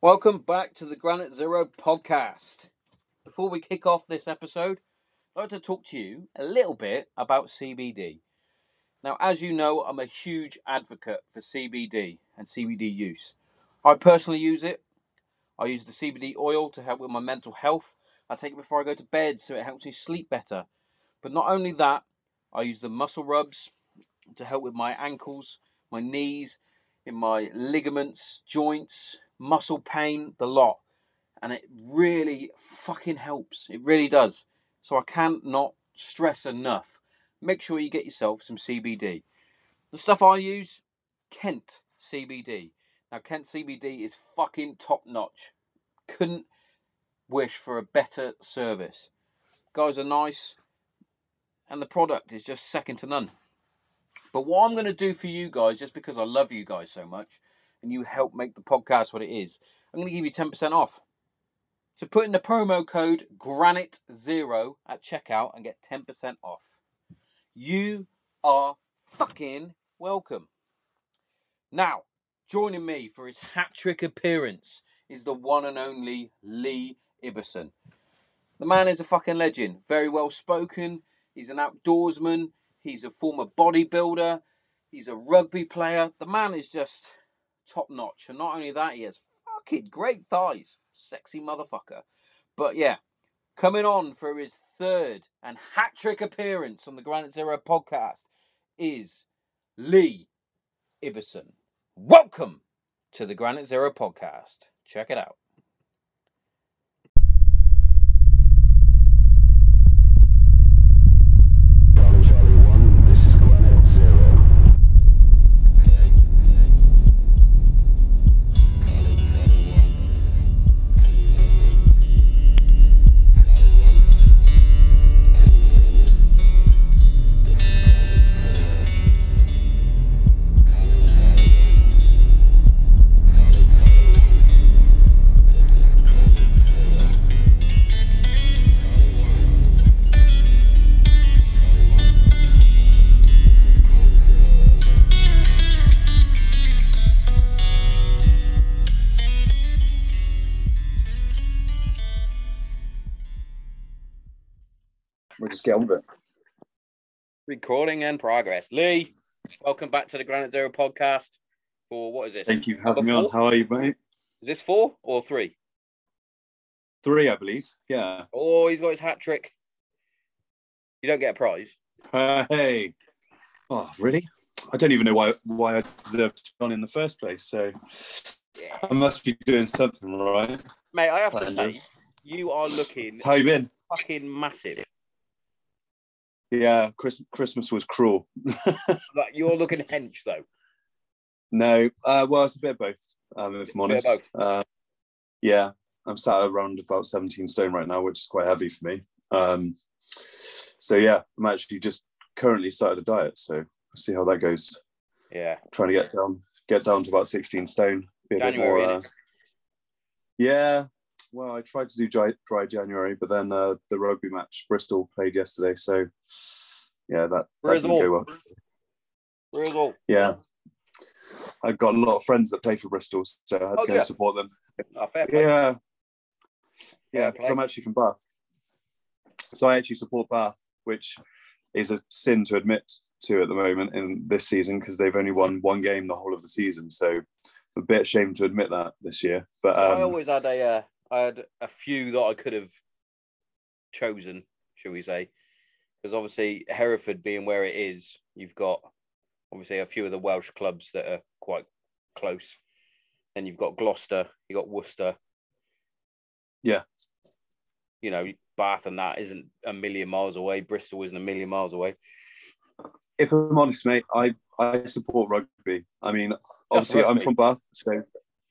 Welcome back to the Granite Zero podcast. Before we kick off this episode, I'd like to talk to you a little bit about CBD. Now, as you know, I'm a huge advocate for CBD and CBD use. I personally use it. I use the CBD oil to help with my mental health. I take it before I go to bed so it helps me sleep better. But not only that, I use the muscle rubs to help with my ankles, my knees, in my ligaments, joints, muscle pain, the lot. And it really fucking helps. It really does. So I can't not stress enough. Make sure you get yourself some CBD. The stuff I use, Kent CBD. Now, Kent CBD is fucking top notch. Couldn't wish for a better service. Guys are nice, and the product is just second to none. But what I'm going to do for you guys, just because I love you guys so much, and you help make the podcast what it is, I'm going to give you 10% off. So put in the promo code GRANITE0 at checkout and get 10% off. You are fucking welcome. Now, joining me for his hat trick appearance is the one and only Lee Ibbotson. The man is a fucking legend, very well spoken. He's an outdoorsman. He's a former bodybuilder. He's a rugby player. The man is just top notch. And not only that, he has fucking great thighs. Sexy motherfucker. But yeah, coming on for his third and hat trick appearance on the Granite Zero podcast is Lee Ibbotson. Welcome to the Granite Zero podcast. Check it out. Recording in progress. Lee, welcome back to the Granite Zero podcast. For what is this? Thank you for having me on. four? How are you, mate? Is this four or three? Three, I believe. Yeah. Oh, he's got his hat trick. You don't get a prize. Uh, hey. Oh, really? I don't even know why why I deserved to be on in the first place. So Yeah. I must be doing something right. Mate, I have to say, you are looking How you been? fucking massive. Yeah, Chris, Christmas was cruel. Like you're looking hench though. No, uh, well, it's a bit of both. Um, if I'm honest. Uh, yeah, I'm sat around about 17 stone right now, which is quite heavy for me. Um, so yeah, I'm actually just currently started a diet, so see how that goes. Yeah. trying to get down get down to about 16 stone be a bit January, more, uh, yeah well i tried to do dry, dry january but then uh, the rugby match bristol played yesterday so yeah that, that Bristol. didn't go well. Real yeah. I've got a lot of friends that play for bristol so i had to Oh, go yeah. support them. Oh, yeah. Yeah because i'm actually from bath. So i actually support bath which is a sin to admit to at the moment in this season because they've only won one game the whole of the season so a bit ashamed to admit that this year but I um, always had a, uh, I had a few that I could have chosen, shall we say? Because obviously Hereford being where it is, you've got obviously a few of the Welsh clubs that are quite close. Then you've got Gloucester, you've got Worcester. Yeah. You know, Bath and that isn't a million miles away. Bristol isn't a million miles away. if I'm honest, mate, I, I support rugby. I mean, obviously, I'm from Bath, so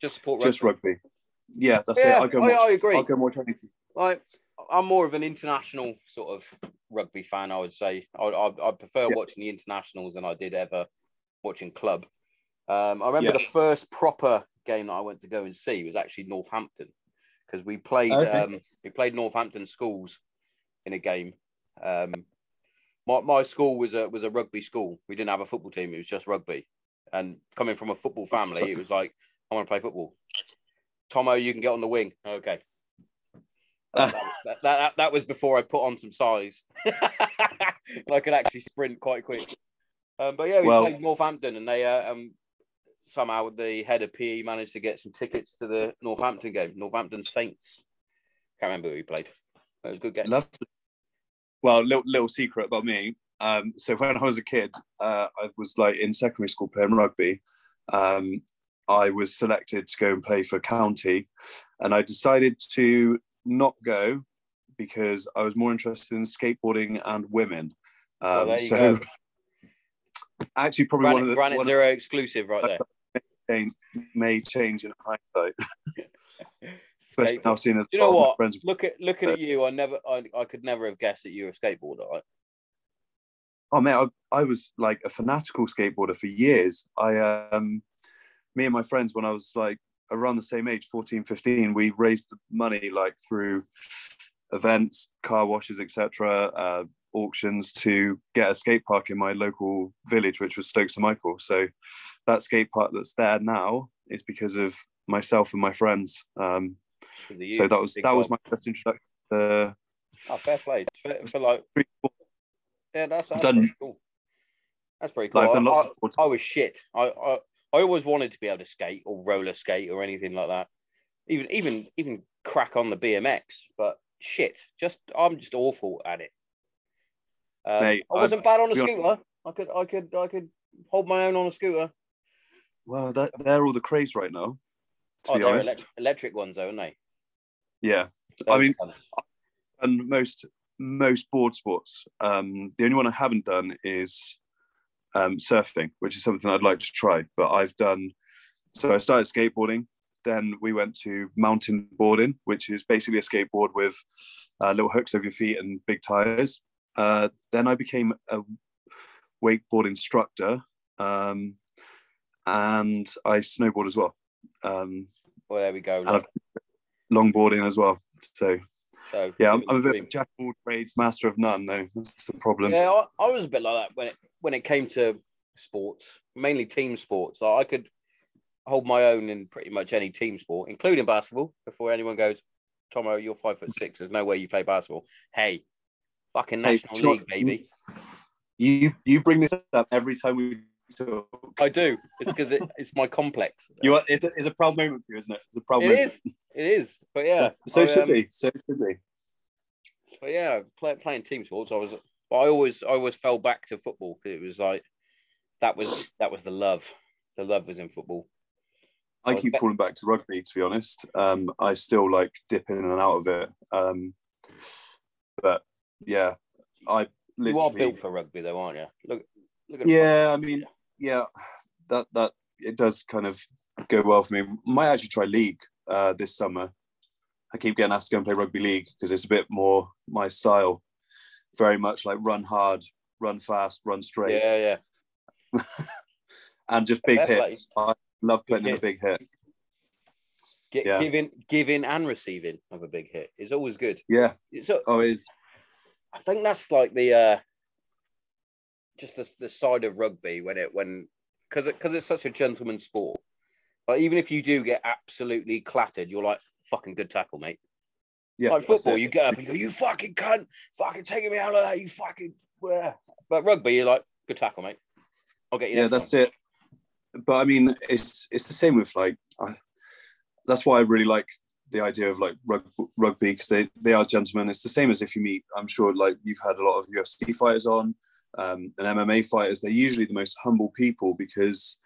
Just support just rugby. Yeah, that's Yeah, it. I'll go and I- I agree. I'll go watch anything. like I'm more of an international sort of rugby fan. I would say I I, I prefer Yeah. watching the internationals than I did ever watching club. Um, I remember Yeah. the first proper game that I went to go and see was actually Northampton because we played Okay. um, we played Northampton schools in a game. Um, my, my school was a was a rugby school. We didn't have a football team. It was just rugby. And coming from a football family, it was like I want to play football. Tomo, you can get on the wing. Okay. That, that, that, that was before I put on some size. and I could actually sprint quite quick. Um, but yeah, we Well- played Northampton, and they uh, um, somehow the head of PE managed to get some tickets to the Northampton game, Northampton Saints. Can't remember who we played. It was a good game. Lovely. Well, little, little secret about me. Um, so when I was a kid, uh, I was like in secondary school playing rugby. Um, I was selected to go and play for county, and I decided to not go because I was more interested in skateboarding and women. Well, Um, you so go. actually, probably Granite, one of the Granite one of Zero exclusive right there. the things may change in hindsight. Especially now Skateboard. seeing as you know what? friends- Look at looking at you. I never, I, I could never have guessed that you were a skateboarder. Right? Oh man, I, I was like a fanatical skateboarder for years. I um me and my friends when I was like around the same age, 14, 15, we raised the money like through events, car washes, etc., uh, auctions to get a skate park in my local village, which was Stoke St Michael. So that skate park that's there now is because of myself and my friends. Um, Because of you, so that was that was my first introduction to Oh, fair play. For, for like, yeah, that's, that's done- pretty cool. That's pretty cool. Like, I've done I- lots I- of sports. I was shit. I, I I always wanted to be able to skate or roller skate or anything like that. Even even even crack on the BMX, but shit, just I'm just awful at it. Um, Mate, I wasn't bad on a be honest- scooter. I could I could I could hold my own on a scooter. Well, that, they're all the craze right now. Oh, they're electric ones, though, aren't they? yeah. I mean, cunts. and most most board sports. Um, the only one I haven't done is um, surfing, which is something I'd like to try. But I've done. So I started skateboarding. Then we went to mountain boarding, which is basically a skateboard with uh, little hooks over your feet and big tires. Uh, then I became a wakeboard instructor, um, and I snowboard as well. Um, well, there we go. and I've- longboarding as well. So So yeah, I'm, I'm a bit of jack of all trades, master of none. though. that's the problem. Yeah, I, I was a bit like that when it when it came to sports, mainly team sports. I could hold my own in pretty much any team sport, including basketball. Before anyone goes, Tomo, you're five foot six. There's no way you play basketball. Hey, fucking national you league, baby. You you bring this up every time we talk. I do. It's because it, it's my complex. You are, it's, a, it's a proud moment for you, isn't it? It's a proud It moment. is. It is. But yeah. So I, should um, be. So should be. But yeah, play, playing team sports, I was. I always, I always fell back to football because it was like that was that was the love. The love was in football. I was keep falling back to rugby, to be honest. Um, I still like dip in and out of it. Um, but yeah, I You are built for rugby, though, aren't you? Look, look at Yeah, I mean, yeah, that that it does kind of go well for me. Might actually try league uh, this summer. I keep getting asked to go and play rugby league because it's a bit more my style. Very much like run hard, run fast, run straight, Yeah, yeah. and just big hits. I love putting in a big hit. Get, Yeah. Giving, giving, and receiving of a big hit is always good. Yeah. it's Oh, it is. I think that's like the uh just the, the side of rugby when it when because because it's such a gentleman sport. Like even if you do get absolutely clattered, you're like fucking good tackle, mate. Yeah. like football, you get up and you go, you fucking cunt, fucking taking me out of that, you fucking. Bleh." But rugby, you're like good tackle, mate. I'll get you. yeah, that's time." it. But I mean, it's it's the same with like. I, that's why I really like the idea of like rug, rugby because they they are gentlemen. It's the same as if you meet. I'm sure like you've had a lot of UFC fighters on, um, and MMA fighters. They're usually the most humble people because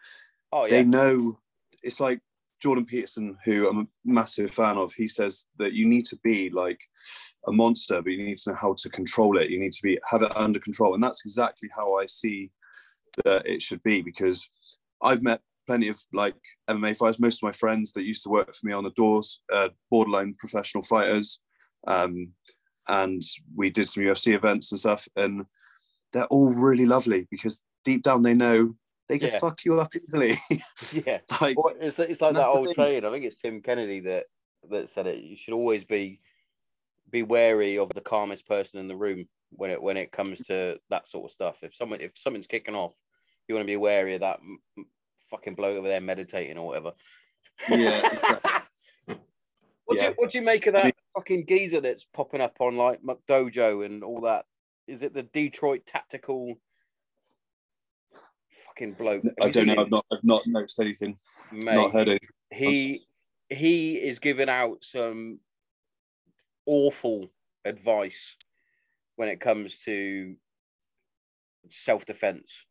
Oh yeah, they know. It's like Jordan Peterson, who I'm a massive fan of. He says that you need to be like a monster, but you need to know how to control it. You need to be have it under control, and that's exactly how I see that it should be. Because I've met plenty of like MMA fighters. Most of my friends that used to work for me on the doors, uh, borderline professional fighters, um, and we did some UFC events and stuff, and they're all really lovely because deep down they know they can Yeah. fuck you up easily. yeah. like it's, it's like that old saying. I think it's Tim Kennedy that that said it. You should always be be wary of the calmest person in the room when it when it comes to that sort of stuff. If someone if something's kicking off, you want to be wary of that fucking bloke over there meditating or whatever. Yeah, exactly. do yeah. you, what do you make of that I mean- fucking geezer that's popping up on like McDojo and all that? Is it the Detroit tactical fucking bloke? Have I don't know. him? I've not, I've not noticed anything. Mate, Not heard anything. he he is giving out some awful advice when it comes to self-defense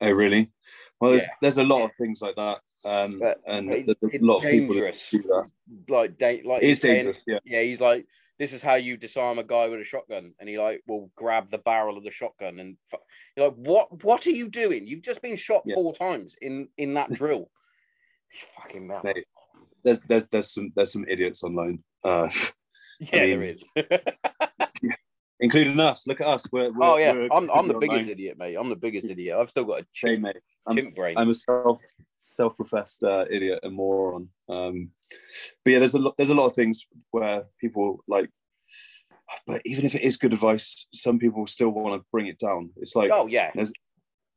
Oh, really? Well, there's Yeah. there's a lot of things like that, um, But- and but there's a lot of people that do that. like da- like It he's is saying- dangerous. Yeah. yeah he's like this is how you disarm a guy with a shotgun and he like will grab the barrel of the shotgun and fu- you're like what what are you doing you've just been shot Yeah. four times in in that drill fucking mouth. Mate, There's there's there's some there's some idiots online, uh, yeah there mean, is including us. Look at us. We're, we're oh yeah we're i'm, I'm the online. biggest idiot mate i'm the biggest idiot i've still got a chimp, mate. I'm- brain I'm a self self-professed uh, idiot and moron. Um, but yeah, there's a lot there's a lot of things where people like, but even if it is good advice, some people still want to bring it down. It's like oh yeah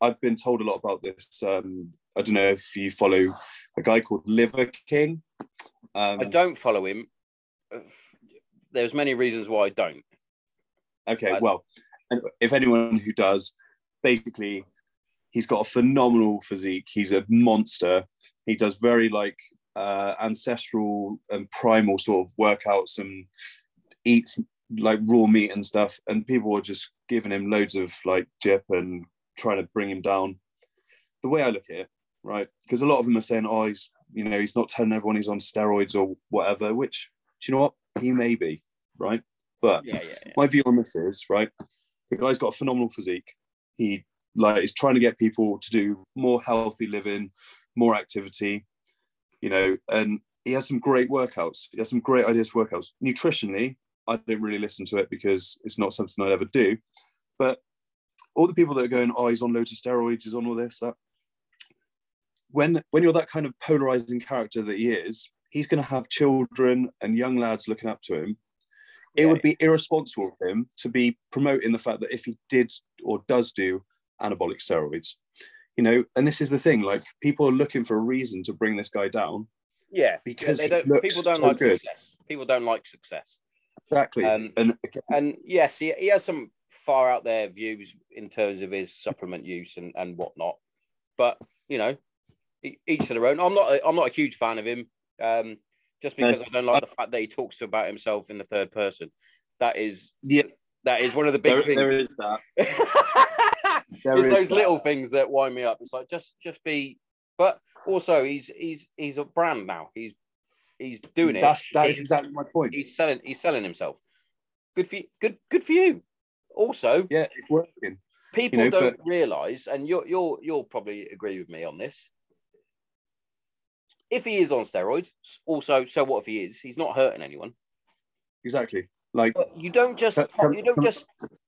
I've been told a lot about this. Um, I don't know if you follow a guy called Liver King. Um, i don't follow him there's many reasons why i don't Okay, I- well, if anyone who does, basically, he's got a phenomenal physique. He's a monster. He does very like uh, ancestral and primal sort of workouts and eats like raw meat and stuff. And people are just giving him loads of like jip and trying to bring him down. The way I look at it, right? Because a lot of them are saying, "Oh, he's you know he's not telling everyone he's on steroids or whatever." Which do you know what? He may be, right? But yeah yeah, yeah. my view on this is right the guy's got a phenomenal physique he like is trying to get people to do more healthy living more activity you know and he has some great workouts. He has some great ideas for workouts. Nutritionally i don't really listen to it because it's not something i'd ever do. But all the people that are going oh he's on loads of steroids he's on all this that when when you're that kind of polarizing character that he is he's going to have children and young lads looking up to him. It Yeah. would be irresponsible of him to be promoting the fact that if he did or does do anabolic steroids, you know, and this is the thing, like people are looking for a reason to bring this guy down. yeah Because they don't people don't so like good. success people don't like success Exactly. Um, and again, and yes, he, he has some far out there views in terms of his supplement use and, and whatnot. But you know, each to their own. I'm not a, I'm not a huge fan of him. Um, just because I don't like the fact that he talks about himself in the third person. That is yeah, that is one of the big there, things. there is that. There it's those that. little things that wind me up. It's like just just be, but also he's he's he's a brand now. He's he's doing it. That's that is He's- exactly my point. he's selling he's selling himself. Good for you. Good good for you. Also, Yeah, it's working. people know, don't realize, and you're you're you'll probably agree with me on this. If he is on steroids, also, so what if he is? He's not hurting anyone. Exactly. Like But you don't just you don't just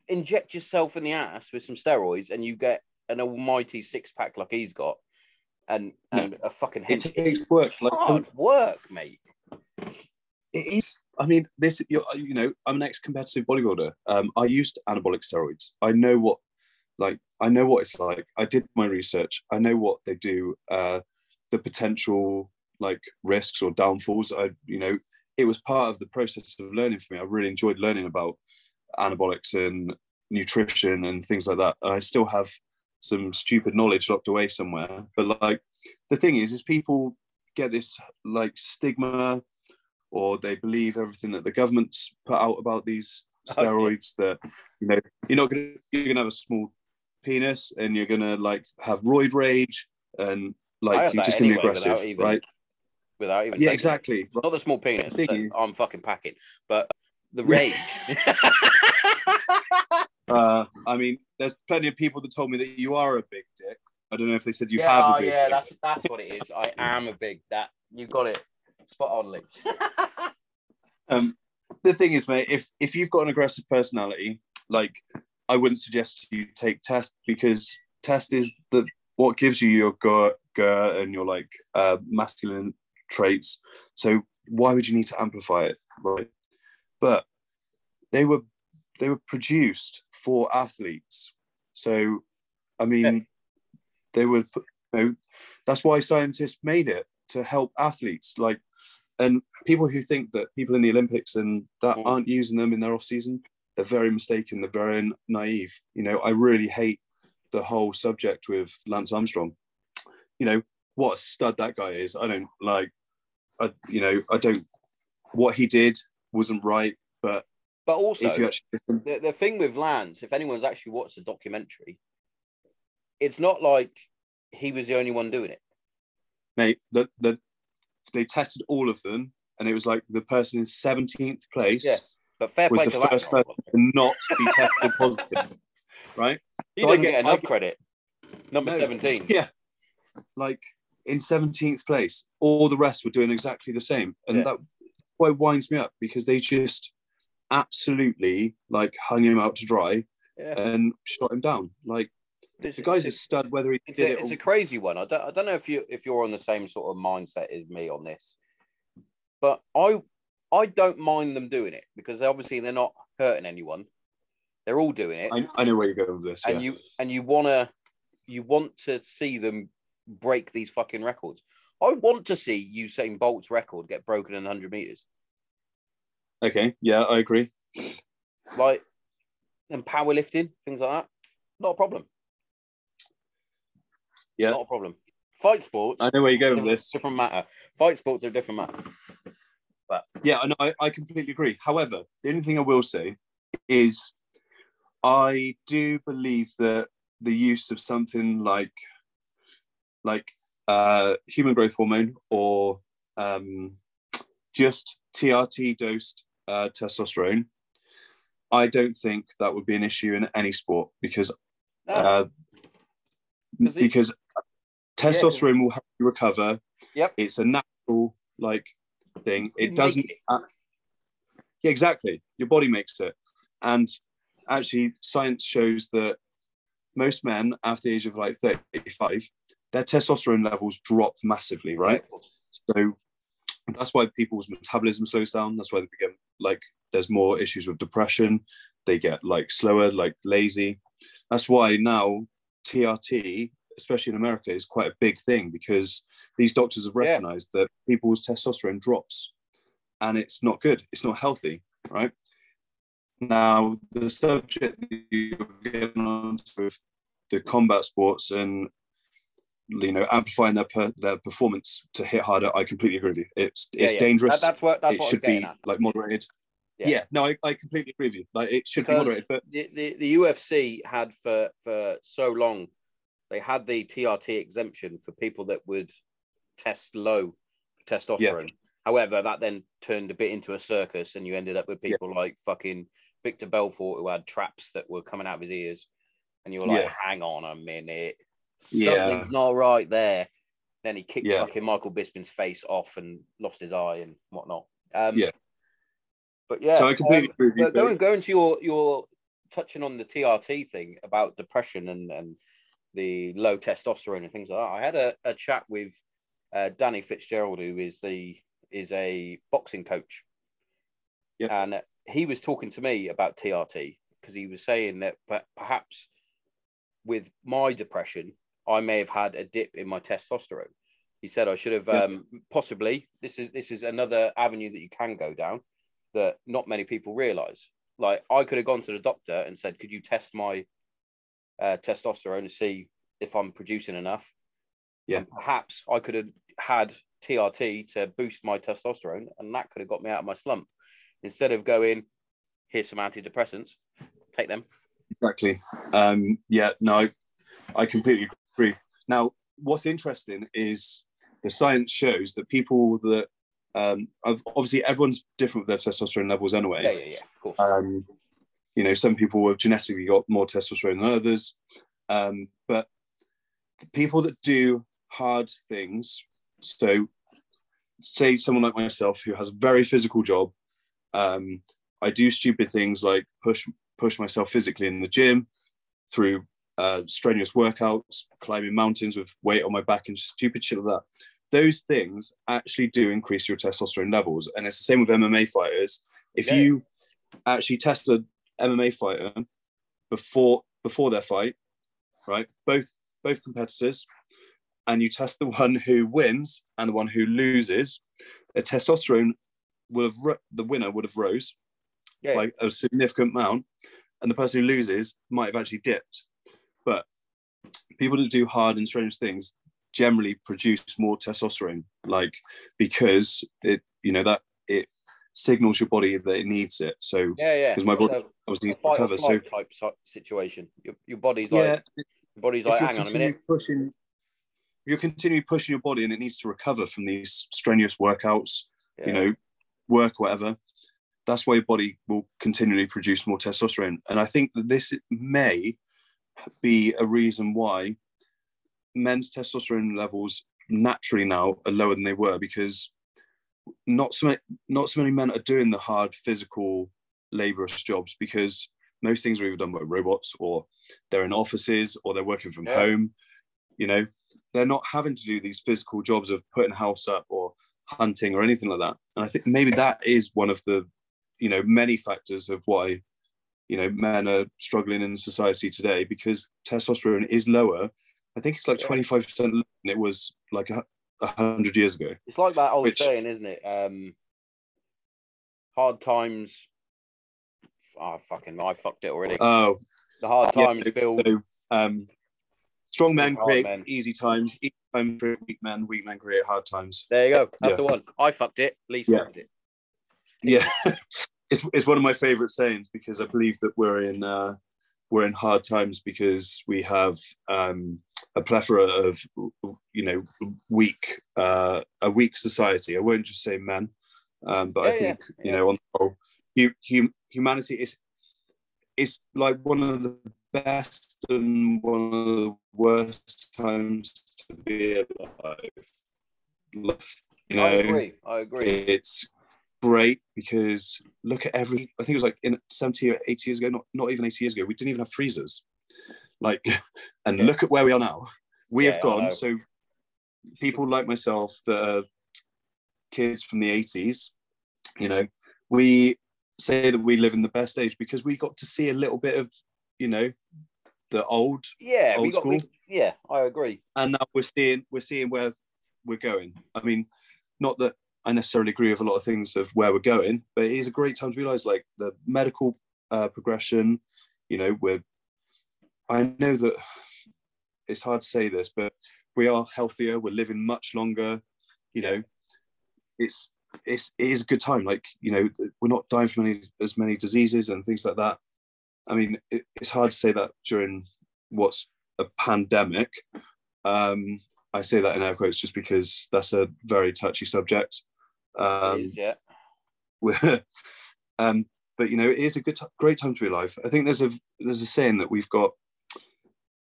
inject yourself in the ass with some steroids and you get an almighty six pack like he's got, and No. and a fucking it head. takes work. Like hard work, mate. it is i mean this you're, you know i'm an ex-competitive bodybuilder um i used anabolic steroids i know what like i know what it's like i did my research i know what they do uh the potential like risks or downfalls i you know it was part of the process of learning for me. I really enjoyed learning about anabolics and nutrition and things like that. And i still have some stupid knowledge locked away somewhere. But like the thing is is people get this like stigma or they believe everything that the government's put out about these steroids that you know you're not gonna you're gonna have a small penis and you're gonna like have roid rage and like you're just gonna be aggressive right Without even yeah taking it. exactly not the small penis. The I'm fucking packing, but the rage. uh i mean there's plenty of people that told me that you are a big dick i don't know if they said you yeah, have oh, a big yeah, dick that's that's what it is. I am a big that. You got it. Spot on, um the thing is mate if if you've got an aggressive personality like i wouldn't suggest you take test because test is the what gives you your gur, gur and your like uh, masculine traits so why would you need to amplify it right but they were they were produced for athletes so i mean Yeah. they were you know, that's why scientists made it to help athletes like and people who think that people in the Olympics and that Mm. aren't using them in their off season, they're very mistaken. They're very naive. You know, I really hate the whole subject with Lance Armstrong. You know what a stud that guy is. I don't like. I you know I don't. What he did wasn't right, but But also, actually the, the thing with Lance, if anyone's actually watched the documentary, it's not like he was the only one doing it. mate, the, the they tested all of them, and it was like the person in seventeenth place Yeah. But fair was play the to first Lance. person to not be tested positive, right? He So I doesn't get- get, I enough get- credit. Number No, 17. Yeah. Like in 17th place, all the rest were doing exactly the same. And Yeah. that why winds me up because they just absolutely like hung him out to dry Yeah. and shot him down. Like It's, the guy's a stud, whether he it's, did a, it it's or a crazy one. I don't, I don't know if you if you're on the same sort of mindset as me on this, but I I don't mind them doing it because obviously they're not hurting anyone. They're all doing it. I, I know where you're going with this. and yeah. you and you wanna you want to see them break these fucking records. I want to see Usain Bolt's record get broken in 100 meters, okay. Yeah, I agree. like and powerlifting things like that. Not a problem. Yeah. not a problem. Fight sports, I know where you're going with this. different matter. Fight sports are a different matter. But yeah, I know. I, I completely agree. However, the only thing I will say is I do believe that the use of something like like uh, human growth hormone or um, just TRT dosed uh, testosterone, I don't think that would be an issue in any sport because No, uh, it- because testosterone will help you recover. Yep. It's a natural like thing. It doesn't. it. yeah, exactly. Your body makes it, and actually, science shows that most men after the age of like thirty-five, their testosterone levels drop massively. Right. So that's why people's metabolism slows down. That's why they become like there's more issues with depression. They get like slower, like lazy. That's why now TRT, especially in America, is quite a big thing because these doctors have Yeah. recognized that people's testosterone drops and it's not good. It's not healthy, right? Now, the subject you're getting on with the combat sports and you know amplifying their per, their performance to hit harder, I completely agree with you. It's Yeah, it's yeah. dangerous. That- that's what that's it what should be at. like moderated. Yeah. Yeah, no, I, I completely agree with you. Like it should be moderated, but the, the, the UFC had for for so long, they had the TRT exemption for people that would test low testosterone. However, that then turned a bit into a circus, and you ended up with people like fucking Victor Belfort who had traps that were coming out of his ears, and you were like. "Hang on a minute, Yeah. something's not right there." Then he kicked Yeah. fucking Michael Bisping's face off and lost his eye and whatnot. Um, Yeah. But yeah, So I completely um, agree with you, but going going to your your touching on the TRT thing about depression and and the low testosterone and things like that. I had a, a chat with uh, Danny Fitzgerald, who is the is a boxing coach, Yep. and he was talking to me about TRT because he was saying that perhaps with my depression, I may have had a dip in my testosterone. He said I should have Yeah. um, possibly. This is this is another avenue that you can go down that not many people realize. Like I could have gone to the doctor and said, "Could you test my uh, testosterone to see if I'm producing enough?" Yeah. And perhaps I could have had TRT to boost my testosterone, and that could have got me out of my slump. Instead of going, here's some antidepressants, take them. exactly. Um, yeah, no, I, I completely agree. Now, what's interesting is the science shows that people that um, obviously everyone's different with their testosterone levels anyway. Yeah, yeah, yeah. Of course. Um, you know, some people have genetically got more testosterone than others, um, but the people that do hard things, so say someone like myself who has a very physical job, um, I do stupid things like push push myself physically in the gym through uh, strenuous workouts, climbing mountains with weight on my back, and stupid shit like that. Those things actually do increase your testosterone levels, and it's the same with MMA fighters. If Yeah. you actually test a MMA fighter before before their fight, right? Both both competitors, and you test the one who wins and the one who loses. a testosterone would have ro- the winner would have rose Yeah. like a significant amount, and the person who loses might have actually dipped. But people that do hard and strange things generally produce more testosterone, like because it you know that it signals your body that it needs it. So yeah, yeah, because my body- So, obviously a fight or recover. So type situation. Your, your body's like, yeah, your body's if like, you're hang on a minute. pushing, you're continually pushing your body and it needs to recover from these strenuous workouts, Yeah. you know, work, whatever. That's why your body will continually produce more testosterone. And I think that this may be a reason why men's testosterone levels naturally now are lower than they were because not so many, not so many men are doing the hard physical laborious jobs because most things are either done by robots or they're in offices or they're working from Yeah. home. You know, they're not having to do these physical jobs of putting a house up or hunting or anything like that. And I think maybe that is one of the, you know, many factors of why, you know, men are struggling in society today because testosterone is lower. I think it's like Yeah. 25% than it was like a, a hundred years ago. It's like that old Which- saying, isn't it? Um, hard times. Oh, fucking, I fucked it already. Oh, the hard yeah, times build. so, um, strong men create men. easy times, easy times create weak men, weak men create hard times. There you go. That's Yeah. the one. I fucked it. Lee Yeah. fucked it. yeah it's, it's one of my favorite sayings because i believe that we're in uh we're in hard times because we have um a plethora of you know weak uh a weak society i won't just say men um but i think yeah, you yeah. know on the whole hu- hum- humanity is is like one of the best and one of the worst times to be alive you know I agree. I agree. it's great because look at every i think it was like in 70 or 80 years ago not, not even 80 years ago we didn't even have freezers like and Yeah. look at where we are now we Yeah, have gone so people like myself that are kids from the 80s you know we say that we live in the best age because we got to see a little bit of you know the old Yeah, we old got. We, yeah, I agree. and now we're seeing we're seeing where we're going. I mean, not that I necessarily agree with a lot of things of where we're going, but it is a great time to realize like the medical uh, progression. You know, we're. I know that it's hard to say this, but we are healthier. We're living much longer. You know, it's it's it is a good time. Like you know, we're not dying from any as many diseases and things like that. I mean, it, it's hard to say that during what's a pandemic. Um, I say that in air quotes just because that's a very touchy subject. Um, is, yeah. um, but you know, it is a good, t- great time to be alive. I think there's a there's a saying that we've got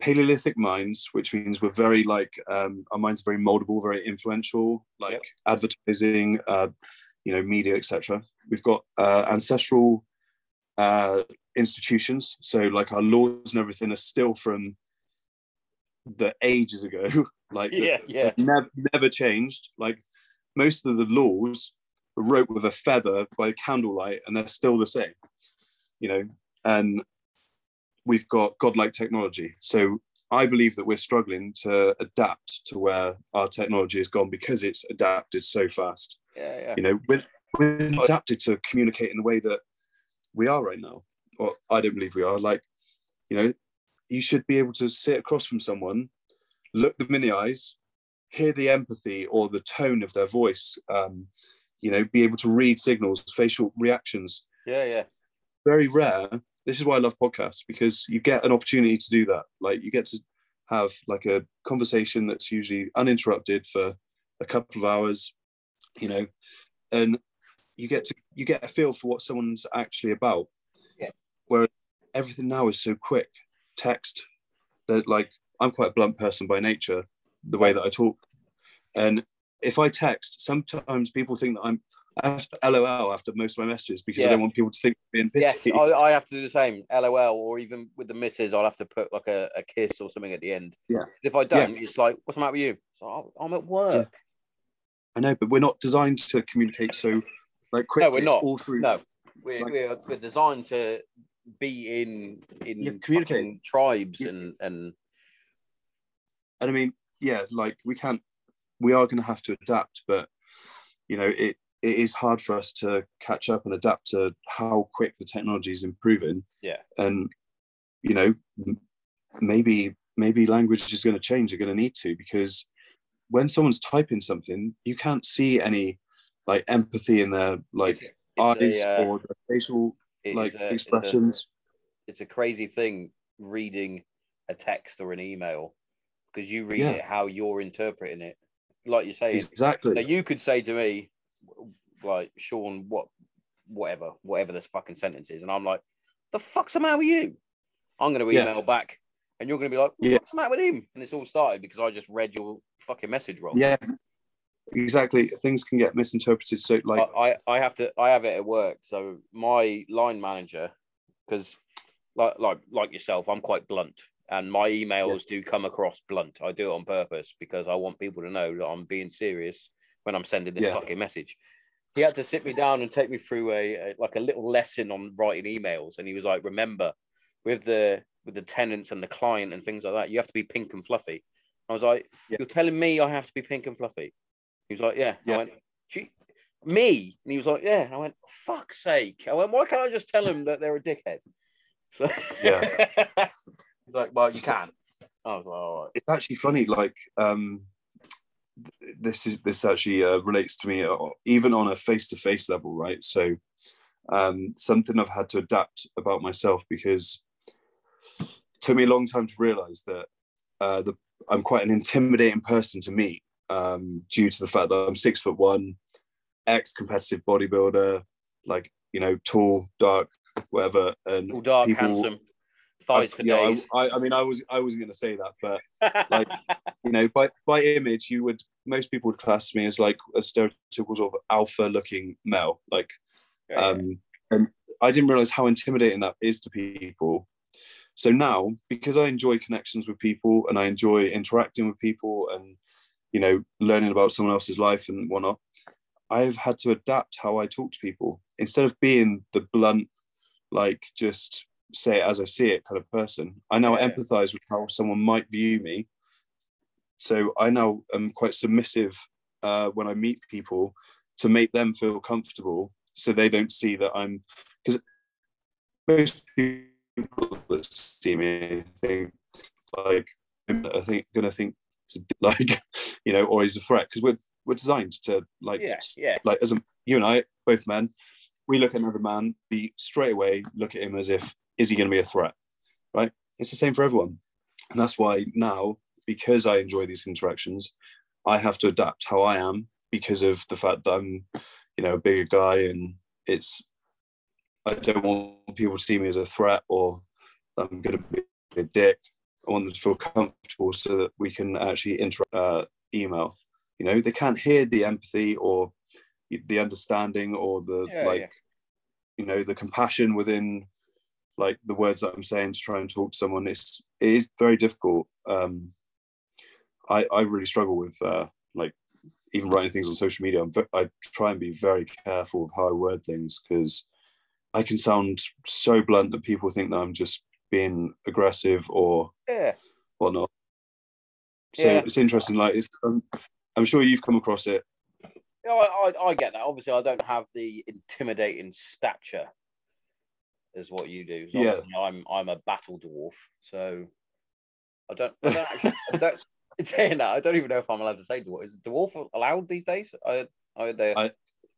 Paleolithic minds, which means we're very like um, our minds are very moldable, very influential, like Yep. advertising, uh, you know, media, etc. We've got uh, ancestral uh, institutions, so like our laws and everything are still from the ages ago, like the- Yeah, yeah. never never changed. Like most of the laws were wrote with a feather by candlelight, and they're still the same. You know, and we've got godlike technology. So I believe that we're struggling to adapt to where our technology has gone because it's adapted so fast. Yeah, yeah. You know, we're, we're not adapted to communicate in the way that we are right now, or I don't believe we are. Like, you know, you should be able to sit across from someone, look them in the eyes, hear the empathy or the tone of their voice, um, you know, be able to read signals, facial reactions. Yeah, yeah. Very rare. This is why I love podcasts because you get an opportunity to do that. Like, you get to have like a conversation that's usually uninterrupted for a couple of hours, you know, and you get to you get a feel for what someone's actually about. Yeah. Whereas everything now is so quick. Text, that like I'm quite a blunt person by nature, the way that I talk, and if I text, sometimes people think that I'm I have to LOL after most of my messages because I don't want people to think I'm being Yes. I, I have to do the same. LOL, or even with the misses, I'll have to put like a, a kiss or something at the end. Yeah. If I don't, it's like, what's the matter with you? So "Oh, I'm at work. I know, but we're not designed to communicate so like quickly. No, we're not. all through. No, we're, Like- we're, we're designed to be in in Yeah, communicate. fucking tribes Yeah. and and and I mean, yeah, like we can't, we are going to have to adapt, but you know, it it is hard for us to catch up and adapt to how quick the technology is improving. Yeah. And you know, maybe maybe language is going to change. They're going to need to because when someone's typing something, you can't see any like empathy in their like It's- eyes a, uh, or their facial like a- it's a- expressions. it's a crazy thing reading a text or an email because you read Yeah. it how you're interpreting it. Like you say, Exactly. now you could say to me, like Sean, what, whatever, whatever this fucking sentence is, and I'm like, the fuck's the matter with you? I'm gonna Yeah. email back, and you're gonna be like, Yeah. what's the matter with him? And it's all started because I just read your fucking message wrong. yeah. Exactly. Things can get misinterpreted. So like I, I I have to I have it at work. So my line manager, because like like like yourself, I'm quite blunt, and my emails do come across blunt. I do it on purpose because I want people to know that I'm being serious when I'm sending this Yeah. fucking message. He had to sit me down and take me through a, a like a little lesson on writing emails, and he was like, "Remember, with the with the tenants and the client and things like that, you have to be pink and fluffy." I was like, Yeah. "You're telling me I have to be pink and fluffy?" He was like, "Yeah." Yeah. I went, "Gee, me? And he was like, yeah. And I went, fuck's sake. I went, why can't I just tell them that they're a dickhead? So Yeah. He's like, well, you So- can. I was like, right. it's actually funny like um th- this is this actually uh, relates to me uh, even on a face-to-face level right so um something i've had to adapt about myself because it took me a long time to realize that uh the i'm quite an intimidating person to meet um due to the fact that i'm six foot one ex-competitive bodybuilder like you know tall dark whatever and All dark, people- handsome, thighs for yeah, I- days. I, I mean i was i wasn't going to say that but like you know, by by image, you would most people would class me as like a stereotypical sort of alpha looking male. Like, Yeah, yeah. um, and I didn't realize how intimidating that is to people. So now, because I enjoy connections with people and I enjoy interacting with people and you know learning about someone else's life and whatnot, I've had to adapt how I talk to people instead of being the blunt, like just say it as I see it kind of person. I now Yeah. empathize with how someone might view me. So I now am quite submissive uh, when I meet people to make them feel comfortable, so they don't see that I'm because most people that see me think like I think gonna think it's a d- like you know or he's a threat because we're we're designed to like yeah, yeah. like as a, you and I both men we look at another man we straight away look at him as if is he going to be a threat right? It's the same for everyone. And that's why now because I enjoy these interactions I have to adapt how I am because of the fact that I'm you know a bigger guy and it's I don't want people to see me as a threat or I'm going to be a dick. I want them to feel comfortable so that we can actually interact uh, email. You know they can't hear the empathy or the understanding or the Yeah, like yeah. you know the compassion within like the words that i'm saying to try and talk to someone it's it is very difficult um i i really struggle with uh like even writing things on social media I'm i try and be very careful of how i word things because i can sound so blunt that people think that i'm just being aggressive or Yeah. whatnot so Yeah. it's interesting like it's um, i'm sure you've come across it You know, I, I, I get that. Obviously, I don't have the intimidating stature as what you do. So Yeah. I'm I'm a battle dwarf, so I don't. I don't actually, I don't saying that. I don't even know if I'm allowed to say dwarf. Is dwarf allowed these days? I, I, they, I-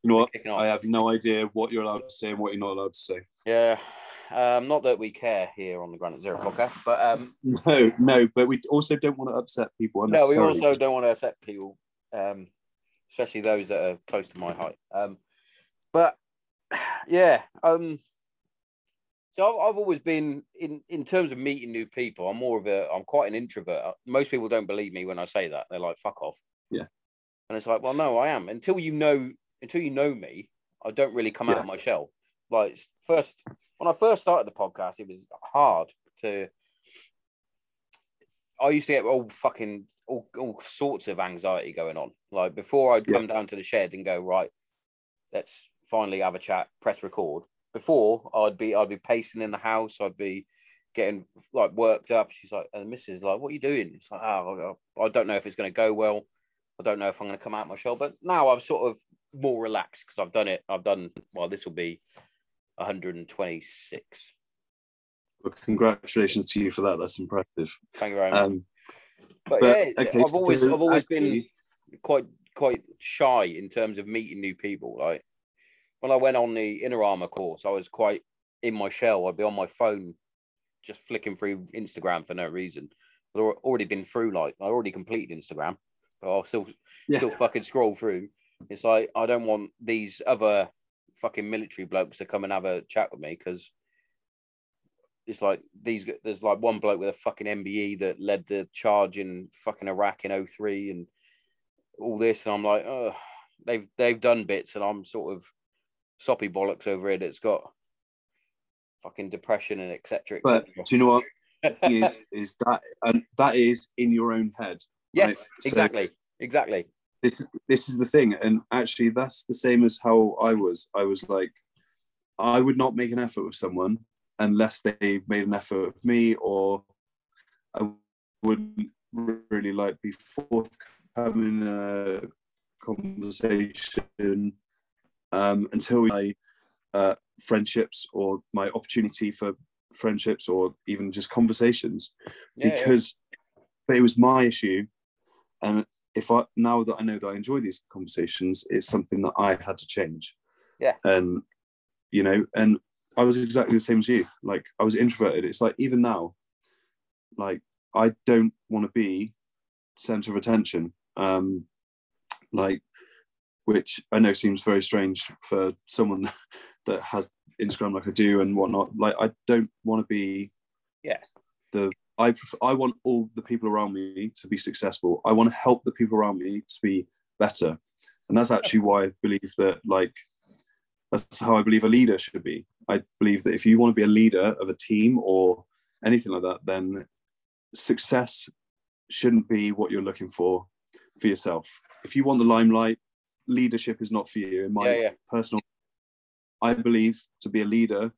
you know what i have no idea what you're allowed to say and what you're not allowed to say Yeah. Um, not that we care here on the Granite Zero podcast, but um, No, no, but we also don't want to upset people. no, we also don't want to upset people, um, especially those that are close to my height. Um, but yeah, um, so I've, I've always been in in terms of meeting new people. I'm more of a I'm quite an introvert. Most people don't believe me when I say that. They're like, "Fuck off." Yeah. And it's like, well, no, I am. Until you know, until you know me, I don't really come out of my shell. Like first, when I first started the podcast, it was hard to. I used to get all fucking all, all sorts of anxiety going on. Like before I'd Yeah. come down to the shed and go, right, let's finally have a chat, press record. Before I'd be I'd be pacing in the house, I'd be getting like worked up. She's like, and the missus is like, what are you doing? It's like, oh, I don't know if it's going to go well. I don't know if I'm going to come out my shell. But now I'm sort of more relaxed because I've done it. I've done well. This will be 126. Well, congratulations to you for that. That's impressive. Thank you very much. Um, but, but, yeah, okay, I've always I've always been quite quite shy in terms of meeting new people. Like when I went on the Inner Armour course, I was quite in my shell. I'd be on my phone, just flicking through Instagram for no reason. I'd already been through like I already completed Instagram, but I'll still Yeah. still fucking scroll through. It's like I don't want these other fucking military blokes to come and have a chat with me because it's like these there's like one bloke with a fucking MBE that led the charge in fucking Iraq in 03 and all this and I'm like oh they've they've done bits and I'm sort of soppy bollocks over here that's got fucking depression and etc But do you know what? Is, is that and that is in your own head. yes right? So- exactly exactly this this is the thing and actually that's the same as how i was i was like i would not make an effort with someone unless they made an effort with me or i wouldn't really like be forthcoming in a conversation um, until my uh, friendships or my opportunity for friendships or even just conversations. Yeah, yeah. because but it was my issue. And if i now that i know that i enjoy these conversations it's something that i had to change. Yeah. and you know and i was exactly the same as you. Like i was introverted. It's like even now like i don't want to be center of attention. Um like which i know seems very strange for someone that has instagram like i do and whatnot like i don't want to be Yeah. the I pref- I want all the people around me to be successful. I want to help the people around me to be better, and that's actually why I believe that like that's how I believe a leader should be. I believe that if you want to be a leader of a team or anything like that, then success shouldn't be what you're looking for for yourself. If you want the limelight, leadership is not for you. In my yeah yeah personal i believe to be a leader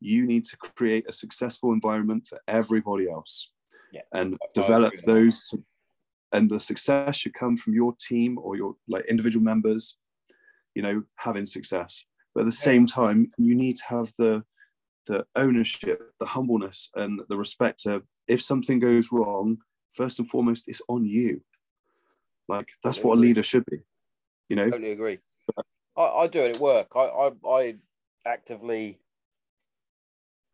you need to create a successful environment for everybody else Yeah. and I develop agree with that. those to, and the success should come from your team or your like individual members you know having success but at the same time you need to have the the ownership the humbleness and the respect to if something goes wrong first and foremost it's on you like that's what a leader should be you know totally agree. I, I do it at work. I, I, I actively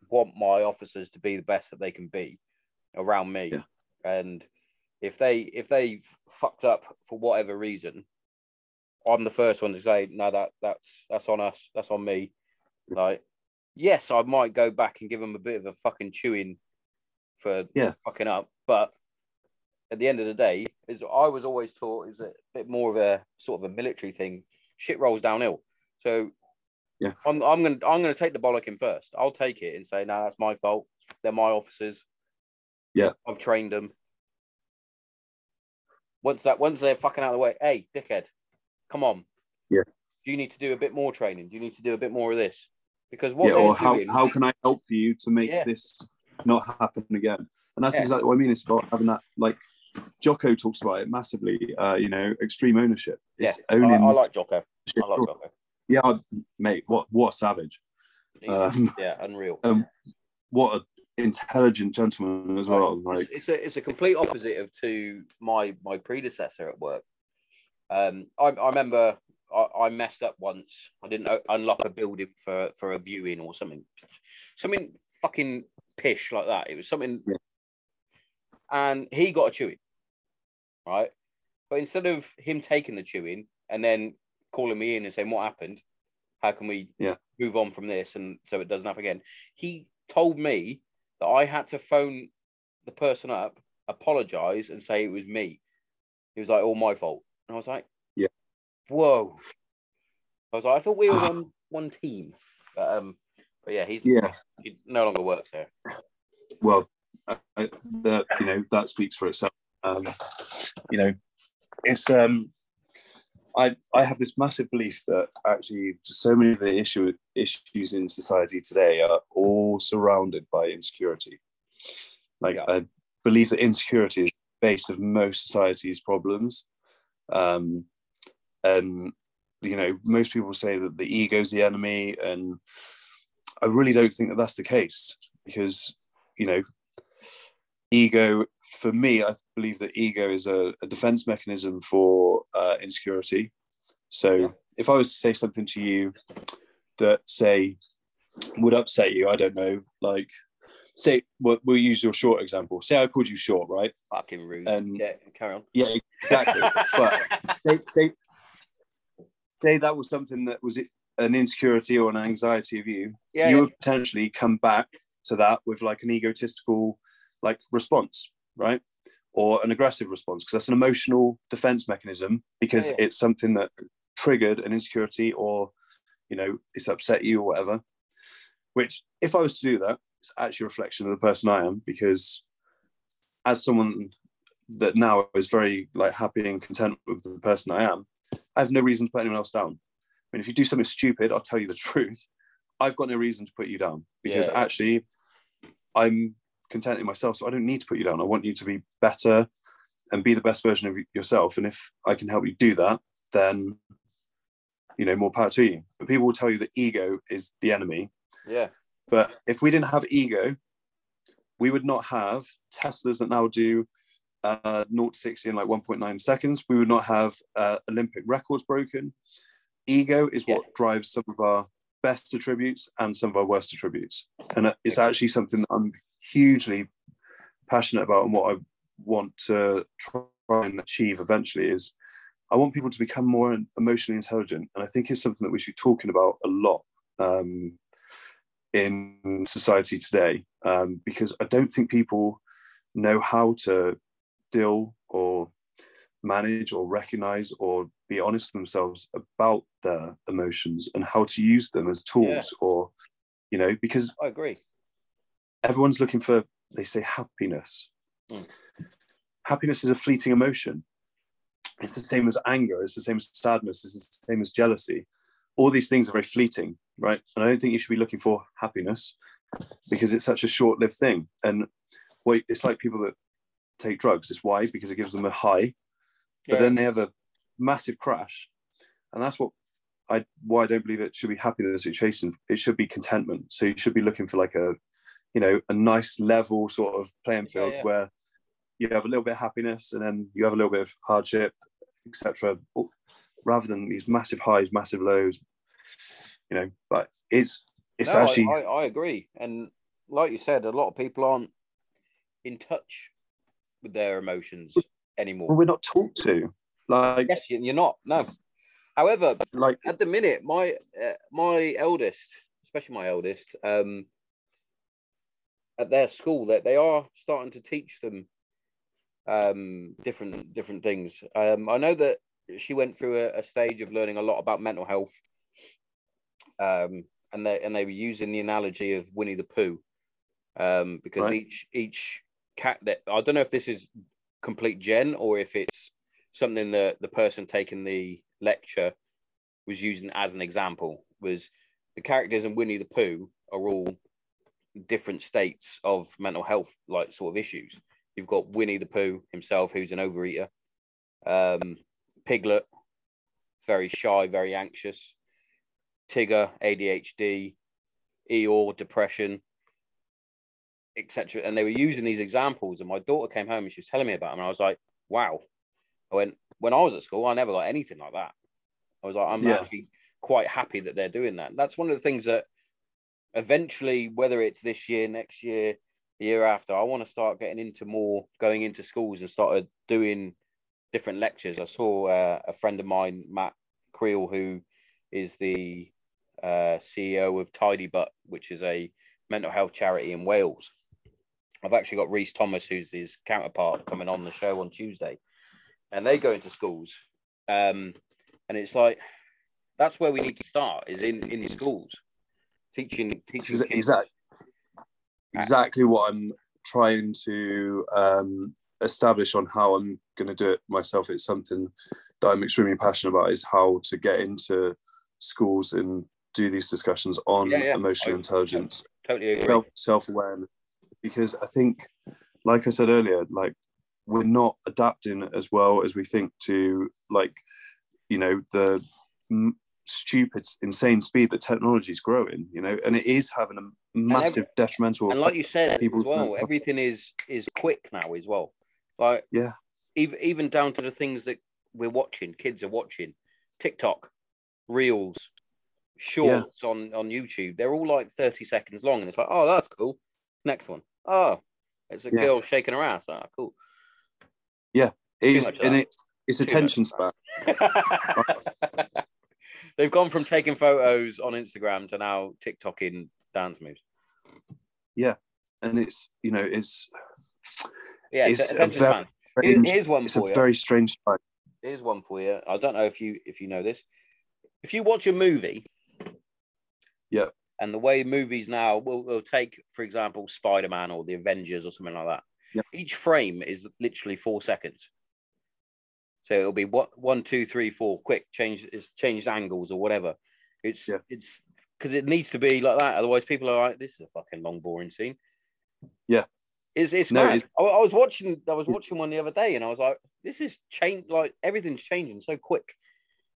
want my officers to be the best that they can be around me. Yeah. And if they if they fucked up for whatever reason, I'm the first one to say, no, that that's that's on us, that's on me. Like, yes, I might go back and give them a bit of a fucking chewing for Yeah. fucking up, but at the end of the day, is I was always taught is a bit more of a sort of a military thing. Shit rolls downhill. So Yeah. I'm, I'm gonna I'm gonna take the bollocking first. I'll take it and say, no, that's my fault. They're my officers. Yeah. I've trained them. Once that once they're fucking out of the way, hey, dickhead, come on. Yeah. Do you need to do a bit more training? Do you need to do a bit more of this? Because what yeah, or how, doing, how can I help you to make Yeah. this not happen again? And that's Yeah. exactly what I mean. It's about having that, like, Jocko talks about it massively, uh, you know, extreme ownership. yeah, It's I, owning I like Jocko. I like Jocko. Yeah, mate, what, what a savage. Um, yeah, unreal. um, what an intelligent gentleman as well. Like, it's, it's a it's a complete opposite of to my my predecessor at work. Um, I, I remember I, I messed up once. I didn't unlock a building for for a viewing or something, something fucking pish like that. It was something, Yeah. And he got a chewing, right? But instead of him taking the chewing and then calling me in and saying what happened, how can we Yeah. move on from this and so it doesn't happen again, he told me that I had to phone the person up, apologize, and say it was me. He was like, "All my fault," and I was like, Yeah. whoa." I was like, "I thought we were one one team," but um, but yeah, he's yeah, he no longer works there. well, I, I- that, you know, that speaks for itself. Um, you know, it's, um, I, I have this massive belief that actually so many of the issue, issues in society today are all surrounded by insecurity. Like. I believe that insecurity is the base of most society's problems, um, and you know, most people say that the ego is the enemy, and I really don't think that that's the case because, you know, ego for me, I believe that ego is a, a defense mechanism for uh, insecurity. So Yeah. if I was to say something to you that say would upset you, I don't know, like say we'll, we'll use your short example. Say I called you short, right? Fucking rude. Um, yeah, carry on. Yeah, exactly. but say, say say that was something that was an insecurity or an anxiety of you. yeah, you yeah. would potentially come back to that with like an egotistical like response, right? Or an aggressive response because that's an emotional defense mechanism because Yeah, it's something that triggered an insecurity or you know it's upset you or whatever. Which if I was to do that, it's actually a reflection of the person I am because as someone that now is very like happy and content with the person I am, I have no reason to put anyone else down. I mean, if you do something stupid, I'll tell you the truth. I've got no reason to put you down because Yeah. actually I'm content in myself. So I don't need to put you down. I want you to be better and be the best version of yourself. And if I can help you do that, then you know, more power to you. But people will tell you that ego is the enemy. yeah. But if we didn't have ego, we would not have Teslas that now do uh, 0 to 60 in like 1.9 seconds. We would not have uh, Olympic records broken. Ego is what drives some of our best attributes and some of our worst attributes. And it's actually something that I'm hugely passionate about and what I want to try and achieve eventually is I want people to become more emotionally intelligent. And I think it's something that we should be talking about a lot. Um, in society today um, because I don't think people know how to deal or manage or recognize or be honest with themselves about their emotions and how to use them as tools or you know because I agree. Everyone's looking for they say happiness. Mm. happiness is a fleeting emotion. It's the same as anger. It's the same as sadness. It's the same as jealousy. All these things are very fleeting right? And i don't think you should be looking for happiness because it's such a short-lived thing. And wait it's like people that take drugs. It's why? Because it gives them a high but Yeah. then they have a massive crash. And that's what i why i don't believe it should be happiness you're chasing. It should be contentment. So you should be looking for like a you know a nice level sort of playing field yeah. where you have a little bit of happiness and then you have a little bit of hardship etc rather than these massive highs massive lows you know but it's it's No, actually I, I, agree. And like you said, a lot of people aren't in touch with their emotions well, anymore. we're not taught to like Yes, you- you're not. No. However, like at the minute, my uh, my eldest, especially my eldest, um, at their school, that they are starting to teach them um, different different things. Um, I know that she went through a, a stage of learning a lot about mental health, um, and they and they were using the analogy of Winnie the Pooh, um, because Right. each each cat that I don't know if this is complete gen or if it's something that the person taking the lecture was using as an example was the characters in Winnie the Pooh are all different states of mental health like sort of issues. You've got Winnie the Pooh himself, who's an overeater. Um, Piglet, very shy, very anxious. Tigger, ADHD. Eeyore, depression, etc. And they were using these examples, and my daughter came home and she was telling me about them, and I was like, "Wow!" I went when I was at school, I never got anything like that. I was like, I'm Yeah. actually quite happy that they're doing that. That's one of the things that eventually, whether it's this year, next year, the year after, I want to start getting into more going into schools and started doing different lectures. I saw uh, a friend of mine, Matt Creel, who is the uh, CEO of Tidy Butt, which is a mental health charity in Wales. I've actually got Reese Thomas, who's his counterpart, coming on the show on Tuesday, and they go into schools, um, and it's like that's where we need to start is in in schools, teaching teaching Exa- kids. exact- exactly what I'm trying to um, establish on how I'm going to do it myself. It's something that I'm extremely passionate about is how to get into schools and do these discussions on Yeah, yeah. emotional I- intelligence, Totally self self awareness, because I think, like I said earlier, like we're not adapting as well as we think to like you know the stupid, insane speed that technology is growing. You know, and it is having a massive detrimental. and like you said as well, everything is is quick now as well. Like Yeah. even even down to the things that we're watching, kids are watching, TikTok, Reels, Shorts on on YouTube. They're all like thirty seconds long, and it's like, oh, that's cool. Next one, oh, it's a Yeah. girl shaking her ass. Ah, cool. Yeah, it is, and that. it's attention span. They've gone from taking photos on Instagram to now TikToking dance moves. Yeah, and it's you know it's Yeah, It's a very strange, Here's one it's a you. very strange time. Here's one for you. I don't know if you if you know this. If you watch a movie, Yeah. and the way movies now will will take, for example, Spider Man or the Avengers or something like that. Yeah. Each frame is literally four seconds. So it'll be what one, two, three, four, quick change it's changed angles or whatever. It's Yeah. it's because it needs to be like that. Otherwise, people are like, "This is a fucking long, boring scene." Yeah. It's it's No, it's- I, I was watching I was watching one the other day, and I was like, "This is change like everything's changing so quick."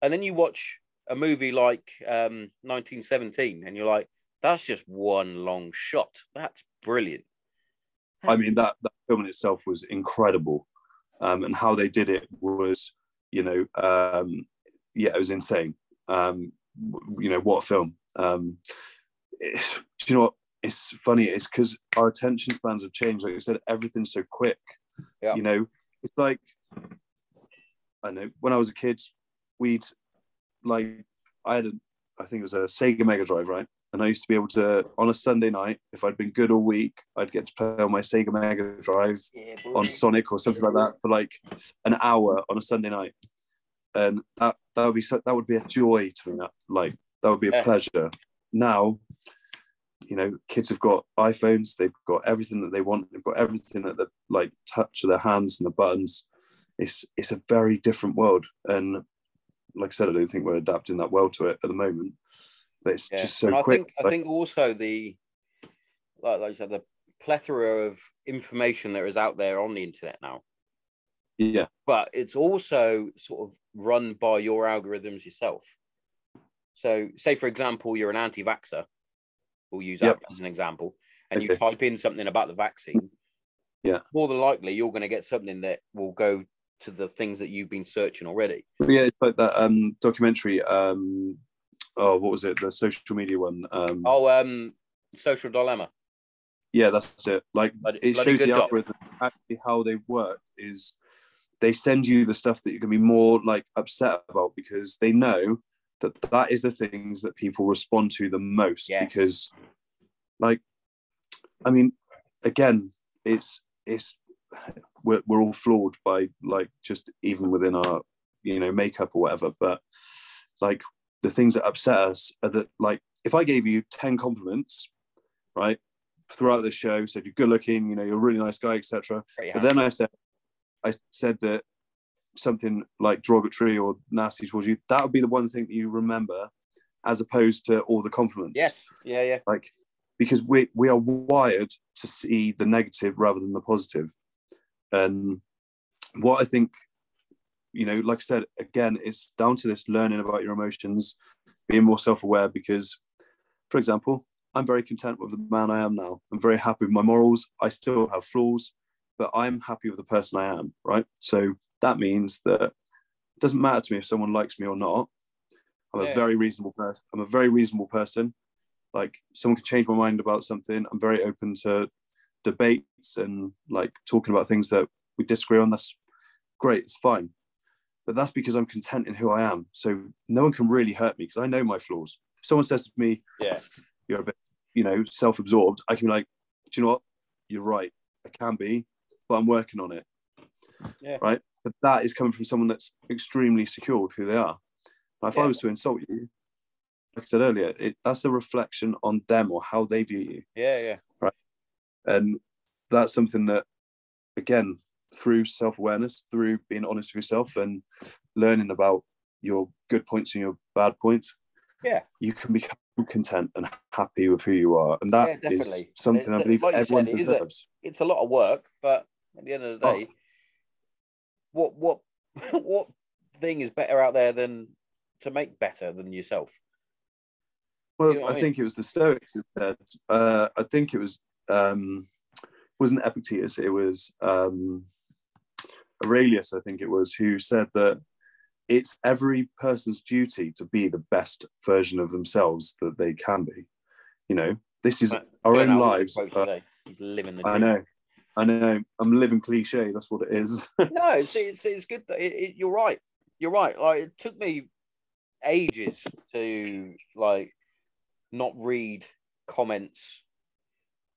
And then you watch a movie like um, 1917, and you're like, "That's just one long shot. That's brilliant." I mean that that film in itself was incredible, um, and how they did it was, you know, um, yeah, it was insane. Um, you know what a film. Um, it's, do you know what? It's funny. It's because our attention spans have changed. Like I said, everything's so quick. Yeah. You know, it's like I know when I was a kid, we'd like I had a I think it was a Sega Mega Drive, right? And I used to be able to on a Sunday night, if I'd been good all week, I'd get to play on my Sega Mega Drive Yeah, on Sonic or something like that for like an hour on a Sunday night, and that that would be so, that would be a joy to me. That like that would be a Yeah. pleasure. Now, you know, kids have got iPhones. They've got everything that they want. They've got everything at the like touch of their hands and the buttons. It's it's a very different world, and like I said, I don't think we're adapting that well to it at the moment. But it's Yeah. just so I quick. think I think also the like, like I said, the plethora of information that is out there on the internet now. yeah, But it's also sort of run by your algorithms yourself. So, say for example, you're an anti-vaxxer. We'll use that as an example, and you type in something about the vaccine. Yeah. More than likely, you're going to get something that will go to the things that you've been searching already. yeah. It's like that um, documentary. Um, oh, what was it? The social media one. Um, Oh, um, social dilemma. Yeah, that's it. Like Bloody- it bloody shows the doc. algorithm actually how they work is they send you the stuff that you're gonna be more like upset about because they know that that is the things that people respond to the most Yes. because like I mean again it's it's we're, we're all flawed by like just even within our you know makeup or whatever but like the things that upset us are that like if I gave you 10 compliments right throughout the show said you're good looking you know you're a really nice guy etc Pretty but then I said I said that something like derogatory or nasty towards you that would be the one thing that you remember as opposed to all the compliments. Yes, yeah, yeah. like because we we are wired to see the negative rather than the positive. And what i think you know like i said again it's down to this learning about your emotions being more self-aware because for example i'm very content with the man i am now. I'm very happy with my morals. I still have flaws but i'm happy with the person i am right? So that means that it doesn't matter to me if someone likes me or not. I'm Yeah. a very reasonable person i'm a very reasonable person. Like someone can change my mind about something. I'm very open to debates and like talking about things that we disagree on. That's great. It's fine but that's because i'm content in who i am. So no one can really hurt me because i know my flaws. If someone says to me Yeah. you're a bit you know self-absorbed i can be like do you know what? You're right. I can be but i'm working on it. Yeah. right? But that is coming from someone that's extremely secure with who they are. Now, if i was to insult you like i said earlier it, that's a reflection on them or how they view you. Yeah, yeah. Right. And that's something that again through self-awareness through being honest with yourself and learning about your good points and your bad points Yeah. you can become content and happy with who you are and that Yeah, is something i believe like everyone said, it a- deserves It's a lot of work, but at the end of the Oh. day, what what what thing is better out there than to make better than yourself. Well, You know I I think it was the Stoics that said. Uh, I think it was um, wasn't Epictetus. It was um, Aurelius. I think it was who said that it's every person's duty to be the best version of themselves that they can be. You know, this is But our own lives. his quote. He's living the I know, I know. I'm living cliche. That's what it is. no, it's it's, it's good. That it, it, you're right. You're right. Like it took me ages to like not read comments,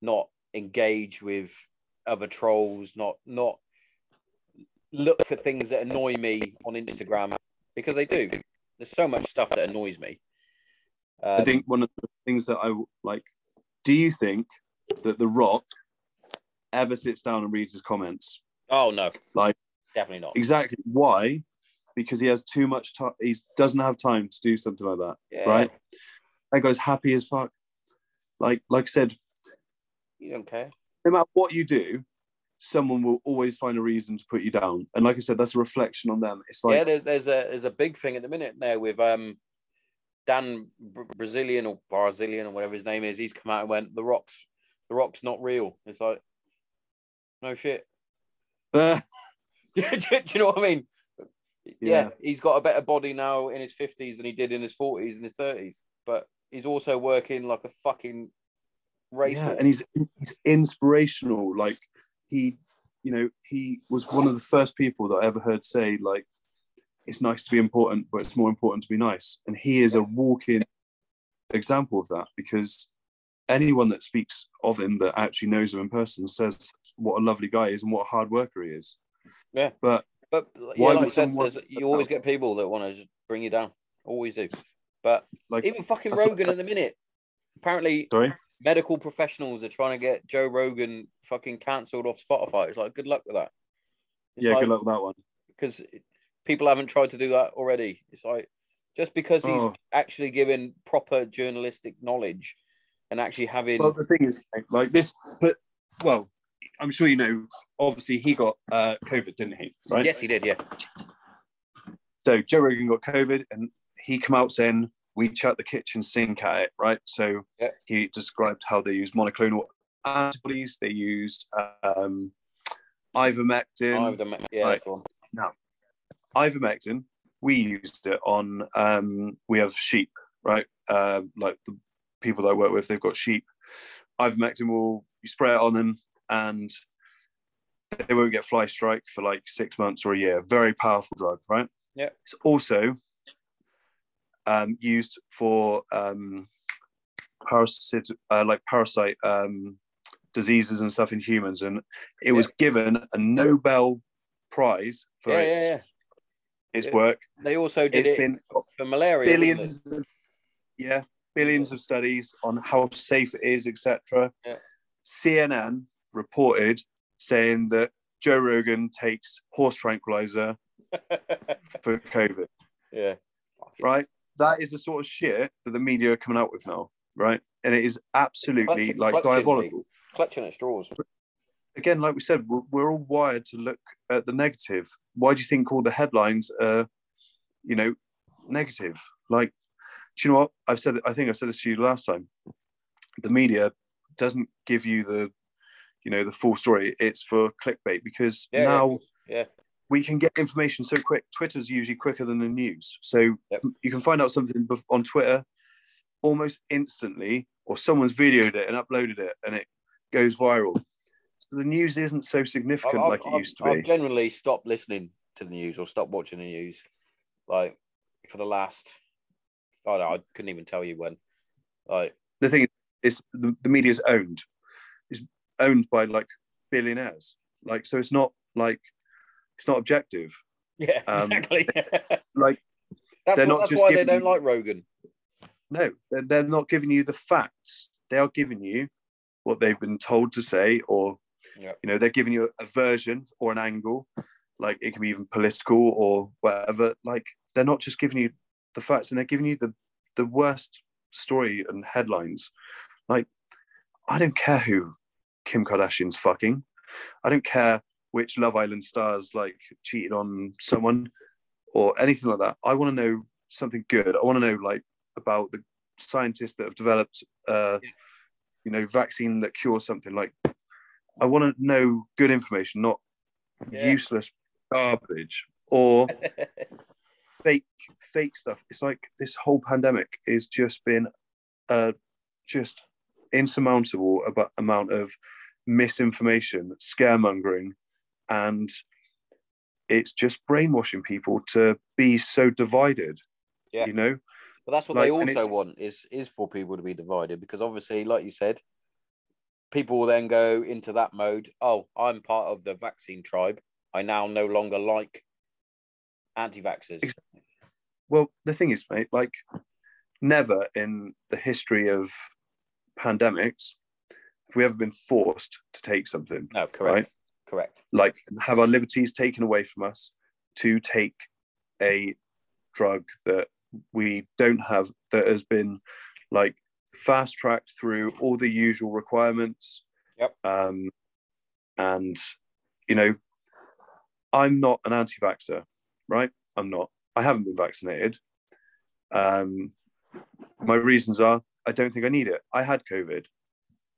not engage with other trolls, not not look for things that annoy me on Instagram because they do. There's so much stuff that annoys me. Um, I think one of the things that I like. Do you think that The Rock ever sits down and reads his comments? Oh no, Like- definitely not. Exactly. Why? Because he has too much time. He doesn't have time to do something like that. Yeah, Right. That guy's happy as fuck. Like, like I said, You don't care. no matter what you do, someone will always find a reason to put you down. And like I said, that's a reflection on them. It's like, yeah, there's, there's a there's a big thing at the minute now with um Dan Brazilian or Brazilian or whatever his name is. He's come out and went, "The Rock's the Rock's not real." It's like, no shit. uh, do, you- do you know what I mean? Yeah. Yeah. he's got a better body now in his fifties than he did in his forties and his thirties. But he's also working like a fucking race. yeah, and he's he's inspirational. Like he, you know, he was one of the first people that I ever heard say like, "It's nice to be important, but it's more important to be nice." And he is a walking example of that because anyone that speaks of him that actually knows him in person says what a lovely guy he is and what a hard worker he is. Yeah. But But yeah, like I said, you always get people that want to just bring you down. Always do. But like, even fucking Rogan at the minute. Apparently, sorry, medical professionals are trying to get Joe Rogan fucking cancelled off Spotify. It's like, good luck with that. It's yeah, like, good luck with that one. Because people haven't tried to do that already. It's like, just because he's Oh. actually given proper journalistic knowledge and actually having. Well, the thing is, like this, but well, I'm sure you know. Obviously, he got uh, COVID, didn't he? Right. Yes, he did. Yeah. So Joe Rogan got COVID, and he come out saying we chucked the kitchen sink at it, right? So Yeah. he described how they used monoclonal antibodies, they used um, ivermectin. I would have- yeah, Right. one. ivermectin, we used it on. Um, we have sheep, right? Uh, like the people that I work with, they've got sheep. Ivermectin will you spray it on them, and they won't get fly strike for like six months or a year. Very powerful drug, right? Yeah. It's also um, used for um, parasite, uh, like parasite um, diseases and stuff in humans, and it was given a Nobel Prize for Yeah, its yeah, yeah. its work. They also did It's it been for malaria. billions, of, yeah, billions of studies on how safe it is, etc. Yeah. CNN reported saying that Joe Rogan takes horse tranquilizer for COVID. yeah. Right, that is the sort of shit that the media are coming out with now. Right, and it is absolutely Clutching- like clutching, diabolical. Clutching at straws. Again, like we said, we're, we're all wired to look at the negative. Why do you think all the headlines are, you know, negative? Like, do you know what I've said? I think I said this to you last time. The media doesn't give you the, you know, the full story. It's for clickbait because Yeah, now yeah. We can get information so quick. Twitter's usually quicker than the news, so Yep. you can find out something on Twitter almost instantly, or someone's videoed it and uploaded it, and it goes viral. So the news isn't so significant I've, like it I've- used to be. I've generally stopped listening to the news or stopped watching the news, like for the last. I don't know, I couldn't even tell you when. Like, the thing is, the, the media's owned. It's owned by like billionaires. Like, so it's not like it's not objective. yeah, Um, exactly. Like, that's they're what, not that's just why they don't you- like Rogan. no, they're, they're not giving you the facts. They are giving you what they've been told to say, or Yeah. you know, they're giving you a version or an angle. Like it can be even political or whatever. Like they're not just giving you the facts, and they're giving you the the worst story and headlines. Like I don't care who Kim Kardashian's fucking. I don't care which Love Island stars like cheated on someone or anything like that. I want to know something good. I want to know like about the scientists that have developed, uh, you know, vaccine that cures something. Like, I want to know good information, not Yeah. useless garbage or fake fake stuff. It's like this whole pandemic is just been uh, just insurmountable about amount of misinformation, scaremongering, and it's just brainwashing people to be so divided. Yeah. You know, But that's what Like, they also want is is for people to be divided because obviously, like you said, people will then go into that mode. Oh, I'm part of the vaccine tribe. I now no longer like anti-vaxxers. Well, the thing is, mate, like never in the history of pandemics have we ever been forced to take something. No, correct, Right. Correct. like have our liberties taken away from us to take a drug that we don't have that has been like fast tracked through all the usual requirements? Yep. um and you know i'm not an anti-vaxxer right? I'm not. I haven't been vaccinated. Um my reasons are i don't think i need it. I had covid.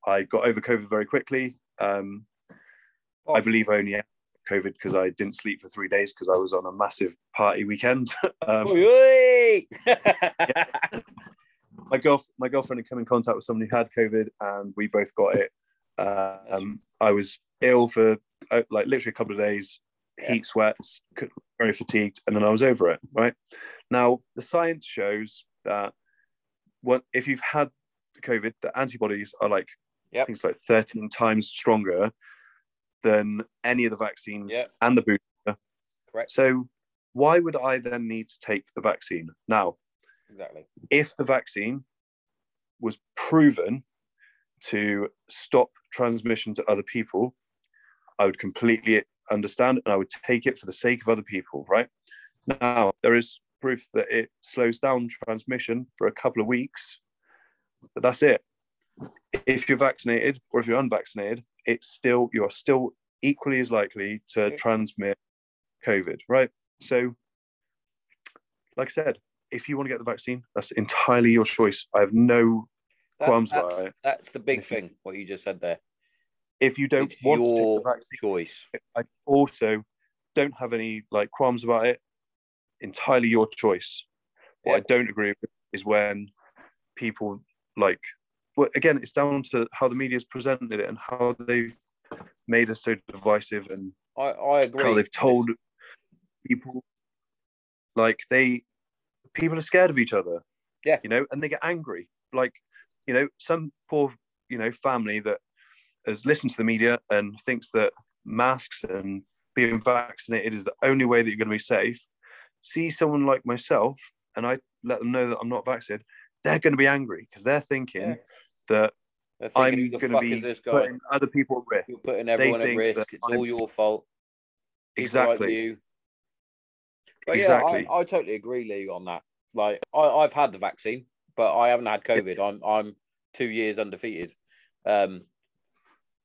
I got over covid very quickly. Um I believe I only had COVID because I didn't sleep for three days because I was on a massive party weekend. um, oi! my my girlfriend had come in contact with someone who had COVID, and we both got it. Um, I was ill for uh, like literally a couple of days, Yeah. heat sweats, very fatigued, and then I was over it. Right now, the science shows that what if you've had COVID, the antibodies are like Yep. think it's like 13 times stronger than any of the vaccines Yep. and the booster. correct. So why would I then need to take the vaccine? Now, Exactly. if the vaccine was proven to stop transmission to other people, I would completely understand and I would take it for the sake of other people, right? Now, there is proof that it slows down transmission for a couple of weeks, but that's it. If you're vaccinated or if you're unvaccinated, it's still you're still equally as likely to Yeah. transmit COVID, right? So, like I said, if you want to get the vaccine, that's entirely your choice. I have no That- qualms that's, about it. that's the big thing. What you just said there. If you don't It's want to your take the vaccine, choice. I also don't have any like qualms about it. Entirely your choice. What I don't agree with is when people like. Well, again, it's down to how the media's presented it and how they've made us so divisive and I, I agree. how they've told people like they people are scared of each other Yeah. you know and they get angry like you know some poor you know family that has listened to the media and thinks that masks and being vaccinated is the only way that you're going to be safe see someone like myself and i let them know that i'm not vaccinated they're going to be angry because they're thinking Yeah. That thinking, i'm going to be is this guy? putting other people at risk You're putting everyone at risk. It's all I'm- your fault. People like exactly you. But Exactly. yeah, I, I totally agree, Lee, on that. Like I, I've had the vaccine, but I haven't had COVID. I'm I'm two years undefeated. Um,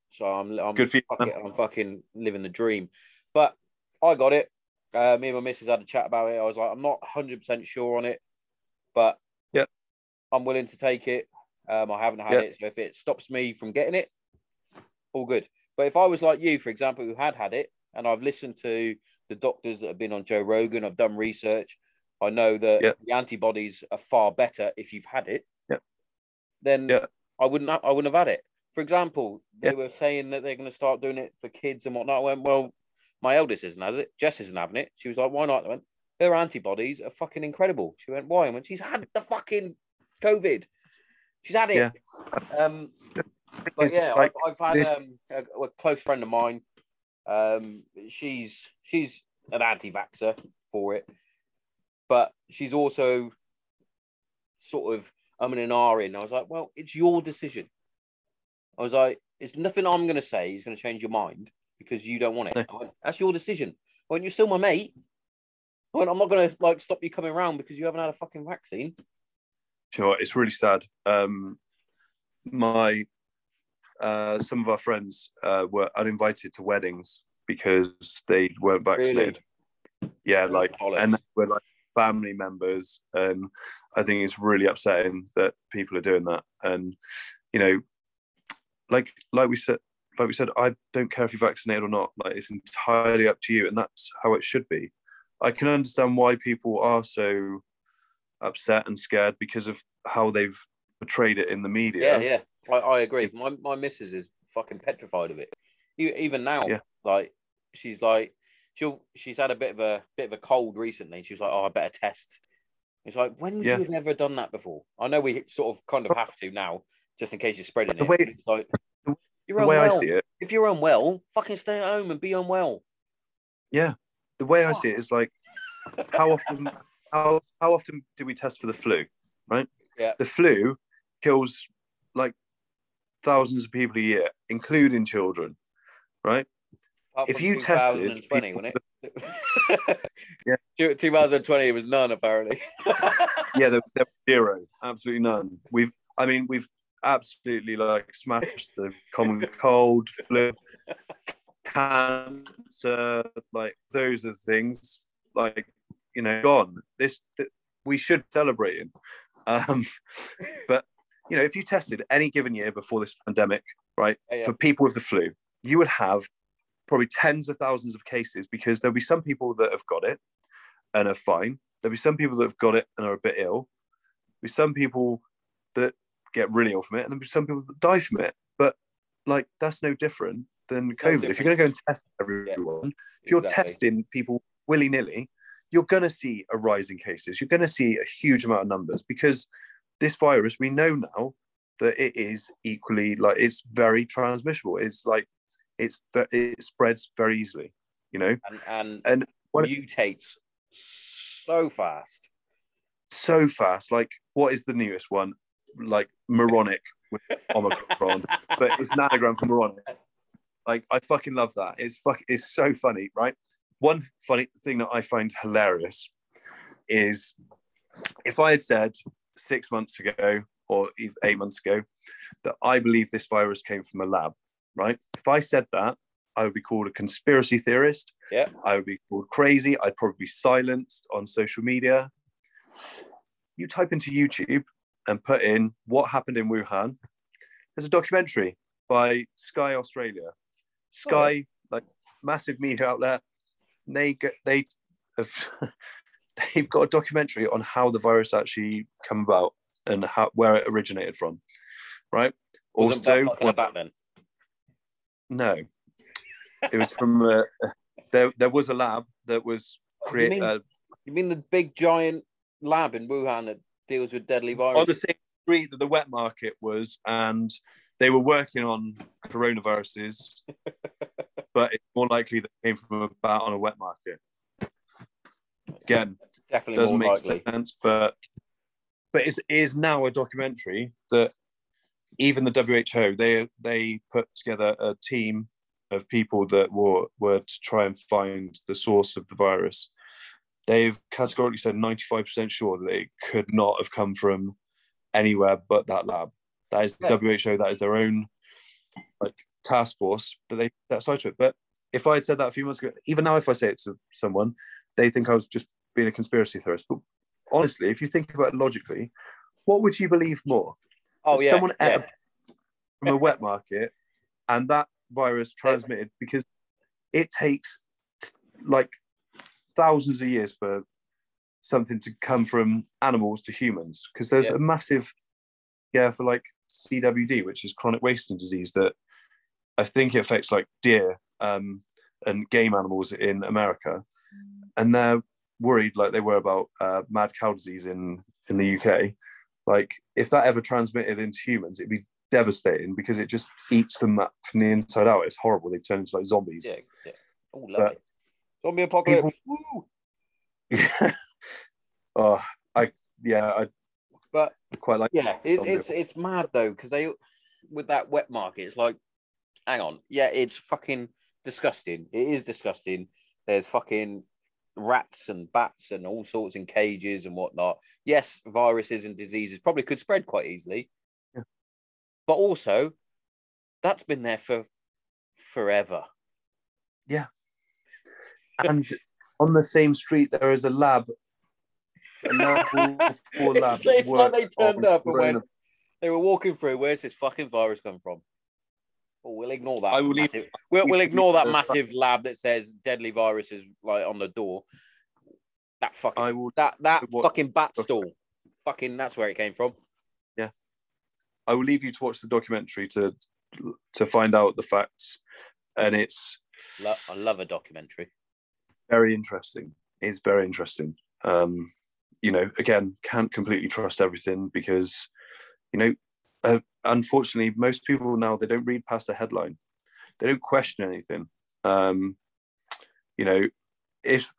so I'm I'm Good for you, I'm fucking living the dream. But I got it. Uh, me and my missus had a chat about it. I was like, I'm not 100 percent sure on it, but Yep. I'm willing to take it. Um, I haven't had it, so if it stops me from getting it, all good. But if I was like you, for example, who had had it, and I've listened to the doctors that have been on Joe Rogan, I've done research, I know that the antibodies are far better if you've had it. Yep. Then. I wouldn't. Have, I wouldn't have had it. For example, they were saying that they're going to start doing it for kids and whatnot. I went, well, my eldest isn't has it. Jess isn't having it. She was like, why not? I went, her antibodies are fucking incredible. She went, why? I went, she's had the fucking COVID. She's had it. Yeah. Um, but yeah, like I've, I've had this- um, a, a close friend of mine. Um, she's she's an anti-vaxer for it, but she's also sort of I'm an R in. I was like, well, it's your decision. I was like, it's nothing I'm going to say is going to change your mind because you don't want it. I went, That's your decision. When you're still my mate, I went, I'm not going to like stop you coming around because you haven't had a fucking vaccine. You know what? It's really sad. Um, my uh, some of our friends uh, were uninvited to weddings because they weren't vaccinated. Yeah, like, and they were like, family members, and I think it's really upsetting that people are doing that. And you know, like like we said, like we said, I don't care if you're vaccinated or not. Like it's entirely up to you, and that's how it should be. I can understand why people are so upset and scared because of how they've portrayed it in the media. Yeah, yeah, I, I agree. My my missus is fucking petrified of it. Even now, Yeah. like she's like she'll she's had a bit of a bit of a cold recently. She's like, oh, I better test. It's like when would Yeah. you have ever done that before? I know we sort of kind of have to now, just in case you're spreading The it. way- like you're The way I see it, If you're unwell, fucking stay at home and be unwell. Yeah, the way I see it is like how often how how often do we test for the flu? Right? Yeah. The flu kills like thousands of people a year, including children. Right? Apart If you tested 2020, people wasn't it? Yeah. Two- 2020 was none apparently. yeah, there, there was zero, absolutely none. We've, I mean, we've absolutely like smashed the common cold, flu, cancer, like those are things like you know gone. This th- we should celebrate it. Um, but you know, if you tested any given year before this pandemic, right, Yeah, yeah. for people with the flu, you would have probably tens of thousands of cases because there'll be some people that have got it and are fine. There'll be some people that have got it and are a bit ill. There'll be some people that get really ill from it, and there'll be some people that die from it. But like that's no different than COVID. If you're going to go and test everyone, if you're exactly. testing people willy nilly, you're going to see a rise in cases. You're going to see a huge amount of numbers because this virus, we know now that it is equally like it's very transmissible. It's like it's it spreads very easily. You know, and, and and what- mutates so fast. so fast. Like, what is the newest one? Like moronic with Omicron, but it's an anagram for moronic. Like, I fucking love that. It's fuck. It's so funny, right? One funny thing that I find hilarious is if I had said six months ago or eight months ago that I believe this virus came from a lab, right? If I said that, I would be called a conspiracy theorist. Yeah. I would be called crazy. I'd probably be silenced on social media. You type into YouTube and put in what happened in Wuhan. There's a documentary by Sky Australia. Sky, like massive media outlet, they get they have they've got a documentary on how the virus actually come about and how where it originated from. Right. Wasn't also, that fucking a then? no, it was from uh, there. There was a lab that was You created mean, uh, you mean the big giant lab in Wuhan that deals with deadly on viruses? the same street that the wet market was, and they were working on coronaviruses, but it's more likely that it came from a bat on a wet market. Again, Definitely doesn't more make likely. sense, but but it is now a documentary that even the WHO they they put together a team of people that were were to try and find the source of the virus. They've categorically said 95% sure that it could not have come from anywhere but that lab. That is the Yeah. WHO. That is their own like task force that they that aside to it. But if I had said that a few months ago, even now, if I say it to someone, they think I was just being a conspiracy theorist. But honestly, if you think about it logically, what would you believe more? Oh That yeah, someone yeah. from a wet market and that virus transmitted because it takes like thousands of years for something to come from animals to humans because there's Yeah. a massive yeah for like CWD which is chronic wasting disease that I think it affects like deer um, and game animals in America and they're worried like they were about uh, mad cow disease in in the UK like if that ever transmitted into humans it'd be devastating because it just eats them up from the inside out it's horrible they turn into like zombies Yeah, yeah. Oh, lovely. Zombie apocalypse. Woo! oh I yeah I But quite like yeah, it, it's it's mad though because they with that wet market, it's like, hang on, yeah, it's fucking disgusting. It is disgusting. There's fucking rats and bats and all sorts in cages and whatnot. Yes, viruses and diseases probably could spread quite easily, Yeah. but also that's been there for forever. Yeah. And on the same street there is a lab a four lab. It's, it's like they turned up and went, they were walking through. Where's this fucking virus come from? Oh, we'll ignore that. I will leave- massive, we'll, we'll ignore that massive lab that says deadly viruses like on the door. That fucking I will. that that what- fucking bat stall. Fucking that's where it came from. Yeah. I will leave you to watch the documentary to to find out the facts, and it's Lo- I love a documentary. very interesting. It's very interesting. Um, you know, again, can't completely trust everything because, you know, uh, unfortunately, most people now they don't read past the headline. They don't question anything. Um, you know, if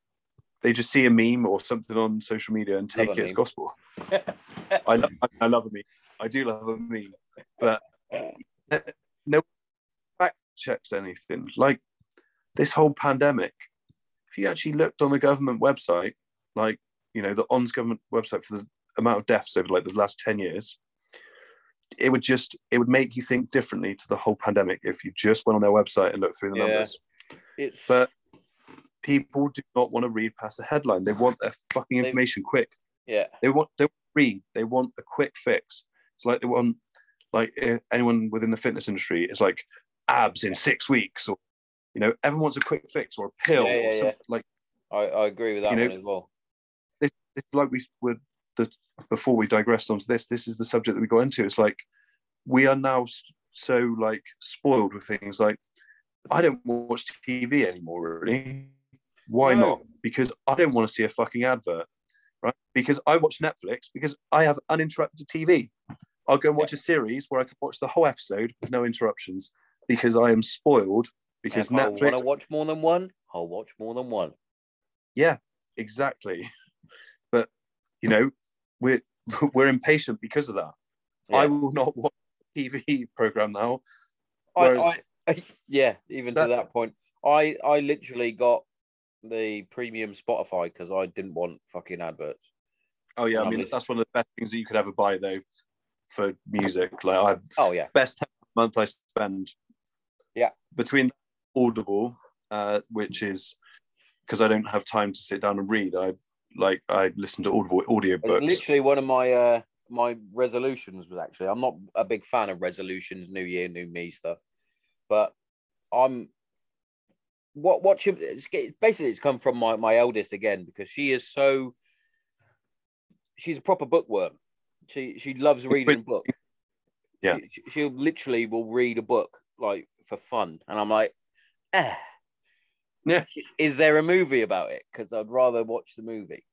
they just see a meme or something on social media and take Love it as gospel. I, lo- I love a meme. I do love a meme, but no fact checks anything. Like this whole pandemic, if you actually looked on the government website, like you know the ONS government website for the amount of deaths over like the last ten years, it would just it would make you think differently to the whole pandemic if you just went on their website and looked through the Yeah. numbers. It's But people do not want to read past the headline. They want their fucking They- information quick. yeah, They want they want read. They want a quick fix. It's like they want like anyone within the fitness industry is like abs in six weeks, or you know, everyone wants a quick fix or a pill Yeah, or yeah, something. yeah. Like I, I agree with that You know- one as well. this, this like we were the before we digressed onto this. This is the subject that we got into. It's like we are now so like spoiled with things like I don't watch TV anymore. Really, why No. not? Because I don't want to see a fucking advert, right? Because I watch Netflix because I have uninterrupted TV. I'll go and watch a series where I can watch the whole episode with no interruptions because I am spoiled. Because if I want to watch more than one, I'll watch more than one. yeah, exactly. But you know, we're we're impatient because of that. I will not watch a TV program now. I, Whereas- I, yeah, even That- to that point, I I literally got the premium Spotify because I didn't want fucking adverts. Oh yeah, I I'm mean that's one of the best things that you could ever buy though for music. Like I Oh yeah, best month I spend. Yeah. Between Audible, uh, which is because I don't have time to sit down and read. I like I listen to Audible it's audiobooks. literally one of my uh my resolutions was actually. I'm not a big fan of resolutions, New Year, New Me stuff, but I'm. What what should it's basically it's come from my my eldest again because she is so. She's a proper bookworm. She she loves reading a book. Yeah. She, she'll literally will read a book like for fun, and I'm like, eh. Yeah. Is there a movie about it? Because I'd rather watch the movie.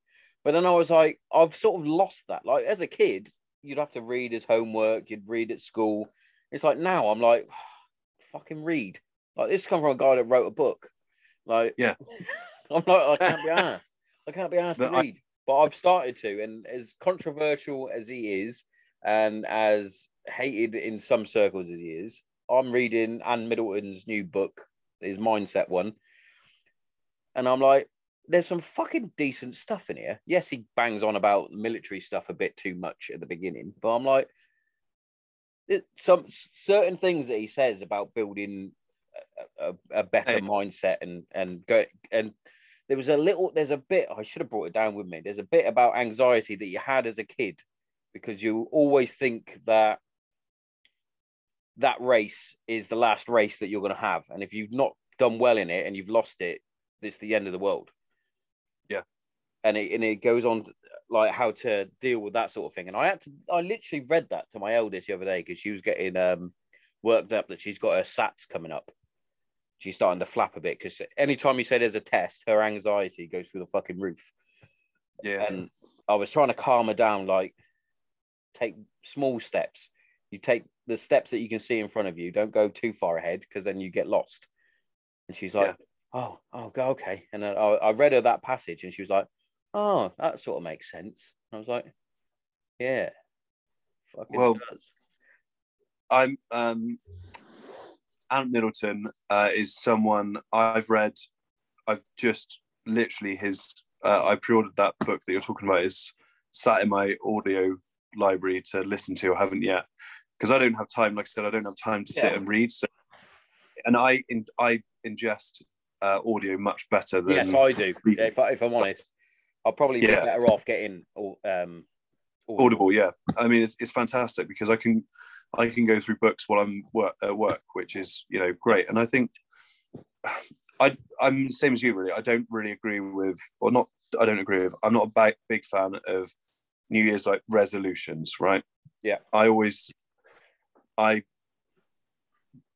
But then I was like, I've sort of lost that. Like as a kid, you'd have to read as homework, you'd read at school. It's like now I'm like, fucking read. Like this come from a guy that wrote a book. Like Yeah. I'm like, I can't be asked. I can't be asked to But I- read. But I've started to, and as controversial as he is, and as hated in some circles as he is, I'm reading Ant Middleton's new book, his mindset one. And I'm like, there's some fucking decent stuff in here. Yes, he bangs on about military stuff a bit too much at the beginning, but I'm like, it, some certain things that he says about building a, a, a better Hey. mindset and and go and there was a little there's a bit I should have brought it down with me. There's a bit about anxiety that you had as a kid because you always think that that race is the last race that you're going to have, and if you've not done well in it and you've lost it, it's the end of the world. Yeah. and it and it goes on like how to deal with that sort of thing. And I had to I literally read that to my eldest the other day because she was getting um worked up that she's got her SATs coming up. She's starting to flap a bit because anytime you say there's a test, her anxiety goes through the fucking roof. yeah. And I was trying to calm her down, like take small steps. You take the steps that you can see in front of you. Don't go too far ahead because then you get lost. And she's like, "Oh, oh, go okay." And I, I read her that passage, and she was like, "Oh, that sort of makes sense." I was like, "Yeah, fucking Well, does." I'm um Ant Middleton uh, is someone I've read. I've just literally his. Uh, I pre-ordered that book that you're talking about. Is sat in my audio library to listen to. I haven't yet because I don't have time. Like I said, I don't have time to sit and read. So, and I in, I ingest uh, audio much better than Yes, I do. If, I, if I'm honest, I'll probably Yeah. be better off getting um, Audible, yeah. I mean, it's, it's fantastic because I can I can go through books while I'm work, at work, which is you know great. And I think I I'm the same as you really. I don't really agree with, or not. I don't agree with. I'm not a big big fan of New Year's like resolutions, right? Yeah. I always I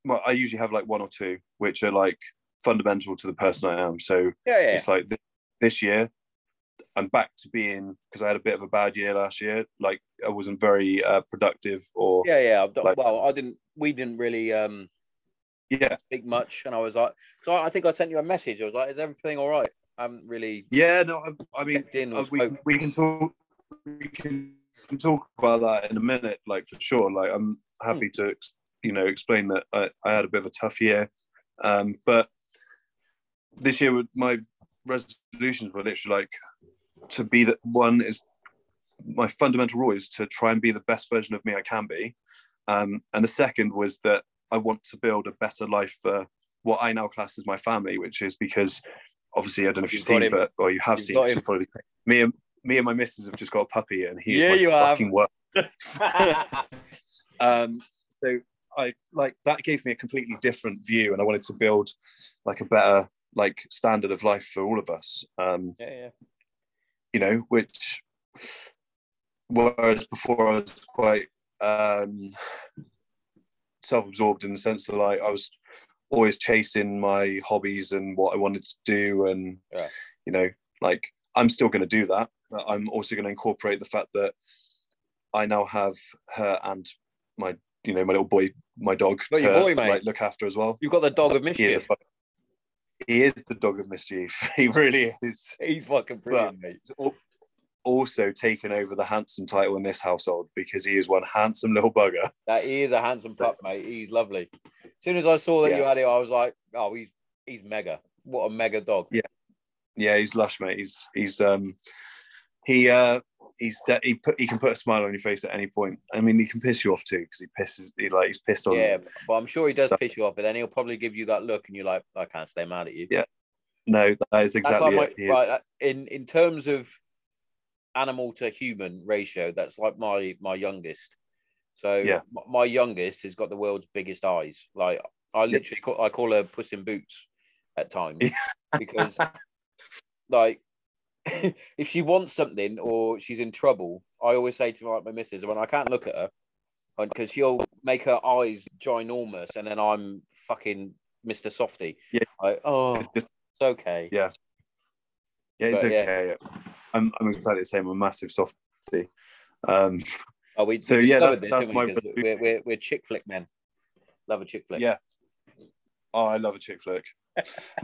well, I usually have like one or two which are like fundamental to the person I am. So Yeah, yeah. it's like th- this year i'm back to being because i had a bit of a bad year last year like i wasn't very uh, productive or Yeah, yeah. I've done, Like- well, I didn't. We didn't really um yeah speak much, and I was like, so I think I sent you a message. I was like, "Is everything all right?" I haven't really yeah no i, I mean in uh, we, we can talk we can, can talk about that in a minute like for sure like i'm happy to you know explain that I, I had a bit of a tough year um but this year my resolutions were literally like to be the one is my fundamental rule is to try and be the best version of me I can be. Um, and the second was that I want to build a better life for what I now class as my family, which is because obviously I don't know if you've, You've seen, but or you have You've seen. probably- me and me and my missus have just got a puppy, and he's Yeah, my you fucking work. um, so I like that gave me a completely different view, and I wanted to build like a better like standard of life for all of us. Um, yeah, yeah. you know, which whereas before I was quite um, self-absorbed in the sense that like I was always chasing my hobbies and what I wanted to do, and Yeah. you know, like I'm still going to do that, but I'm also going to incorporate the fact that I now have her and my, you know, my little boy, my dog to your boy, mate. like look after as well. You've got the dog of mischief. He is the dog of mischief. He really is. He's fucking brilliant, mate. Also taken over the handsome title in this household because he is one handsome little bugger. That he is a handsome pup, mate. He's lovely. As soon as I saw that Yeah. you had it, I was like, "Oh, he's he's mega. What a mega dog." Yeah. Yeah, he's lush, mate. He's he's um he uh he's de- he put he can put a smile on your face at any point. I mean, he can piss you off too because he pisses he like he's pissed on. Yeah, but I'm sure he does So- piss you off, but then he'll probably give you that look, and you're like, "I can't stay mad at you." Yeah, No, that is exactly like my, right, uh, in in terms of animal to human ratio. That's like my my youngest. So Yeah. my youngest has got the world's biggest eyes. Like I literally call, I call her Puss in Boots at times because like if she wants something or she's in trouble, I always say to my, my missus when I can't look at her because she'll make her eyes ginormous and then I'm fucking Mr. Softy. Yeah. Like, oh, it's just it's okay. Yeah. yeah, it's but, yeah. okay. I'm I'm excited to say I'm a massive softie. Um, Oh, we So, yeah, that's- this, that's we? my we're, we're we're chick flick men. Love a chick flick. Yeah. Oh, I love a chick flick.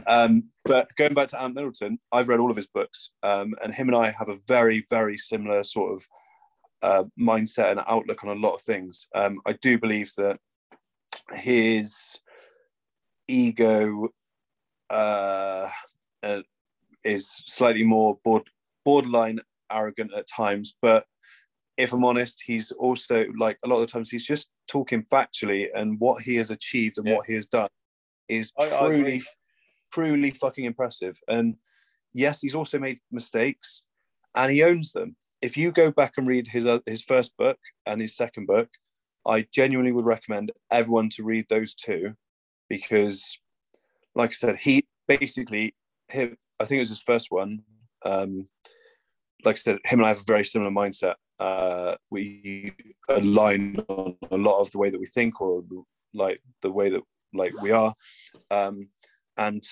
Um, but going back to Ant Middleton, I've read all of his books, um, and him and I have a very, very similar sort of uh, mindset and outlook on a lot of things. Um, I do believe that his ego uh, uh, is slightly more board, borderline arrogant at times, but if I'm honest, he's also like a lot of the times he's just talking factually, and what he has achieved and Yeah. what he has done is I- I truly, agree. Truly fucking impressive. And yes, he's also made mistakes, and he owns them. If you go back and read his uh, his first book and his second book, I genuinely would recommend everyone to read those two, because, like I said, he basically him. I think it was his first one. Um, like I said, him and I have a very similar mindset. Uh, we align on a lot of the way that we think, or like the way that like we are. Um, and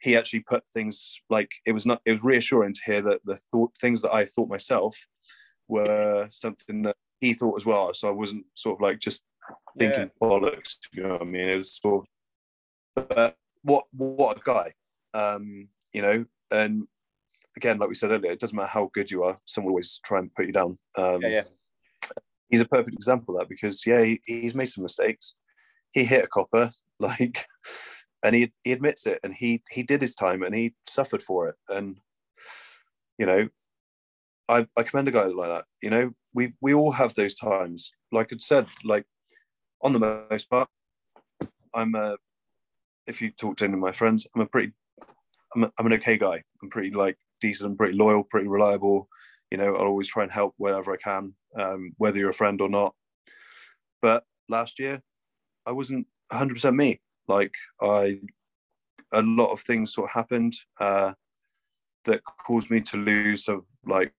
he actually put things like it was not. It was reassuring to hear that the thought things that I thought myself were something that he thought as well. So I wasn't sort of like just thinking bollocks. You know what I mean? It was sort of. But what what a guy, um, you know, and again, like we said earlier, it doesn't matter how good you are, someone always try and put you down. Um, yeah, yeah. He's a perfect example of that because yeah, he, he's made some mistakes. He hit a copper, like, and he he admits it, and he he did his time, and he suffered for it, and you know, I I commend a guy like that. You know, we we all have those times. Like I said, like on the most part, I'm a. If you talk to any of my friends, I'm a pretty, I'm, a, I'm an okay guy. I'm pretty like decent, I'm pretty loyal, pretty reliable. You know, I'll always try and help wherever I can, um, whether you're a friend or not. But last year, I wasn't 100% me. Like I, a lot of things sort of happened uh, that caused me to lose of like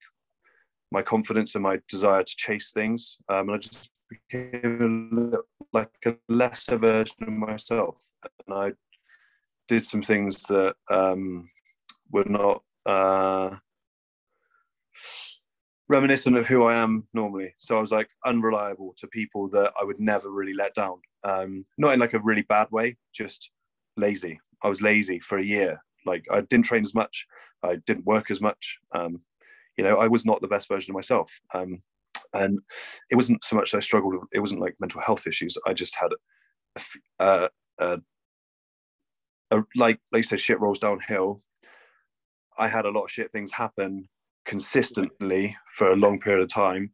my confidence and my desire to chase things. Um, and I just became a like a lesser version of myself. And I did some things that um, were not uh, reminiscent of who I am normally. So I was like unreliable to people that I would never really let down. Um, not in like a really bad way, just lazy. I was lazy for a year. Like I didn't train as much. I didn't work as much. Um, you know, I was not the best version of myself. Um, and it wasn't so much I struggled. It wasn't like mental health issues. I just had a, a, a, like like you said, shit rolls downhill. I had a lot of shit things happen consistently for a long period of time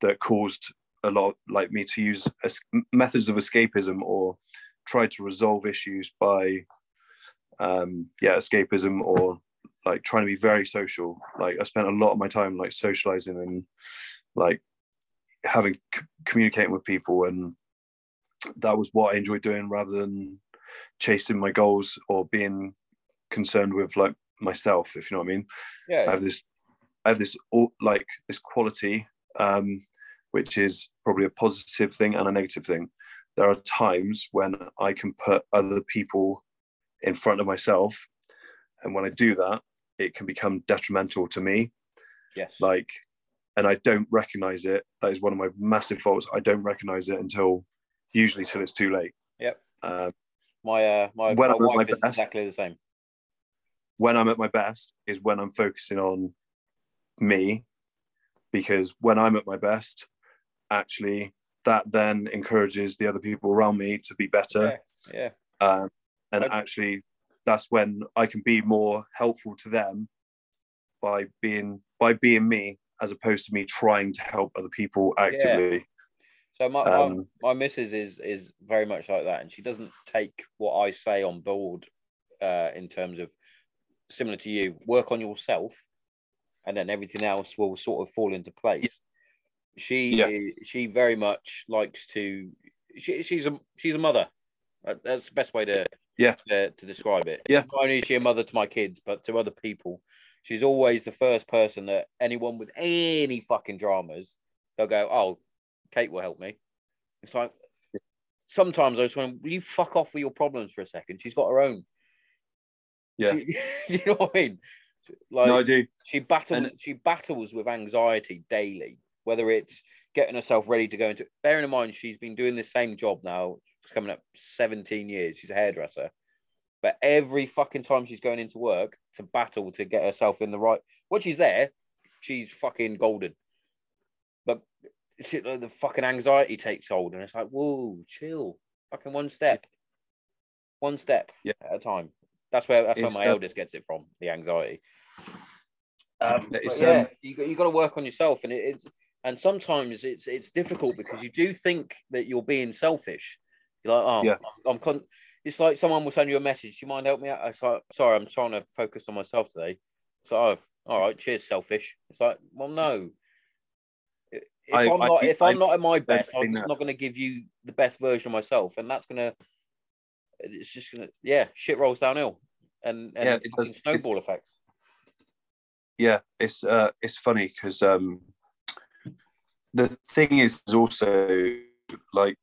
that caused a lot like me to use es- methods of escapism or try to resolve issues by um yeah escapism or like trying to be very social like i spent a lot of my time like socializing and like having c- communicating with people and that was what i enjoyed doing rather than chasing my goals or being concerned with like myself if you know what i mean Yeah. I have this I have this like this quality um which is probably a positive thing and a negative thing there are times when I can put other people in front of myself and when I do that it can become detrimental to me yes. like and I don't recognize it that is one of my massive faults I don't recognize it until usually till it's too late Yep. um, my uh, my, when my I'm wife my is best- exactly the same. when I'm at my best is when I'm focusing on me, because when I'm at my best, actually, that then encourages the other people around me to be better. Yeah. Um, and actually, that's when I can be more helpful to them by being by being me, as opposed to me trying to help other people actively. So my, Um, my my missus is is very much like that, and she doesn't take what I say on board uh, in terms of similar to you. Work on yourself, and then everything else will sort of fall into place. She Yeah. she very much likes to. She, she's a she's a mother. That's the best way to Yeah. to, to describe it. Yeah. Not only is she a mother to my kids, but to other people. She's always the first person that anyone with any fucking dramas, they'll go, "Oh, Kate will help me." It's like sometimes I just want, will you fuck off with your problems for a second? She's got her own. Yeah. You know what I mean? Like no, I do. she battles and- she battles with anxiety daily, whether it's getting herself ready to go into bearing in mind she's been doing the same job now, it's coming up 17 years. She's a hairdresser. But every fucking time she's going into work to battle to get herself in the right when she's there, she's fucking golden. But shit, like, the fucking anxiety takes hold, and it's like, whoa, chill, fucking one step, one step Yeah. at a time. That's where that's where It's, my uh, eldest gets it from, the anxiety. Um, yeah, um, you got you got to work on yourself, and it, it's and sometimes it's it's difficult because you do think that you're being selfish. You're like, oh, Yeah. I'm, I'm con- it's like someone will send you a message. Do you mind help me out? It's like, sorry, I'm trying to focus on myself today. So, oh, all right, cheers, selfish. It's like, well, no. If I, I- am not, if I'm I not at my best, I'm that. not going to give you the best version of myself, and that's gonna. It's just gonna, yeah, shit rolls downhill, and and Yeah, it does. Snowball effect. Yeah it's uh it's funny because um the thing is also like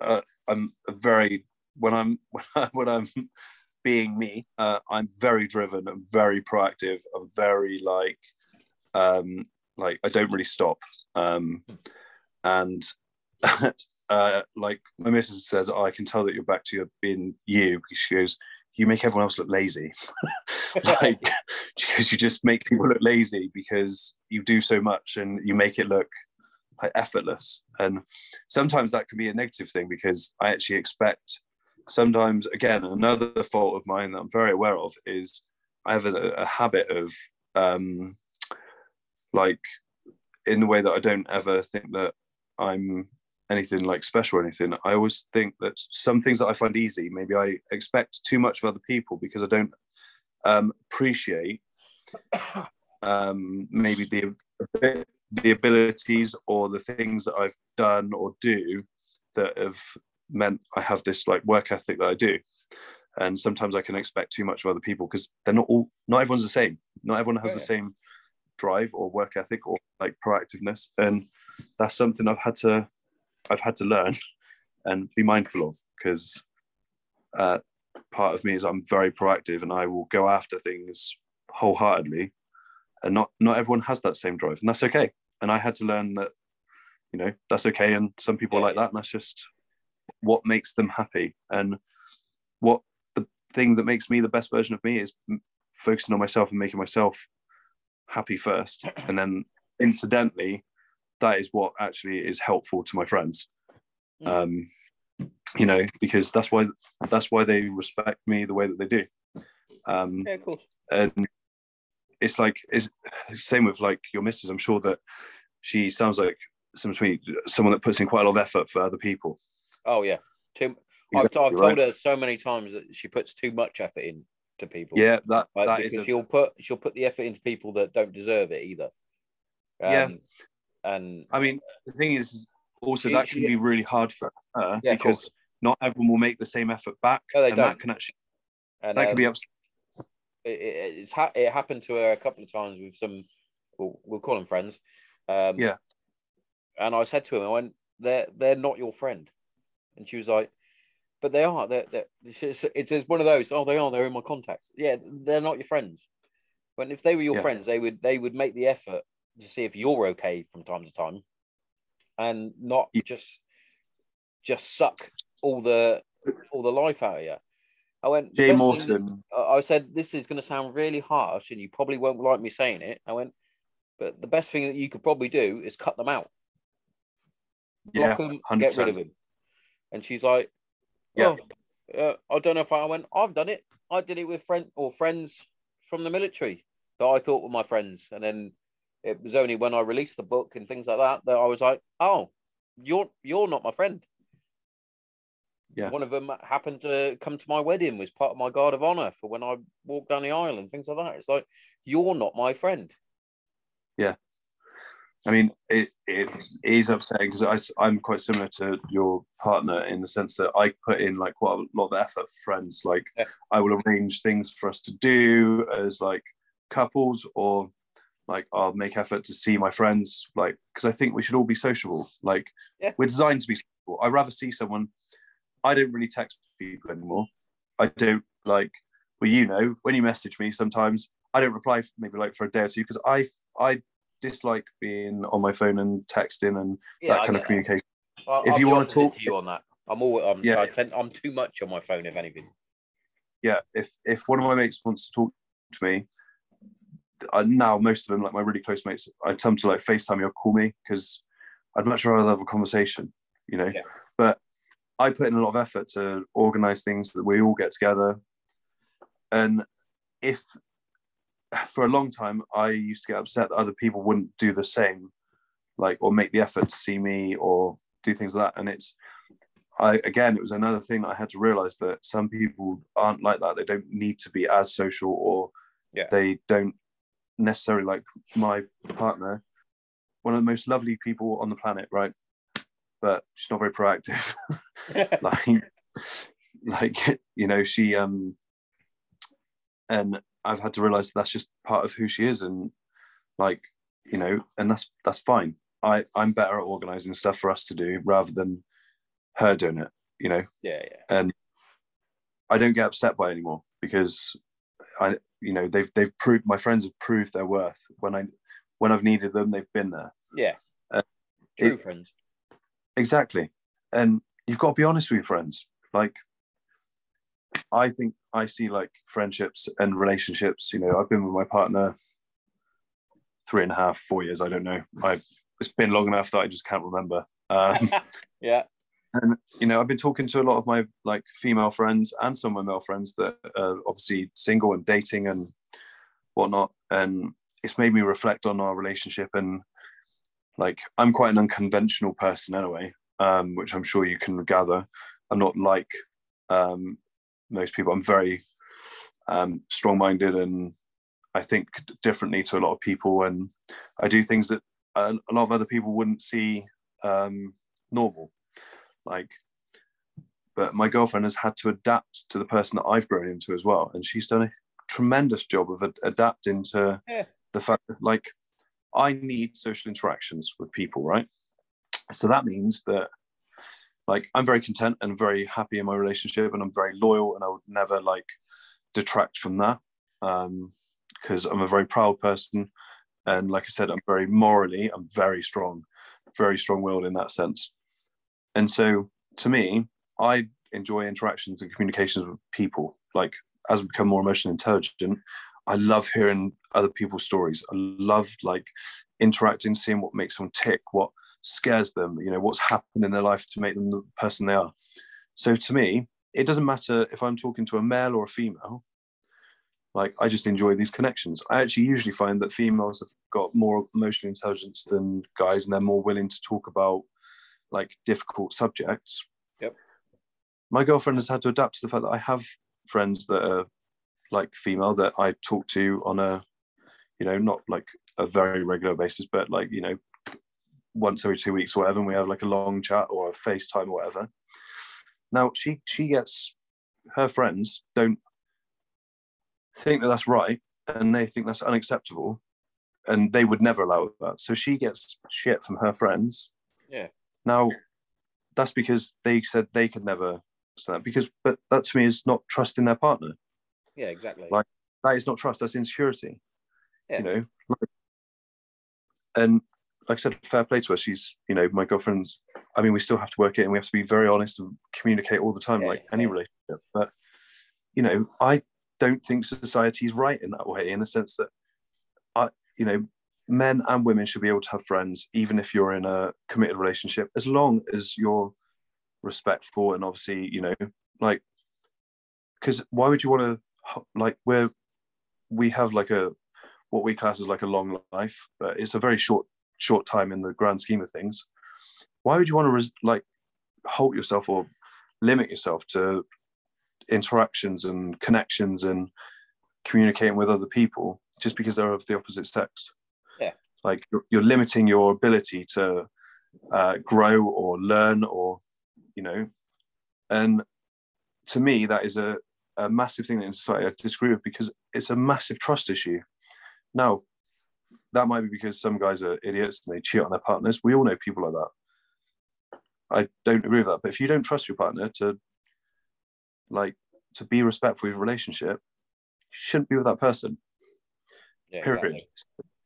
uh, i'm very when i'm when, I, when i'm being me uh, i'm very driven i'm very proactive i'm very like um like i don't really stop. Um and uh like my missus said oh, i can tell that you're back to your being you because she goes you make everyone else look lazy. Like because you just make people look lazy because you do so much and you make it look like effortless. And sometimes that can be a negative thing because i actually expect sometimes again another fault of mine that i'm very aware of is i have a, a habit of um like in the way that i don't ever think that i'm anything like special or anything i always think that some things that i find easy maybe i expect too much of other people because i don't um, appreciate um, maybe the the abilities or the things that I've done or do that have meant I have this like work ethic that I do. And sometimes I can expect too much of other people because they're not all not everyone's the same. Not everyone has Oh, the same drive or work ethic or like proactiveness. And that's something I've had to I've had to learn and be mindful of because uh, part of me is I'm very proactive and I will go after things wholeheartedly. And not not everyone has that same drive, and that's okay. And I had to learn that, you know, that's okay. And some people are like that, and that's just what makes them happy. And what the thing that makes me the best version of me is focusing on myself and making myself happy first, and then incidentally, that is what actually is helpful to my friends. Mm. Um, you know, because that's why that's why they respect me the way that they do. Um, Yeah, of course. and it's like it's same with like your missus. I'm sure that she sounds like some me someone that puts in quite a lot of effort for other people. Oh yeah. Too. I've, Exactly I've told her so many times that she puts too much effort in to people. Yeah, that Like, that because is a, she'll put she'll put the effort into people that don't deserve it either. Yeah. And I mean, the thing is also that can be really hard for her Yeah, because not everyone will make the same effort back, No, they and don't. that can actually and that can be um, upsetting. it, it, it's ha- it happened to her a couple of times with some we'll, we'll call them friends um Yeah. and i said to him i went they're they're not your friend and she was like but they are they're, they're it's, it's, it's it's one of those oh they are they're in my contacts yeah they're not your friends when if they were your Yeah. friends they would they would make the effort to see if you're okay from time to time and not Yeah. just just suck all the all the life out of you i went Jay "The best thing that- Morton, I said, this is going to sound really harsh and you probably won't like me saying it. I went, but the best thing that you could probably do is cut them out. yeah, them, get rid of them. And she's like, Yeah. oh, uh, I don't know if I, I went, I've done it. I did it with friend or friends from the military that I thought were my friends. And then it was only when I released the book and things like that that I was like, oh, you're you're not my friend. Yeah. One of them happened to come to my wedding, was part of my guard of honor for when I walked down the aisle and things like that. It's like, you're not my friend. Yeah. I mean, it, it is upsetting because I'm quite similar to your partner in the sense that I put in like quite a lot of effort for friends. Like, Yeah. I will arrange things for us to do as like couples, or like I'll make effort to see my friends. Like, because I think we should all be sociable. Like, Yeah. we're designed to be sociable. I'd rather see someone. I don't really text people anymore. I don't like. Well, you know, when you message me, sometimes I don't reply maybe like for a day or two because I I dislike being on my phone and texting and Yeah, that kind of communication. that. I, if I'll you wanna talk- to you on that, I'm all I'm, Yeah. I tend, I'm too much on my phone if anything. Yeah, if if one of my mates wants to talk to me, I, now most of them, like my really close mates, I tell them to like FaceTime me or call me because I'd much rather have a conversation, you know. Yeah. But I put in a lot of effort to organize things so that we all get together. And if for a long time I used to get upset that other people wouldn't do the same, like or make the effort to see me or do things like that. And it's I again it was another thing I had to realize that some people aren't like that. They don't need to be as social or Yeah. they don't necessarily like my partner, one of the most lovely people on the planet, right? But she's not very proactive. like like you know she um and i've had to realize that that's just part of who she is and like you know and that's that's fine i i'm better at organizing stuff for us to do rather than her doing it you know yeah, yeah. and i don't get upset by it anymore because i you know they've they've proved my friends have proved their worth when i when i've needed them they've been there Yeah. Uh, True it- friends. Exactly. And you've got to be honest with your friends. Like, I think I see like friendships and relationships. You know, I've been with my partner three and a half, four years. I don't know. I it's been long enough that I just can't remember. Um, yeah. And you know, I've been talking to a lot of my like female friends and some of my male friends that are obviously single and dating and whatnot. And it's made me reflect on our relationship and like I'm quite an unconventional person anyway, um, which I'm sure you can gather. I'm not like um, most people. I'm very um, strong-minded and I think differently to a lot of people, and I do things that a, lot of other people wouldn't see um, normal. Like, but my girlfriend has had to adapt to the person that I've grown into as well, and she's done a tremendous job of ad- adapting to Yeah. the fact that, like, I need social interactions with people, right? So that means that, like, I'm very content and very happy in my relationship, and I'm very loyal, and I would never like detract from that Um, because I'm a very proud person, and like I said, I'm very morally, I'm very strong, very strong-willed in that sense. And so, to me, I enjoy interactions and communications with people. Like as I become more emotionally intelligent, I love hearing other people's stories. I love like interacting, seeing what makes someone tick, what scares them, you know, what's happened in their life to make them the person they are. So to me, it doesn't matter if I'm talking to a male or a female. Like I just enjoy these connections. I actually usually find that females have got more emotional intelligence than guys, and they're more willing to talk about like difficult subjects. Yep. My girlfriend has had to adapt to the fact that I have friends that are like female that I talk to on a, you know, not like a very regular basis, but like, you know, once every two weeks or whatever, and we have like a long chat or a FaceTime or whatever. Now she she gets her friends don't think that that's right and they think that's unacceptable and they would never allow that. So she gets shit from her friends. Yeah. Now that's because they said they could never that because but that to me is not trusting their partner. Yeah, exactly. Like- That is not trust, that's insecurity. Yeah. You know. Like- and like I said, fair play to her. She's, you know, my girlfriend's I mean, we still have to work it and we have to be very honest and communicate all the time, Yeah, like any relationship. But you know, I don't think society is right in that way, in the sense that I, you know, men and women should be able to have friends, even if you're in a committed relationship, as long as you're respectful and obviously, you know, like, because why would you want to, like, we're, we have like a, what we class as like a long life, but it's a very short, short time in the grand scheme of things. Why would you want to, res- like, halt yourself or limit yourself to interactions and connections and communicating with other people just because they're of the opposite sex. Like you're, you're limiting your ability to uh, grow or learn or, you know, and to me, that is a, a massive thing in society I disagree with because it's a massive trust issue. Now, that might be because some guys are idiots and they cheat on their partners. We all know people like that. I don't agree with that. But if you don't trust your partner to like to be respectful of your relationship, you shouldn't be with that person. yeah, Period. exactly.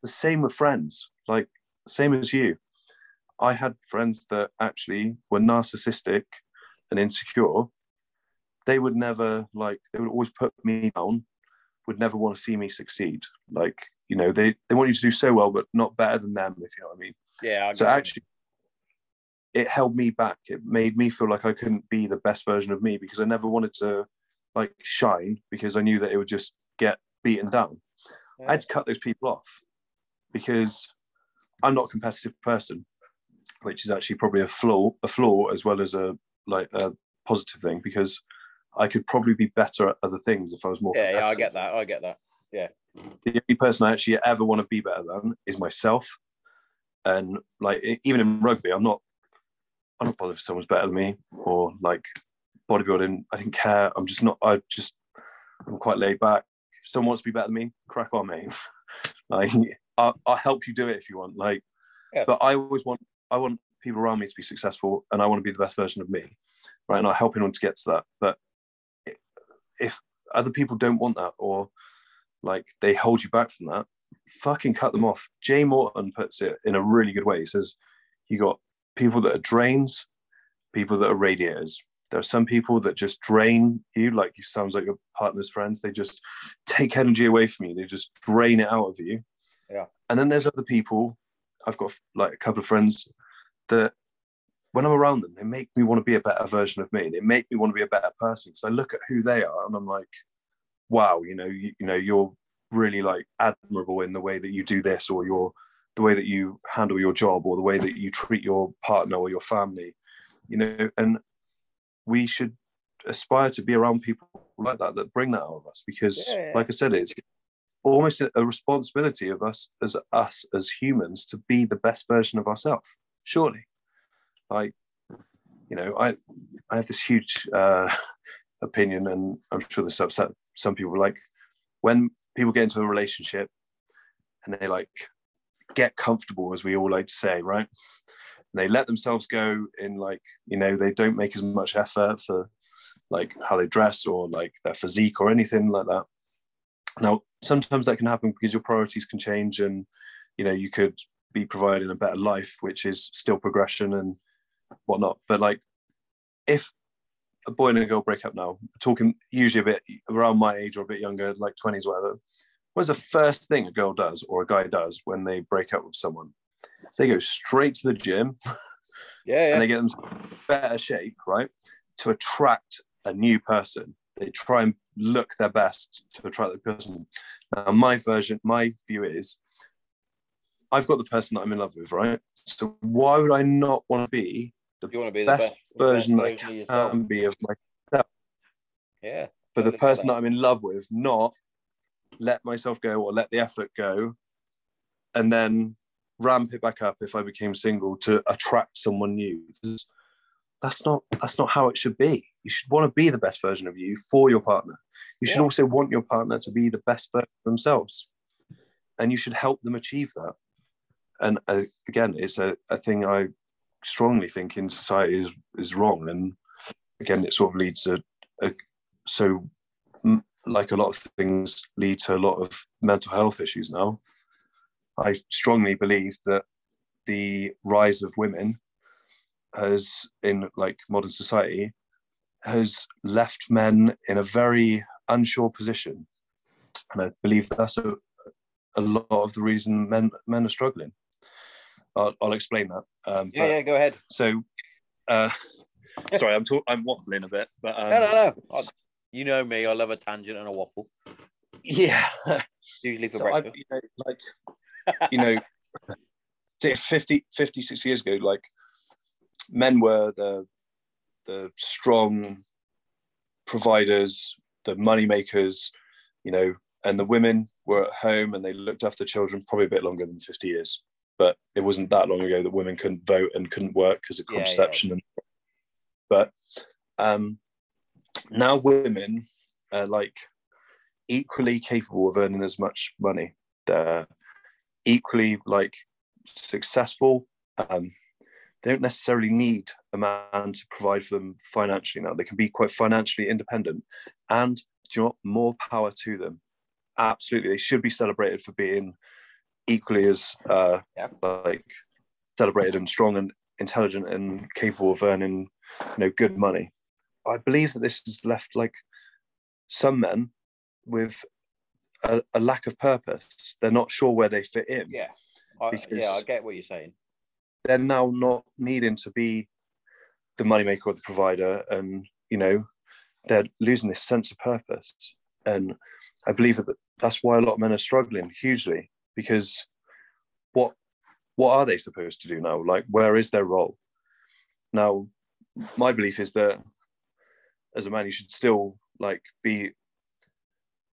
The same with friends, like same as you. I had friends that actually were narcissistic and insecure. They would never like they would always put me down, would never want to see me succeed. Like, you know, they, they want you to do so well, but not better than them, if you know what I mean. Yeah, I So actually, it held me back. It made me feel like I couldn't be the best version of me because I never wanted to like shine because I knew that it would just get beaten down. I had to cut those people off because I'm not a competitive person, which is actually probably a flaw, a flaw as well as a like a positive thing because I could probably be better at other things if I was more. yeah, yeah, I get that. I get that. Yeah. The only person I actually ever want to be better than is myself. And like even in rugby, I'm not I'm not bothered if someone's better than me or like bodybuilding. I didn't care. I'm just not. I just I'm quite laid back. If someone wants to be better than me, crack on, mate. like I'll, I'll help you do it if you want. Like, Yeah. but I always want I want people around me to be successful, and I want to be the best version of me, right? And I help anyone to get to that. But if other people don't want that or like they hold you back from that, fucking cut them off. Jay Morton puts it in a really good way. He says, You got people that are drains, people that are radiators. There are some people that just drain you, like you sounds like your partner's friends. They just take energy away from you, they just drain it out of you. Yeah. And then there's other people, I've got like a couple of friends that when I'm around them, they make me want to be a better version of me. They make me want to be a better person because I look at who they are and I'm like, wow, you know, you, you know, you're really like admirable in the way that you do this or your the way that you handle your job or the way that you treat your partner or your family, you know, and we should aspire to be around people like that that bring that out of us because Yeah. like I said, it's almost a, responsibility of us as us as humans to be the best version of ourselves. Surely, like you know, I I have this huge uh, opinion, and I'm sure this upset some people. Like when people get into a relationship and they like get comfortable, as we all like to say, right? And they let themselves go in like you know they don't make as much effort for like how they dress or like their physique or anything like that. Now, sometimes that can happen because your priorities can change, and you know you could be providing a better life, which is still progression and whatnot. But like, if a boy and a girl break up now, talking usually a bit around my age or a bit younger, like twenties, whatever. What's the first thing a girl does or a guy does when they break up with someone? They go straight to the gym Yeah, yeah. and they get them better shape, right? To attract a new person. They try and look their best to attract the person. Now, my version, my view is I've got the person that I'm in love with, right? So why would I not want to be the you want to be the best best, version best I version of yourself. can be of myself? Yeah. for the person that. that I'm in love with, not let myself go or let the effort go and then ramp it back up if I became single to attract someone new. That's not that's not how it should be. You should want to be the best version of you for your partner. You should also want your partner to be the best version of themselves. And you should help them achieve that. And uh, again, it's a, a thing I strongly think in society is is wrong. And again, it sort of leads to a, so like a lot of things lead to a lot of mental health issues now. I strongly believe that the rise of women has in like modern society has left men in a very unsure position. And I believe that's a, a lot of the reason men men are struggling. I'll, I'll explain that. Um, Yeah, yeah. Go ahead. So, uh, sorry, I'm talk- I'm waffling a bit, but um, no, no, no. You know me. I love a tangent and a waffle. yeah. Usually for so I, breakfast. you know, like, you know, 50, 50, 60 years ago, like men were the the strong providers, the money makers, you know, and the women were at home and they looked after children probably a bit longer than 50 years. But it wasn't that long ago that women couldn't vote and couldn't work because of Yeah, yeah. contraception. And, but um, now women are like equally capable of earning as much money. They're equally like successful. Um, they don't necessarily need a man to provide for them financially now. They can be quite financially independent. And do you know what? More power to them. Absolutely. They should be celebrated for being equally as uh, Yeah. like celebrated and strong and intelligent and capable of earning, you know, good money. I believe that this has left like some men with a, a lack of purpose. They're not sure where they fit in. Yeah. I, yeah, I get what you're saying. They're now not needing to be the moneymaker or the provider, and you know, they're losing this sense of purpose. And I believe that that's why a lot of men are struggling hugely because what what are they supposed to do now? Like, where is their role? Now, my belief is that as a man, you should still like be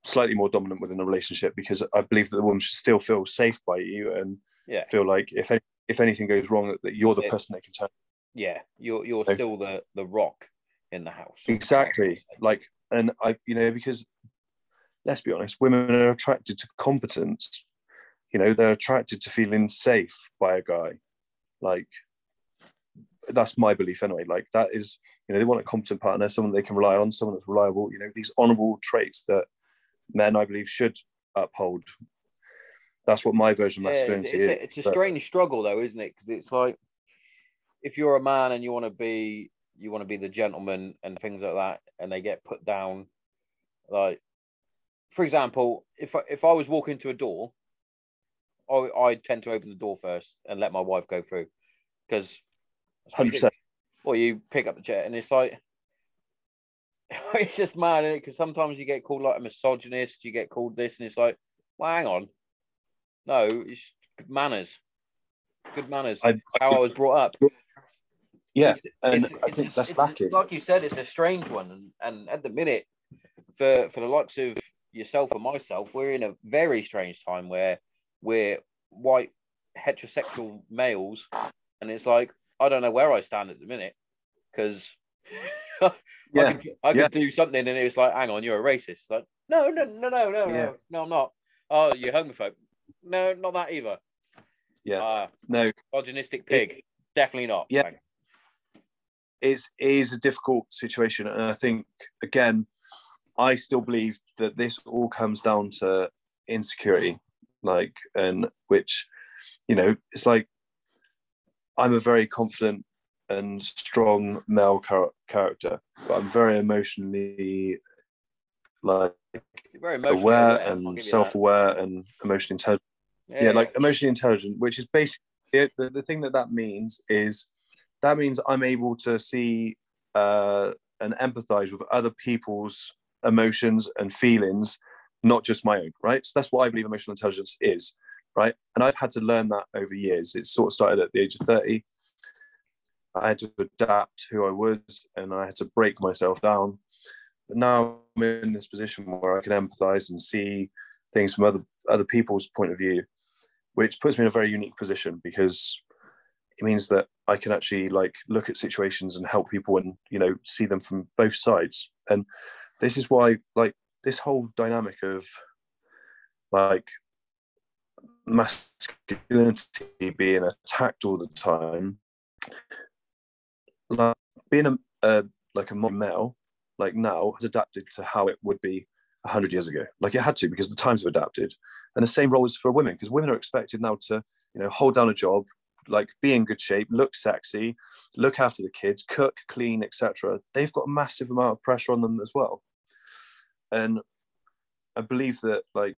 slightly more dominant within a relationship because I believe that the woman should still feel safe by you and Yeah. feel like if any, if anything goes wrong, that- you're the Yeah. person that can turn. Yeah, you're you're still the the rock in the house. Exactly. Like, and I, you know, because let's be honest, women are attracted to competence. You know, they're attracted to feeling safe by a guy. Like, that's my belief anyway. Like, that is, you know, they want a competent partner, someone they can rely on, someone that's reliable. You know, these honourable traits that men, I believe, should uphold. That's what my version of Yeah, masculinity it's is. a, it's a but- strange struggle though, isn't it? Because it's like if you're a man and you want to be you want to be the gentleman and things like that, and they get put down. Like, for example, if I, if I was walking to a door, I I tend to open the door first and let my wife go through, because 100%. Or you pick up the chair and it's like. It's just mad, is Because sometimes you get called like a misogynist, you get called this, and it's like, well, hang on, no, it's good manners. Good manners. I, how I was brought up. Yeah, It's- and it's- I think a- that's it's- lacking. Like you said, it's a strange one, and, and at the minute, for for the likes of yourself and myself, we're in a very strange time where we're white heterosexual males, and it's like I don't know where I stand at the minute because I could I could yeah. do something, and it was like, hang on, you're a racist. It's like, no, no, no, no, no, Yeah. no, no, I'm not. Oh, you're homophobe. No, not that either. Yeah. Uh, no, misogynistic pig. Definitely not. Yeah. Thank- it's it is a difficult situation, and I think again, I still believe that this all comes down to insecurity, like, and which, you know, it's like I'm a very confident and strong male char- character, but I'm very emotionally like very emotionally aware and give you that. self-aware and emotionally intelligent. yeah, like emotionally intelligent, which is basically it, the, the thing that that means is that means I'm able to see uh, and empathize with other people's emotions and feelings, not just my own, right? So that's what I believe emotional intelligence is, right? And I've had to learn that over years. It sort of started at the age of 30. I had to adapt who I was and I had to break myself down. But now I'm in this position where I can empathize and see things from other other people's point of view which puts me in a very unique position because it means that I can actually like look at situations and help people and you know see them from both sides. And this is why like this whole dynamic of like masculinity being attacked all the time, like being a, like a male, like now has adapted to how it would be hundred years ago. Like it had to because the times have adapted. And the same role is for women because women are expected now to, you know, hold down a job, like be in good shape, look sexy, look after the kids, cook, clean, etc. They've got a massive amount of pressure on them as well. And I believe that like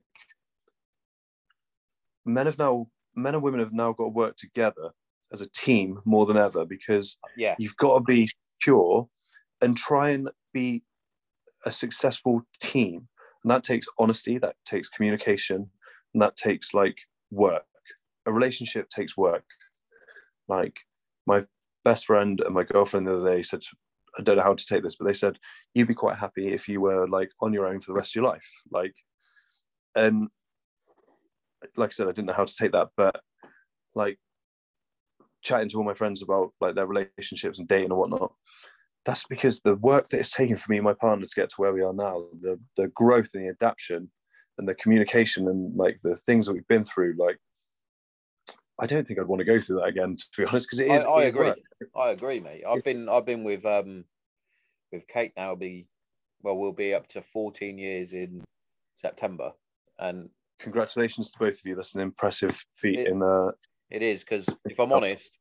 men have now men and women have now got to work together as a team more than ever because Yeah. you've got to be pure and try and be a successful team and that takes honesty that takes communication and that takes like work a relationship takes work like my best friend and my girlfriend the other day said i don't know how to take this but they said you'd be quite happy if you were like on your own for the rest of your life. Like and like i said i didn't know how to take that but like chatting to all my friends about like their relationships and dating and whatnot that's because the work that it's taken for me and my partner to get to where we are now the the growth and the adaptation and the communication and like the things that we've been through like i don't think i'd want to go through that again to be honest because it is. I, I agree. work. I agree, mate. I've been I've been with um with Kate now. Be well, we'll be up to fourteen years in September, and congratulations to both of you that's an impressive feat It- in uh it is because if I'm honest,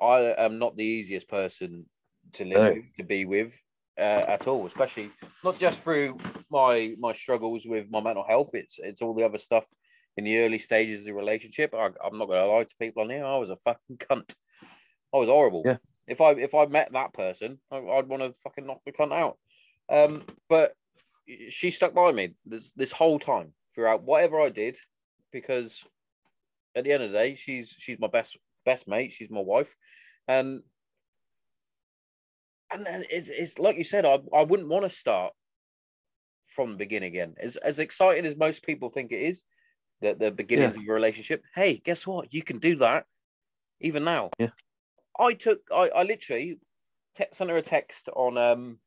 I am not the easiest person to live No. with, to be with uh, at all. Especially not just through my my struggles with my mental health. It's it's all the other stuff in the early stages of the relationship. I, I'm not going to lie to people on here. I was a fucking cunt. I was horrible. Yeah. If I if I met that person, I, I'd want to fucking knock the cunt out. Um, but she stuck by me this this whole time throughout whatever I did, because at the end of the day, she's she's my best best mate. She's my wife, and and then it's, it's like you said, I I wouldn't want to start from the beginning again. As as exciting as most people think it is, the the beginnings of a relationship. Hey, guess what? You can do that even now. Yeah. I took I I literally te- sent her a text on um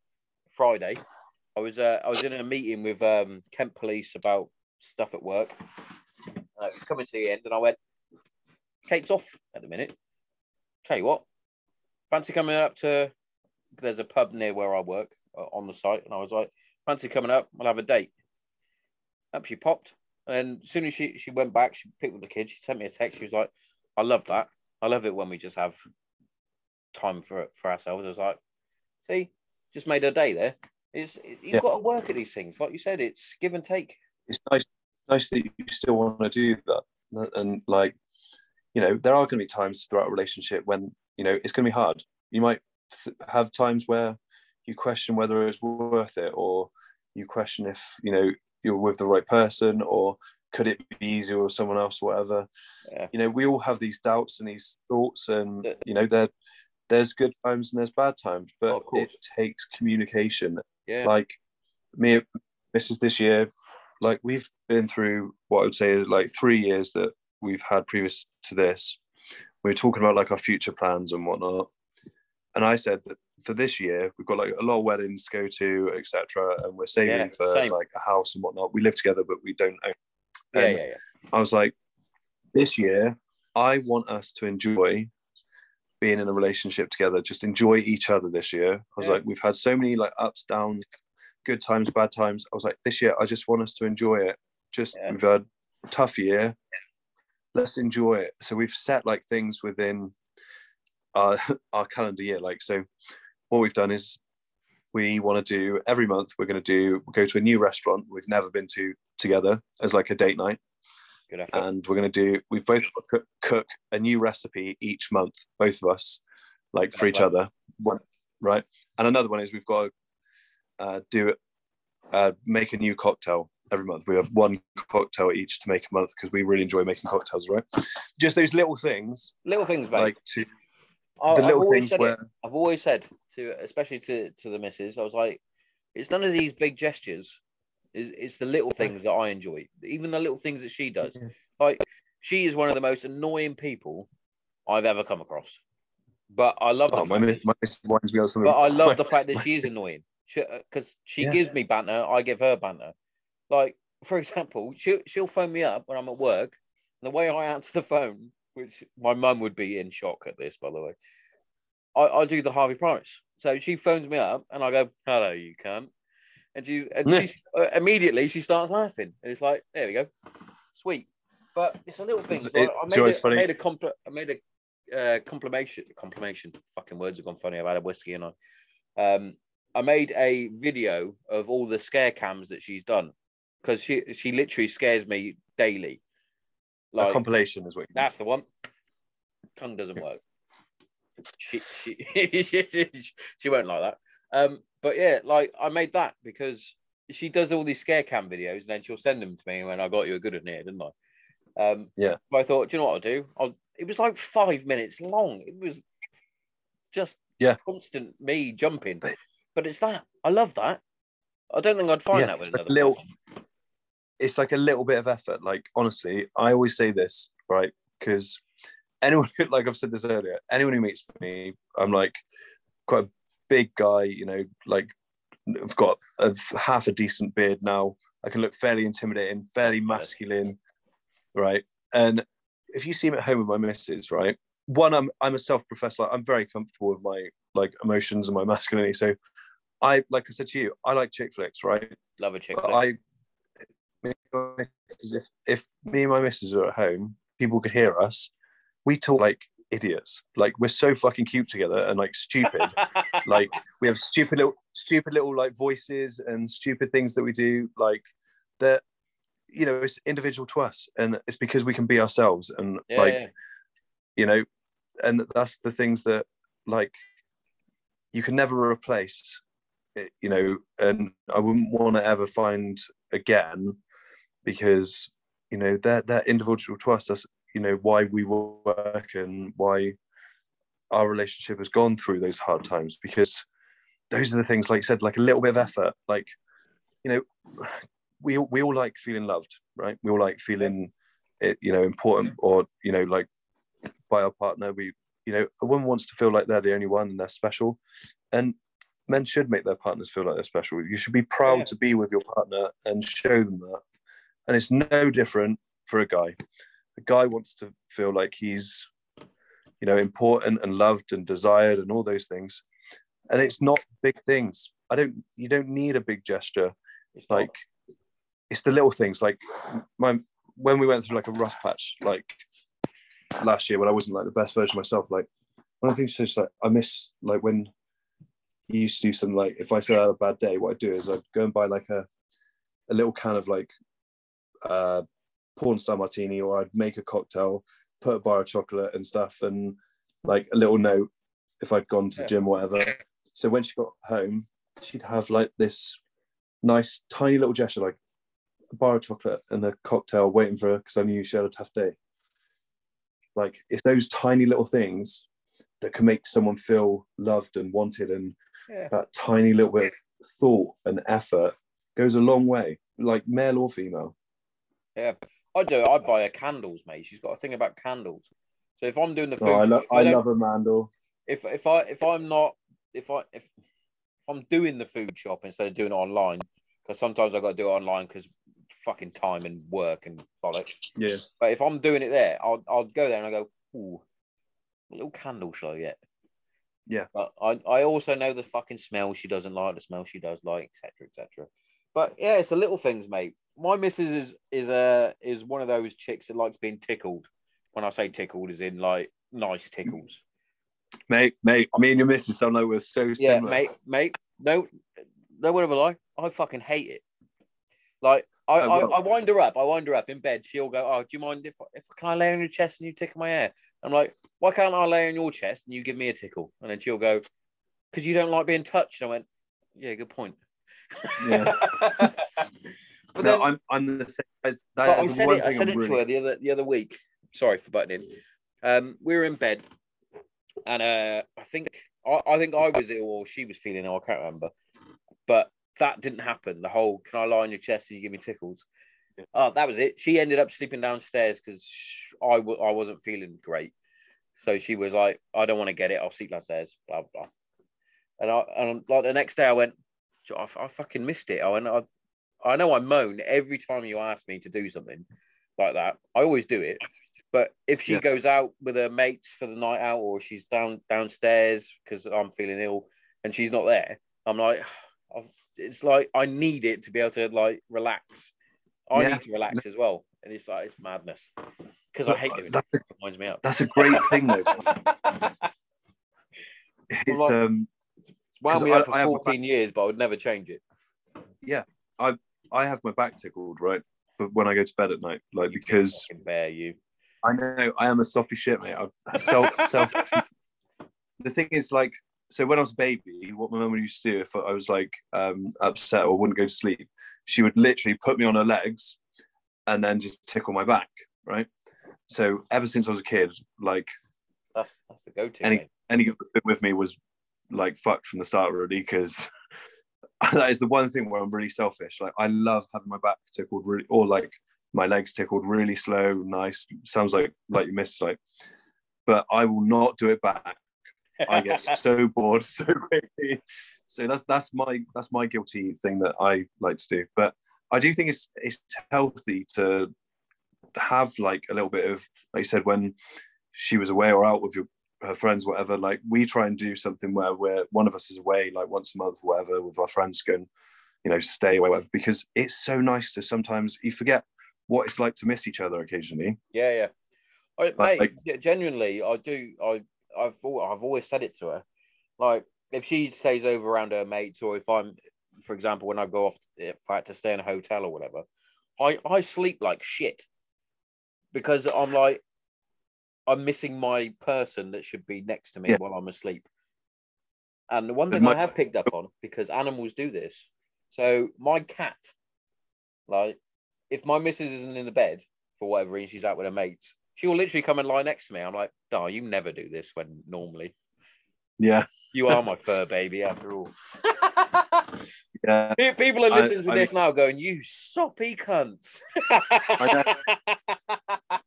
Friday. I was uh, I was in a meeting with um Kent Police about stuff at work. Uh, it's coming to the end, and I went, Kate's off at the minute. Tell you what, fancy coming up to. There's a pub near where I work uh, on the site, and I was like, fancy coming up. We'll have a date. Up she popped, and as soon as she she went back, she picked up the kids. She sent me a text. She was like, I love that. I love it when we just have time for for ourselves. I was like, see, just made her day there. It's it, you've Yeah. got to work at these things, like you said. It's give and take. it's nice nice that you still want to do that and like you know there are going to be times throughout a relationship when you know it's going to be hard you might th- have times where you question whether it's worth it or you question if you know you're with the right person or could it be easier with someone else or whatever Yeah. you know we all have these doubts and these thoughts and Yeah. you know there there's good times and there's bad times but course. it takes communication Yeah. like me mrs this year like we've been through what I would say like three years that we've had previous to this. We were talking about like our future plans and whatnot. And I said that for this year, we've got like a lot of weddings to go to, etc. And we're saving Yeah, for same. like a house and whatnot. We live together, but we don't own. Yeah, yeah, yeah. I was like, this year, I want us to enjoy being in a relationship together. Just enjoy each other this year. I was Yeah. like, we've had so many like ups, downs, good times, bad times. I was like, this year, I just want us to enjoy it. Just Yeah. we've had a tough year. Let's enjoy it. So we've set like things within our our calendar year. Like so, what we've done is we want to do every month. We're going to do go to a new restaurant we've never been to together as like a date night and we're going to do we've both cook, cook a new recipe each month both of us like for each other one right and another one is we've got to uh, do it uh, make a new cocktail every month we have one cocktail each to make a month because we really enjoy making cocktails right just those little things little things, mate. like to I- the I've little things said it. where I've always said to, especially to to the missus, I was like, it's none of these big gestures. It's, it's the little things that I enjoy, even the little things that she does. Like she is one of the most annoying people I've ever come across. But I love the oh, my fact miss that- my miss reminds me but I love my- the fact that my- she uh, is annoying because she Yeah. gives me banter, I give her banter. Like for example, she'll she'll phone me up when I'm at work, and the way I answer the phone, which my mum would be in shock at this, by the way. I, I do the Harvey Price, so she phones me up, and I go, "Hello, you cunt," and she's and Yeah. she uh, immediately she starts laughing, and it's like, "There we go, sweet." But it's a little thing. It's- So I- it- I made a, I funny. made a compl- I made a uh, complimation. Complimation. Fucking words have gone funny. I've had a whiskey and I. Um, I made a video of all the scare cams that she's done because she she literally scares me daily. a Like compilation is what you that's the one. Tongue doesn't work. She she she, won't like that. Um, but yeah, like I made that because she does all these scare cam videos and then she'll send them to me when I got you a good one here, didn't I? Um, Yeah. I thought, do you know what I'll do? I'll. It was like five minutes long. It was just Yeah. constant me jumping. But- But it's that I love that. I don't think I'd find Yeah, that with like another little- person. it's like a little bit of effort. Like honestly, I always say this, right? Because anyone, like I've said this earlier, anyone who meets me, I'm like quite a big guy. You know, like I've got a half a decent beard now. I can look fairly intimidating, fairly masculine, right? And if you see me at home with my missus, right? One, I'm I'm a self-professed. Like, I'm very comfortable with my like emotions and my masculinity. So, I like I said to you, I like chick flicks, right? Love a chick. But flick. I, me and my missus, if if me and my missus are at home, people could hear us. We talk like idiots. Like we're so fucking cute together and like stupid. like we have stupid little stupid little like voices and stupid things that we do. Like that, you know, it's individual to us, and it's because we can be ourselves. And yeah, like yeah. you know, and that's the things that like you can never replace. It, you know, and I wouldn't want to ever find again because you know they're they're individual to us. That's you know why we work and why our relationship has gone through those hard times because those are the things like you said like a little bit of effort like you know we all- we all like feeling loved right? We all like feeling it you know important or you know like by our partner. We you know a woman wants to feel like they're the only one and they're special and men should make their partners feel like they're special. You should be proud Yeah. to be with your partner and show them that and it's no different for a guy a guy wants to feel like he's you know important and loved and desired and all those things. And it's not big things. I don't you don't need a big gesture. It's not. like it's the little things. Like my when we went through like a rough patch like last year when i wasn't like the best version of myself like one of the things is like i miss like when you used to do something like if i said i had a bad day what i'd do is i'd go and buy like a a little can of like uh porn star martini or i'd make a cocktail put a bar of chocolate and stuff and like a little note if i'd gone to the gym or whatever so when she got home she'd have like this nice tiny little gesture like a bar of chocolate and a cocktail waiting for her because I knew she had a tough day. Like it's those tiny little things that can make someone feel loved and wanted and yeah. that tiny little bit of thought and effort goes a long way. like male or female. Yeah, I do. I buy her candles, mate. She's got a thing about candles. So if I'm doing the oh, food, Oh, I, lo- if I love a mandel. if if I if I'm not if I if, if I'm doing the food shop instead of doing it online because sometimes I got to do it online because fucking time and work and bollocks. Yeah. But if I'm doing it there, I'll I'll go there and I go, ooh, what little candle show yet. Yeah. But I I also know the fucking smell she doesn't like, the smell she does like, etc. etc. But yeah, it's the little things, mate. My missus is is a is one of those chicks that likes being tickled. When I say tickled, is in like nice tickles. Mate, mate, me and your missus sound like we're so similar. Yeah, mate, mate. No, no a lie. I fucking hate it. Like I, Oh, I. I wind her up. I wind her up in bed. She'll go, "Oh, do you mind if if can I lay on your chest and you tickle my hair?" I'm like, "Why can't I lay on your chest and you give me a tickle?" And then she'll go, "Because you don't like being touched." And I went, "Yeah, good point." Yeah. but no, then I'm I'm the same. As, that I said it. I said I'm it to her the other the other week. Sorry for butting in. Um, we were in bed, and uh, I think I, I think I was ill or she was feeling ill. I can't remember, but that didn't happen. The whole "Can I lie on your chest and you give me tickles?" Oh, that was it. She ended up sleeping downstairs because I w- I wasn't feeling great. So she was like, "I don't want to get it. I'll sleep downstairs." Blah blah. And I and like the next day, I went, I, I fucking missed it. I went, I, I know I moan every time you ask me to do something like that. I always do it. But if she Yeah. goes out with her mates for the night out, or she's down downstairs because I'm feeling ill and she's not there, I'm like, it's like I need it to be able to like relax. I Yeah. need to relax as well, and it's like it's madness because I hate a, It winds me up. that's a great thing though. It's like- um It's wound me I- up for I have my 14 years, but I would never change it. Yeah, I have my back tickled, right? But when I go to bed at night, like because Fucking bear you. I know I am a soppy shit, mate. I self self. the thing is, like, so when I was a baby, what my mum used to do if I was like um, upset or wouldn't go to sleep, she would literally put me on her legs and then just tickle my back, right? So ever since I was a kid, like That's that's the go-to. Any- mate. any girl that fit with me was like fucked from the start already because that is the one thing where I'm really selfish. Like I love having my back tickled really, or like my legs tickled really slow, nice. Sounds like like you missed like, but I will not do it back. I get so bored so quickly. So that's that's my that's my guilty thing that I like to do. But I do think it's it's healthy to have like a little bit of like you said when she was away or out with your her friends, whatever. Like we try and do something where where one of us is away, like once a month, whatever, with our friends, and you know stay away, whatever. Because it's so nice to sometimes you forget what it's like to miss each other occasionally. Yeah, yeah. I, Like- mate, like- yeah, genuinely, I do. I, I've, I've always said it to her. Like, if she stays over around her mates, or if I'm, for example, when I go off, if I had to stay in a hotel or whatever, I, I sleep like shit because I'm like, I'm missing my person that should be next to me Yeah. while I'm asleep. And the one thing might- I have picked up on because animals do this. So my cat, like, if my missus isn't in the bed for whatever reason, she's out with her mates, she will literally come and lie next to me. I'm like, oh, you never do this when normally. Yeah, You are my fur baby after all. yeah. People are I- listening to I this now going, you soppy cunts.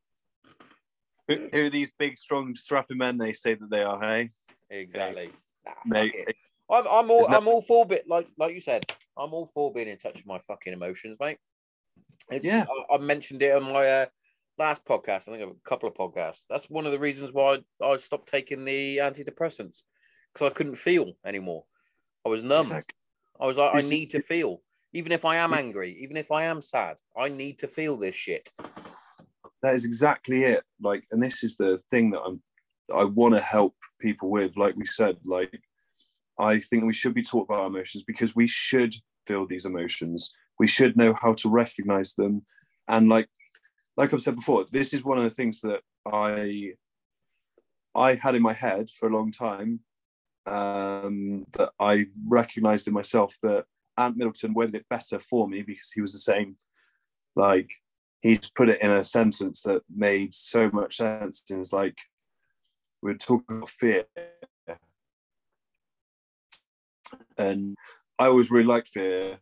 Who, who are these big, strong, strapping men they say that they are? Hey, exactly. Nah, mate. it. I'm, I'm all I'm all for bit like like you said. I'm all for being in touch with my fucking emotions, mate. It's, Yeah. I, I mentioned it on my uh, last podcast. I think a couple of podcasts. That's one of the reasons why I stopped taking the antidepressants because I couldn't feel anymore. I was numb. Exactly. I was like, I need to feel, even if I am angry, even if I am sad. I need to feel this shit. That is exactly it. Like, and this is the thing that I'm, I want to help people with. Like we said, like, I think we should be taught about emotions because we should feel these emotions. We should know how to recognize them, and like, like I've said before, this is one of the things that I, I had in my head for a long time, um, that I recognized in myself that Ant Middleton worded it better for me because he was the same, like he just put it in a sentence that made so much sense. And it's like we we're talking about fear, and I always really liked fear,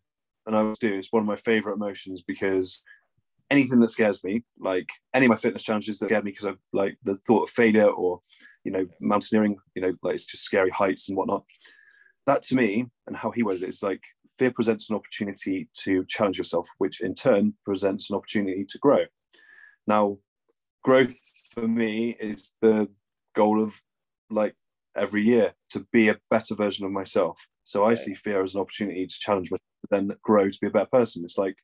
and I always do. It's one of my favorite emotions because anything that scares me, like any of my fitness challenges that scare me because of like the thought of failure or, you know, mountaineering, you know, like it's just scary heights and whatnot. That to me, and how he was it, is like fear presents an opportunity to challenge yourself, which in turn presents an opportunity to grow. Now, growth for me is the goal of like every year to be a better version of myself. So I Yeah. see fear as an opportunity to challenge myself, then grow to be a better person. It's like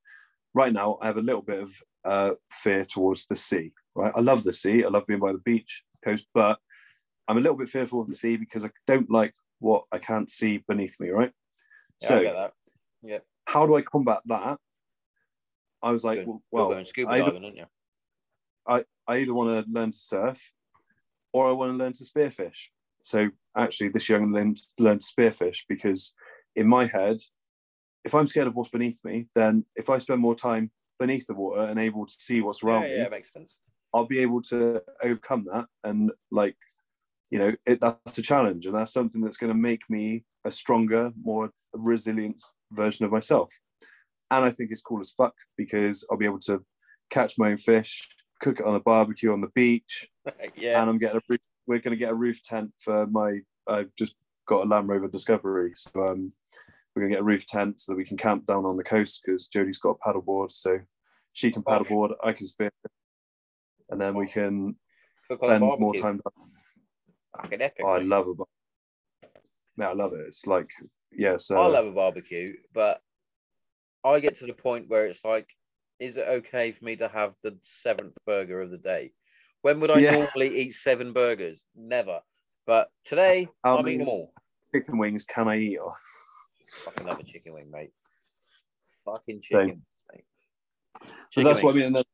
right now I have a little bit of uh, fear towards the sea. Right, I love the sea. I love being by the beach coast, but I'm a little bit fearful of the sea because I don't like what I can't see beneath me. Right. Yeah, so I. Yeah. how do I combat that? I was like, well, well going scuba I either, diving, you? I either want to learn to surf or I want to learn to spearfish. So actually, this year I'm going to learn, learn to spearfish because in my head, if I'm scared of what's beneath me, then if I spend more time beneath the water and able to see what's around Yeah, me, yeah, makes sense. I'll be able to overcome that. And like, you know, it, that's a challenge, and that's something that's going to make me a stronger, more resilient version of myself. And I think it's cool as fuck because I'll be able to catch my own fish, cook it on a barbecue on the beach, yeah. and I'm getting a roof, we're going to get a roof tent for my. I've just got a Land Rover Discovery, so um, we're going to get a roof tent so that we can camp down on the coast because Jodie's got a paddleboard, so she can paddleboard, I can spin, and then we can Cook on a spend more time. Fucking epic. Oh, I love it. Yeah, I love it. It's like, yeah, so I love a barbecue, but I get to the point where it's like, is it okay for me to have the seventh burger of the day? When would I Yeah. normally eat seven burgers? Never. But today, How I'm eating them all. chicken wings can I eat? Oh, Fucking love a chicken wing, mate. Fucking chicken. Mate. So Chicken that's what I mean. A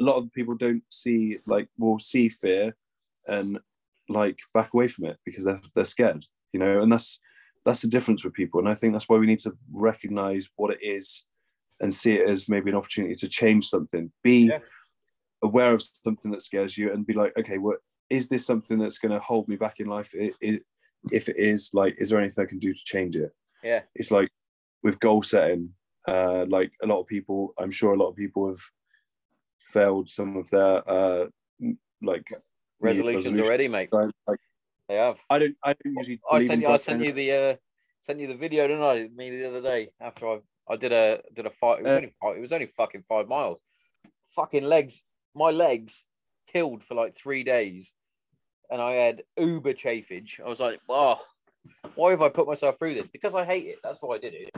lot of people don't see like will see fear and like back away from it because they're they're scared, you know. And that's that's the difference with people. And I think that's why we need to recognize what it is and see it as maybe an opportunity to change something. Be Yeah. aware of something that scares you and be like, okay, what is this something that's going to hold me back in life? It, it, if it is, like, is there anything I can do to change it? Yeah. It's like with goal setting, uh, like a lot of people, I'm sure a lot of people have failed some of their uh, like Resolutions resolution- already, mate. Like, They have. I don't, I don't usually. I sent you. I sent you the. Uh, sent you the video, didn't I? Me the other day after I I did a did a fight. It was Uh, only five- it was only fucking five miles. Fucking legs. My legs killed for like three days, and I had uber chafage. I was like, oh, why have I put myself through this? Because I hate it. That's why I did it.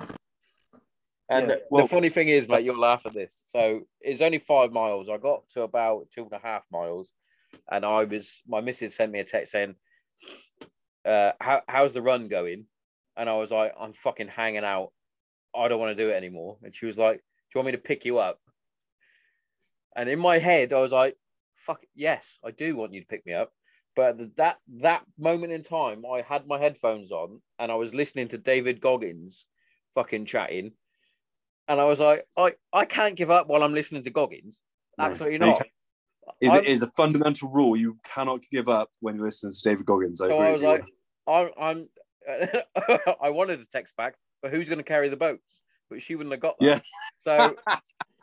And Yeah, well- the funny thing is, mate, you'll laugh at this. So it's only five miles. I got to about two and a half miles, and I was my missus sent me a text saying, uh, how, "How's the run going?" And I was like, "I'm fucking hanging out. I don't want to do it anymore." And she was like, "Do you want me to pick you up?" And in my head, I was like, "Fuck yes, I do want you to pick me up." But that that moment in time, I had my headphones on and I was listening to David Goggins fucking chatting. And I was like, I, I can't give up while I'm listening to Goggins. Absolutely no, not. Is I'm- it is a fundamental rule you cannot give up when you listen to David Goggins. I So I was like, I'm, I'm I wanted to text back, but who's going to carry the boats? But she wouldn't have got that. Yeah. So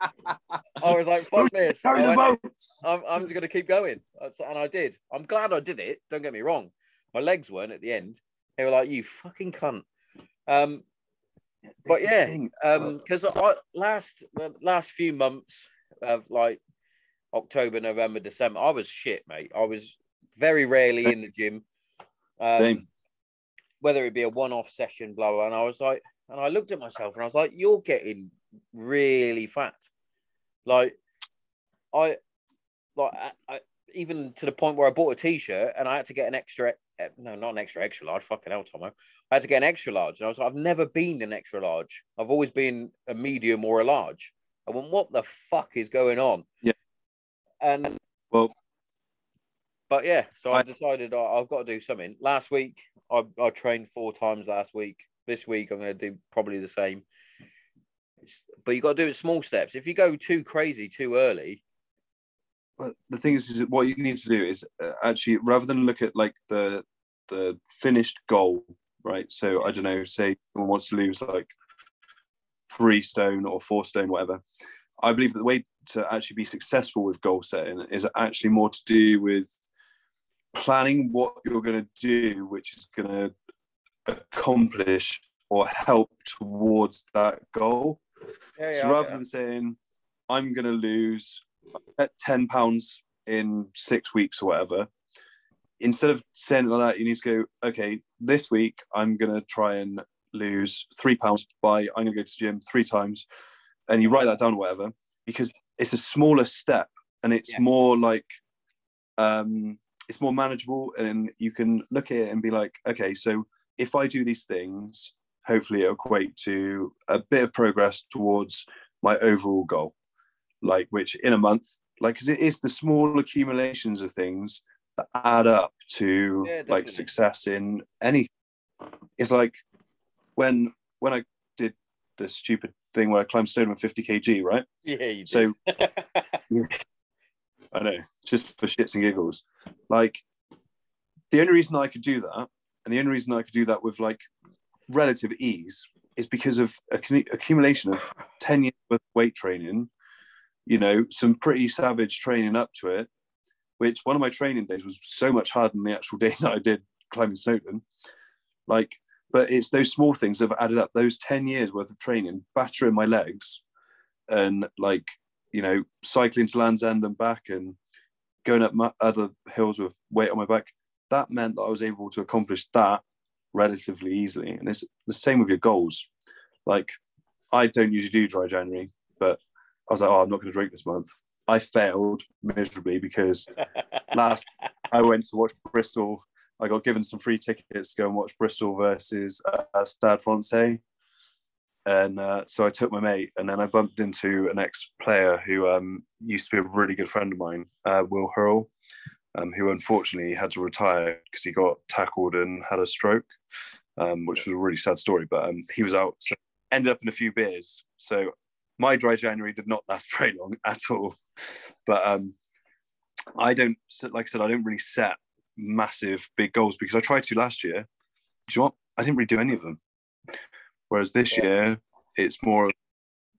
I was like, fuck this. Carry the boats. I'm, I'm just going to keep going. And I did. I'm glad I did it. Don't get me wrong. My legs weren't at the end. They were like, you fucking cunt. Um, but This is the yeah, thing. um, because I last the last few months of like October, November, December, I was shit, mate. I was very rarely in the gym. Um, whether it be a one-off session, blah blah. And I was like, and I looked at myself and I was like, you're getting really fat. Like, I like I, I, even to the point where I bought a t-shirt and I had to get an extra. eh, No, not an extra extra large. Fucking hell, Tomo. I had to get an extra large. And I was like, I've never been an extra large. I've always been a medium or a large. I went, what the fuck is going on? Yeah. And Well, but yeah, so I, I- decided I, I've got to do something. Last week, I, I trained four times last week. This week, I'm going to do probably the same. It's- but you got to do it small steps. If you go too crazy too early, But the thing is, is what you need to do is uh, actually rather than look at like the the finished goal, right? So I don't know, say someone wants to lose like three stone or four stone, whatever. I believe that the way to actually be successful with goal setting is actually more to do with planning what you're going to do, which is going to accomplish or help towards that goal. Yeah, so rather than saying, I'm going to lose at 10 pounds in six weeks or whatever, instead of saying like that, you need to go, okay, this week I'm going to try and lose three pounds by, I'm going to go to the gym three times. And you write that down or whatever, because it's a smaller step and it's Yeah. more like, um, it's more manageable and you can look at it and be like, okay, so if I do these things, hopefully it'll equate to a bit of progress towards my overall goal. Like, which in a month, like, because it is the small accumulations of things that add up to Yeah, like success in anything. It's like when when I the stupid thing where I climbed stone with 50 kg, right? yeah, you So- did. I know, just for shits and giggles. Like the only reason I could do that, and the only reason I could do that with like relative ease, is because of accumulation of ten years worth of weight training. You know, some pretty savage training up to it. Which one of my training days was so much harder than the actual day that I did climbing Snowdon. Like, but it's those small things that have added up. Those ten years worth of training, battering my legs, and like you know, cycling to Land's End and back and going up my other hills with weight on my back, that meant that I was able to accomplish that relatively easily. And it's the same with your goals. Like, I don't usually do dry January, but I was like, oh, I'm not going to drink this month. I failed miserably because last I went to watch Bristol. I got given some free tickets to go and watch Bristol versus uh, Stade Francais. And uh, so I took my mate, and then I bumped into an ex-player who um, used to be a really good friend of mine, uh, Will Hurrell, um, who unfortunately had to retire because he got tackled and had a stroke, um, which was a really sad story. But um, he was out, so ended up in a few beers. So my dry January did not last very long at all. But um, I don't, like I said, I don't really set massive big goals because I tried to last year. Do you know what? I didn't really do any of them. Whereas this Yeah. year, it's more of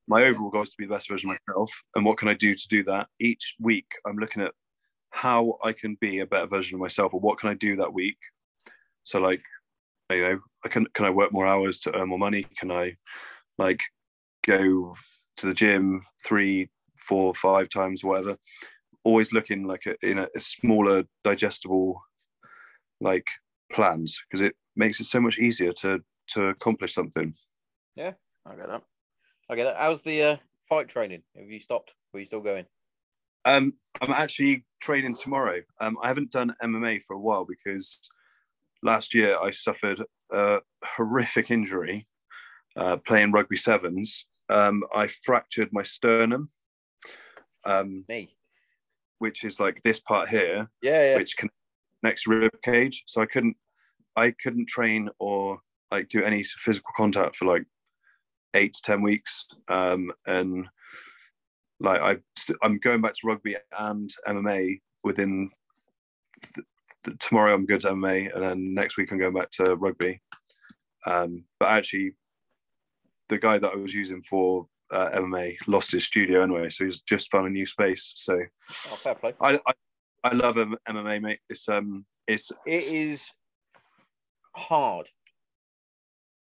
my overall goal is to be the best version of myself. And what can I do to do that? Each week, I'm looking at how I can be a better version of myself, or what can I do that week. So, like, you know, I can can I work more hours to earn more money? Can I, like, go to the gym three, four, five times, whatever? Always looking like a, in a, a smaller, digestible, like plans because it makes it so much easier to to accomplish something. Yeah, I get that. I get that. How's the uh, fight training? Have you stopped? Or are you still going? Um, I'm actually training tomorrow. Um, I haven't done MMA for a while because last year I suffered a horrific injury uh, playing rugby sevens. Um, I fractured my sternum, um, Me. Which is like this part here, Yeah, yeah. which connects rib cage. So I couldn't, I couldn't train or like do any physical contact for like eight to ten weeks. Um, and like I, st- I'm going back to rugby and MMA within th- th- tomorrow. I'm going to MMA, and then next week I'm going back to rugby. Um, but actually, the guy that I was using for uh, MMA lost his studio anyway, so he's just found a new space. So Oh, fair play. I, I, I love MMA, mate. It's um, it's It is hard.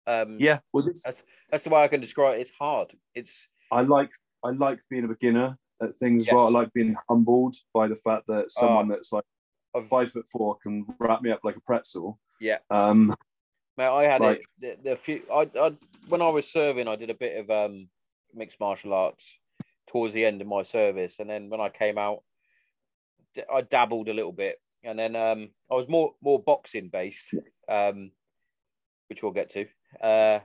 Um, yeah. Well, this, That's the way I can describe it. It's hard. It's I like I like being a beginner at things Yes. well. I like being humbled by the fact that someone that's like of, five foot four can wrap me up like a pretzel. Yeah. Um, Mate, I had Like- it. The, the few I, I when I was serving, I did a bit of um mixed martial arts towards the end of my service, and then when I came out, I dabbled a little bit, and then um I was more more boxing based, um, which we'll get to, uh,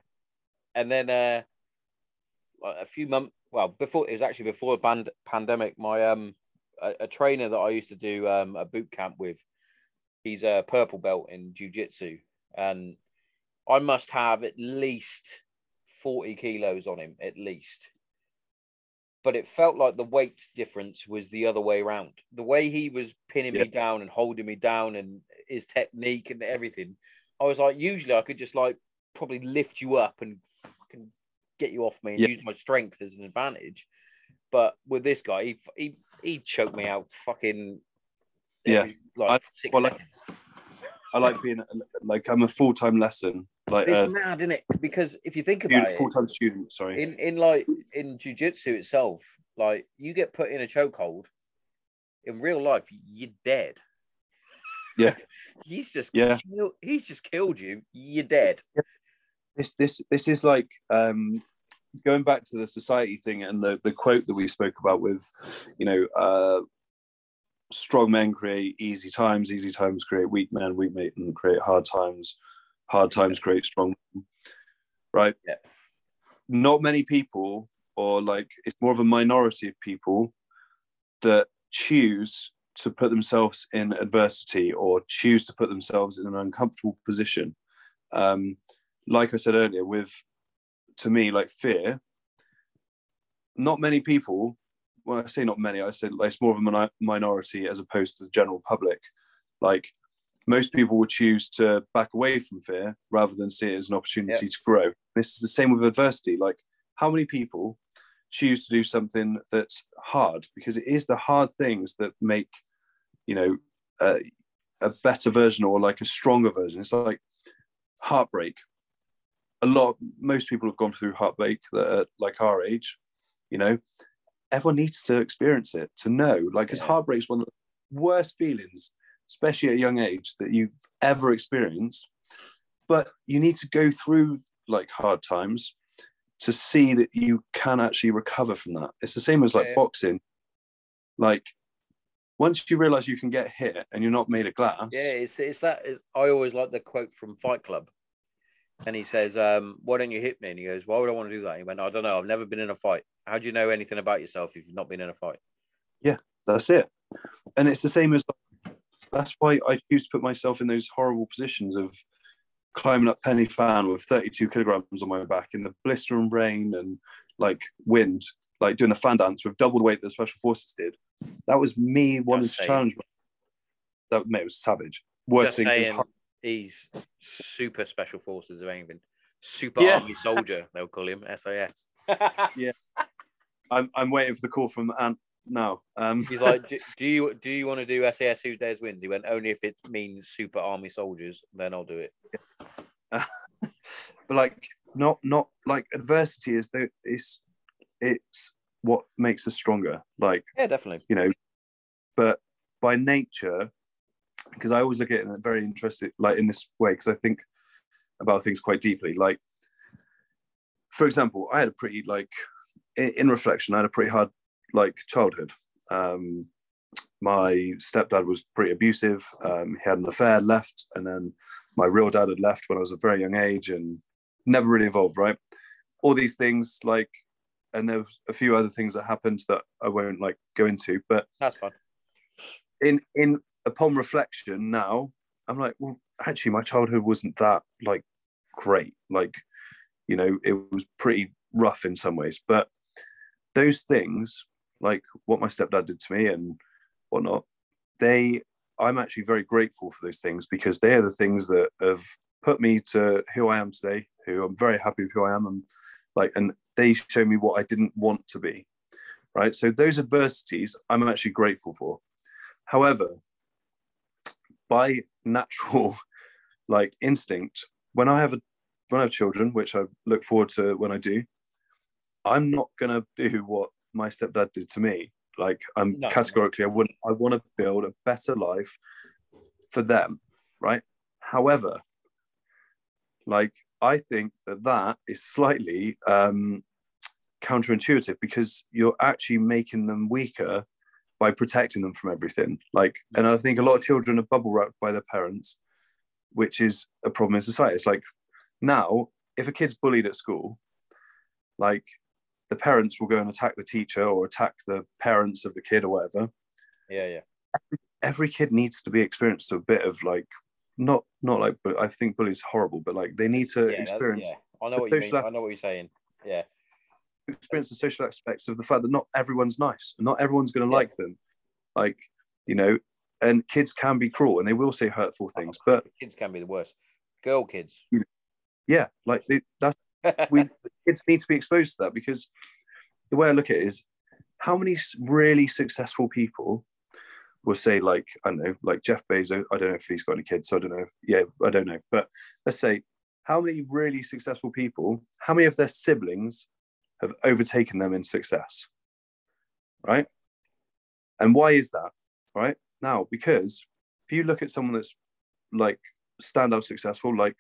and then uh a few months well before it was actually before the band, pandemic my um a, a trainer that i used to do um a boot camp with he's a purple belt in jiu-jitsu. And i must have at least 40 kilos on him at least but it felt like the weight difference was the other way around the way he was pinning Yeah. me down and holding me down and his technique and everything i was like usually i could just like probably lift you up and fucking get you off me and Yeah. use my strength as an advantage. But with this guy, he he he choked me out fucking Yeah. every, like I- six well, like-. I like being like I'm a full time lesson, like it's a mad, isn't it? Because if you think about full it, time student. Sorry. in in like in jujitsu itself, like you get put in a chokehold, in real life, you're dead. Yeah. he's just Yeah. kill- he's just killed you. You're dead. this this this is like um going back to the society thing and the the quote that we spoke about with you know uh strong men create easy times easy times create weak men weak men create hard times hard times create strong right Yeah. not many people or like it's more of a minority of people that choose to put themselves in adversity or choose to put themselves in an uncomfortable position um like I said earlier, with to me, like fear, not many people, well, I say not many, I say like, it's more of a minority as opposed to the general public. Like most people would choose to back away from fear rather than see it as an opportunity to grow. This is the same with adversity. Like, how many people choose to do something that's hard? Because it is the hard things that make, you know, uh, a better version or like a stronger version. It's like heartbreak a lot most people have gone through heartbreak that are like our age you know everyone needs to experience it to know like because Yeah. heartbreak's one of the worst feelings especially at a young age that you've ever experienced but you need to go through like hard times to see that you can actually recover from that it's the same as like Yeah. boxing like once you realize you can get hit and you're not made of glass Yeah, it's it's that. It's, I always like the quote from Fight Club, and he says, um, "Why don't you hit me?" And he goes, "Why would I want to do that?" He went, "I don't know. I've never been in a fight. How do you know anything about yourself if you've not been in a fight?" Yeah, that's it and it's the same as that's why i choose to put myself in those horrible positions of climbing up Pen y Fan with 32 kilograms on my back in the blistering rain and like wind like doing a fan dance with double the weight that the special forces did that was me wanting to challenge that mate it was savage worst Just thing is saying, he's super special forces of anything. Super Yeah. army soldier, they'll call him SAS. Yeah. I'm, I'm waiting for the call from ant now um He's like, do, do you do you want to do SAS Who Dares Wins? He went, only if it means super army soldiers, then I'll do it. but like not not like adversity is the is it's what makes us stronger like Yeah, definitely. you know but by nature because i always look at it in a very interesting like in this way because i think about things quite deeply like for example i had a pretty like in, in reflection i had a pretty hard like childhood. Um my stepdad was pretty abusive. Um he had an affair left and then my real dad had left when i was a very young age and never really evolved right? All these things like and there was a few other things that happened that i won't like go into but That's fine. in in upon reflection now i'm like well actually my childhood wasn't that like great. Like you know it was pretty rough in some ways but those things like what my stepdad did to me and whatnot they i'm actually very grateful for those things because they are the things that have put me to who i am today who i'm very happy with who i am and like and they show me what i didn't want to be right? So those adversities i'm actually grateful for. However, by natural like instinct, when I have a when I have children, which I look forward to when I do, I'm not gonna do what my stepdad did to me. Like I'm No. categorically I wouldn't I want to build a better life for them, right? However, like I think that that is slightly um counterintuitive because you're actually making them weaker by protecting them from everything. Like, and I think a lot of children are bubble wrapped by their parents, which is a problem in society. It's like now, if a kid's bullied at school, like the parents will go and attack the teacher or attack the parents of the kid or whatever. Yeah, yeah. Every kid needs to be experienced a bit of like, not not like, but I think bully's horrible, but like they need to yeah, experience yeah. I know what you mean. I know what you're saying. Yeah. experience the social aspects of the fact that not everyone's nice, and not everyone's going to Yeah. like them, like you know, and kids can be cruel and they will say hurtful oh, things, but kids can be the worst. Girl kids. yeah, like they, that's we kids need to be exposed to that because the way I look at it is how many really successful people will say like I don't know like Jeff Bezos I don't know if he's got any kids so I don't know if, yeah I don't know. But let's say how many really successful people how many of their siblings have overtaken them in success right? And why is that right? Now because if you look at someone that's like stand standout successful like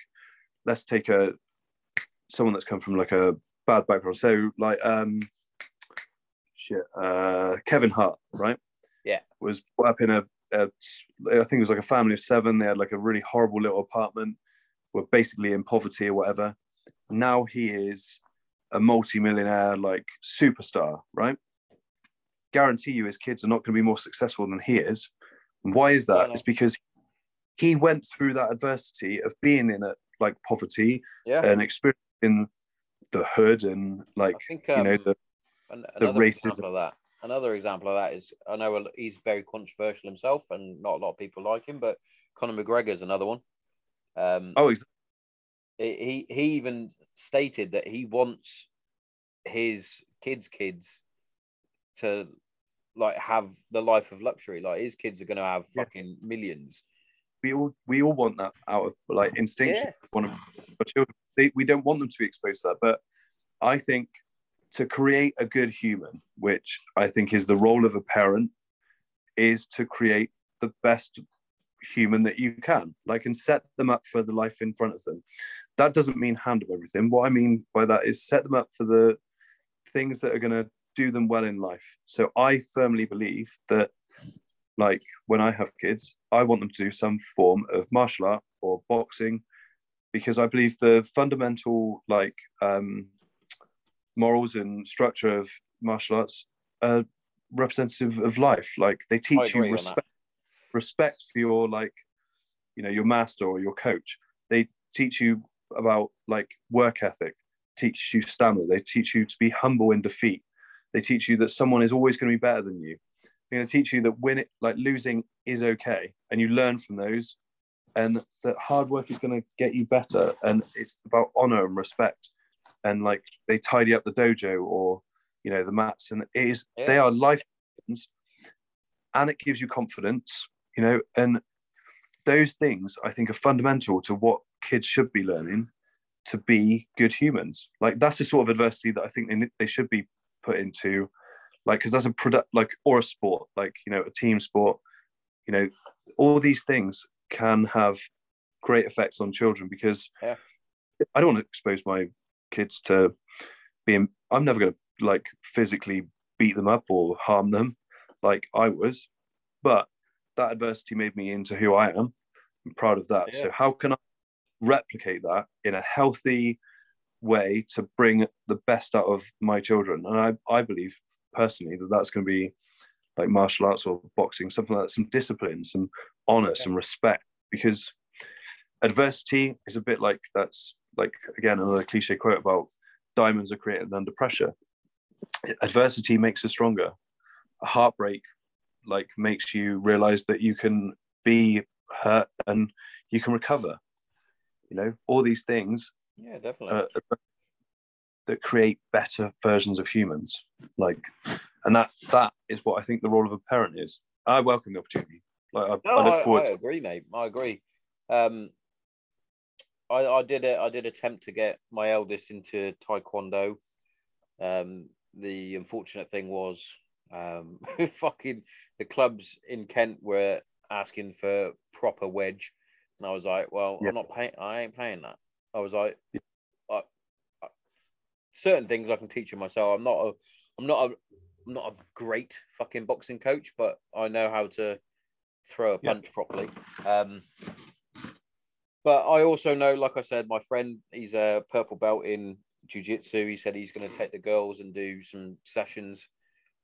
let's take a someone that's come from like a bad background. So like um shit uh Kevin Hart right? Yeah. was brought up in a, a I think it was like a family of seven. They had like a really horrible little apartment were basically in poverty or whatever. Now he is a multi-millionaire like superstar right? Guarantee you his kids are not going to be more successful than he is. And why is that? It's because he went through that adversity of being in a like poverty Yeah, and experiencing the hood and like think you um, know the an- the racism. of that. Another example of that is I know he's very controversial himself, and not a lot of people like him. But Conor McGregor's another one. Um, oh exactly he he even stated that he wants his kids' kids to like have the life of luxury. Like his kids are going to have Yeah. fucking millions. we all we all want that out of like instinct Yeah. want our children they, we don't want them to be exposed to that but i think to create a good human which i think is the role of a parent is to create the best human that you can like and set them up for the life in front of them. That doesn't mean hand them everything. What i mean by that is set them up for the things that are going to do them well in life. So i firmly believe that like when I have kids, I want them to do some form of martial art or boxing because I believe the fundamental like um, morals and structure of martial arts are representative of life. Like they teach you respect, respect for your like, you know, your master or your coach. They teach you about like work ethic, teach you stamina. They teach you to be humble in defeat. They teach you that someone is always going to be better than you. They're going to teach you that win it, like losing is okay, and you learn from those, and that hard work is going to get you better. And it's about honor and respect, and like they tidy up the dojo or you know the mats, and it is they are life and it gives you confidence, you know, and those things I think are fundamental to what kids should be learning to be good humans. Like that's the sort of adversity that I think they they should be put into, like because that's a product like or a sport, like you know a team sport. You know, all these things can have great effects on children because Yeah. I don't want to expose my kids to being. I'm never going to like physically beat them up or harm them like I was, but that adversity made me into who I am. I'm proud of that. So how can I replicate that in a healthy way to bring the best out of my children? And I, I believe personally that that's going to be like martial arts or boxing, something like that, some discipline, some honor, some respect, because adversity is a bit like that's like again another cliche quote about diamonds are created under pressure. Adversity makes us stronger. A heartbreak like makes you realize that you can be hurt and you can recover. You know, all these things Yeah, definitely. uh, that create better versions of humans. Like, and that that is what I think the role of a parent is. I welcome the opportunity. Like, I, No, I look I, forward I to. agree, mate. I agree. Um, I, I did it. I did attempt to get my eldest into taekwondo. Um, the unfortunate thing was, um, fucking the clubs in Kent were asking for proper wedge, and I was like, "Well, Yeah. I'm not paying. I ain't paying that." I was like, I, I, "Certain things I can teach you myself. I'm not a, I'm not a, I'm not a great fucking boxing coach, but I know how to throw a punch properly. Um, but I also know, like I said, my friend, he's a purple belt in jujitsu. He said he's going to take the girls and do some sessions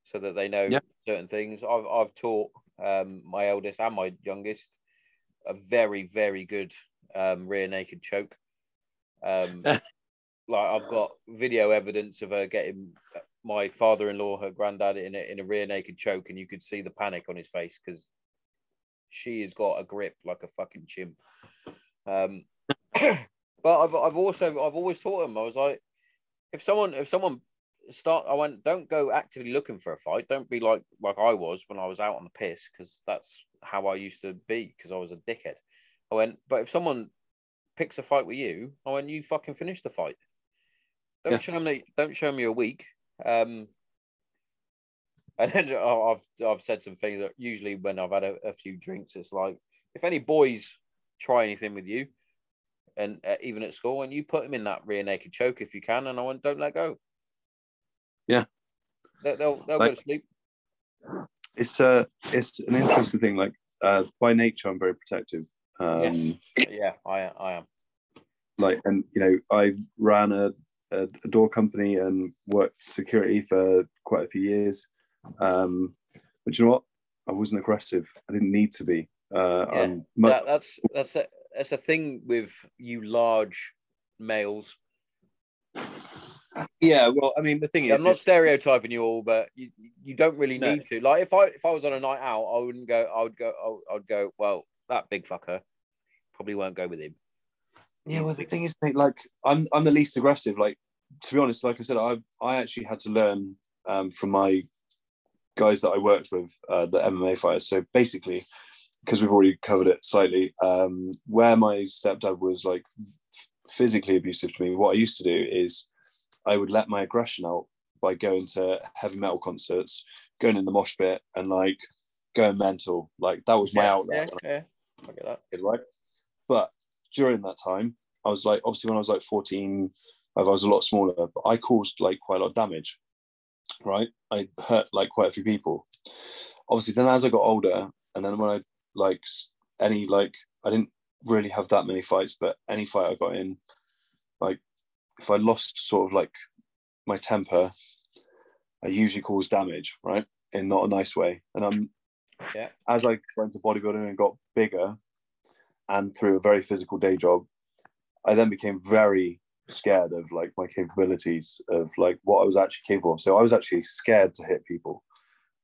so that they know Yeah. certain things. I've I've taught um, my eldest and my youngest a very very good um, rear naked choke. Um, like I've got video evidence of her getting my father-in-law, her granddad, in a in a rear naked choke, and you could see the panic on his face because she has got a grip like a fucking chimp. Um, but I've I've also I've always taught him. I was like, if someone if someone start I went don't go actively looking for a fight. Don't be like like I was when I was out on the piss because that's how I used to be because I was a dickhead. I went, but if someone picks a fight with you, I went, you fucking finish the fight. Don't Yeah. show me don't show me a week. Um and then I've I've said some things that usually when I've had a, a few drinks, it's like if any boys try anything with you, and uh, even at school, and you put them in that rear naked choke if you can, and I went, don't let go. Yeah. They- they'll they'll go to sleep. It's uh, it's an interesting thing. Like uh, by nature, I'm very protective. Um, yes, yeah, I I am. like and you know i ran a, a, a door company and worked security for quite a few years um but you know what i wasn't aggressive i didn't need to be uh Yeah, i'm much, that, that's that's a that's a thing with you large males. yeah well i mean the thing Yeah, is I'm not it's- stereotyping you all, but you you don't really No. need to. Like if I if I was on a night out, I wouldn't go. I would go. I would- I would go. Well, that big fucker probably won't go with him. Yeah well the thing is mate, like i'm i'm the least aggressive like to be honest like i said i i actually had to learn um from my guys that i worked with uh the mma fighters so basically because we've already covered it slightly um where my stepdad was like physically abusive to me what i used to do is i would let my aggression out by going to heavy metal concerts going in the mosh pit and like going mental like that was my yeah, outlet Yeah, yeah, I get that. right? But during that time, I was like, obviously, when I was like 14, I was a lot smaller, but I caused like quite a lot of damage, right? I hurt like quite a few people. Obviously, then as I got older, and then when I like any, like, I didn't really have that many fights, but any fight I got in, like, if I lost sort of like my temper, I usually cause damage, right? In not a nice way. And I'm, Yeah. as I went to bodybuilding and got bigger, and through a very physical day job, I then became very scared of like my capabilities of like what I was actually capable of. So I was actually scared to hit people.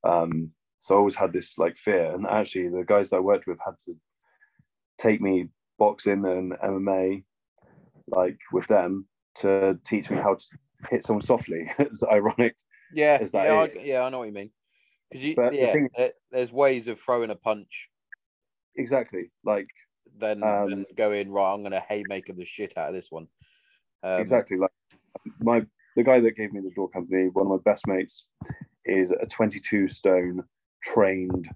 Um, so I always had this like fear. And actually, the guys that I worked with had to take me boxing and MMA, like with them, to teach me how to hit someone softly. it's ironic. Yeah, Is that yeah, I, yeah. I know what you mean. Because you, But the yeah, thing- there's ways of throwing a punch, Exactly. Like then Um, then going right. I'm gonna haymaker the shit out of this one. Um, exactly like my the guy that gave me the door company one of my best mates is a 22 stone trained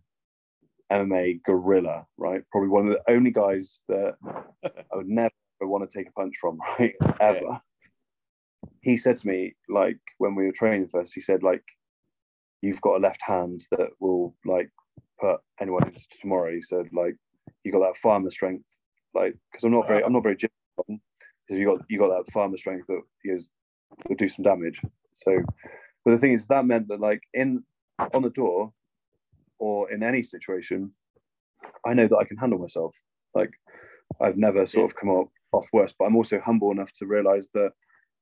mma gorilla right probably one of the only guys that i would never want to take a punch from right ever he said to me like when we were training first he said like you've got a left hand that will like put anyone into tomorrow he said like you got that farmer strength like because i'm not very i'm not very because you got you got that farmer strength that is will do some damage. So, but the thing is, that meant that like in on the door or in any situation, I know that I can handle myself. Like I've never sort of come up off worse, but I'm also humble enough to realize that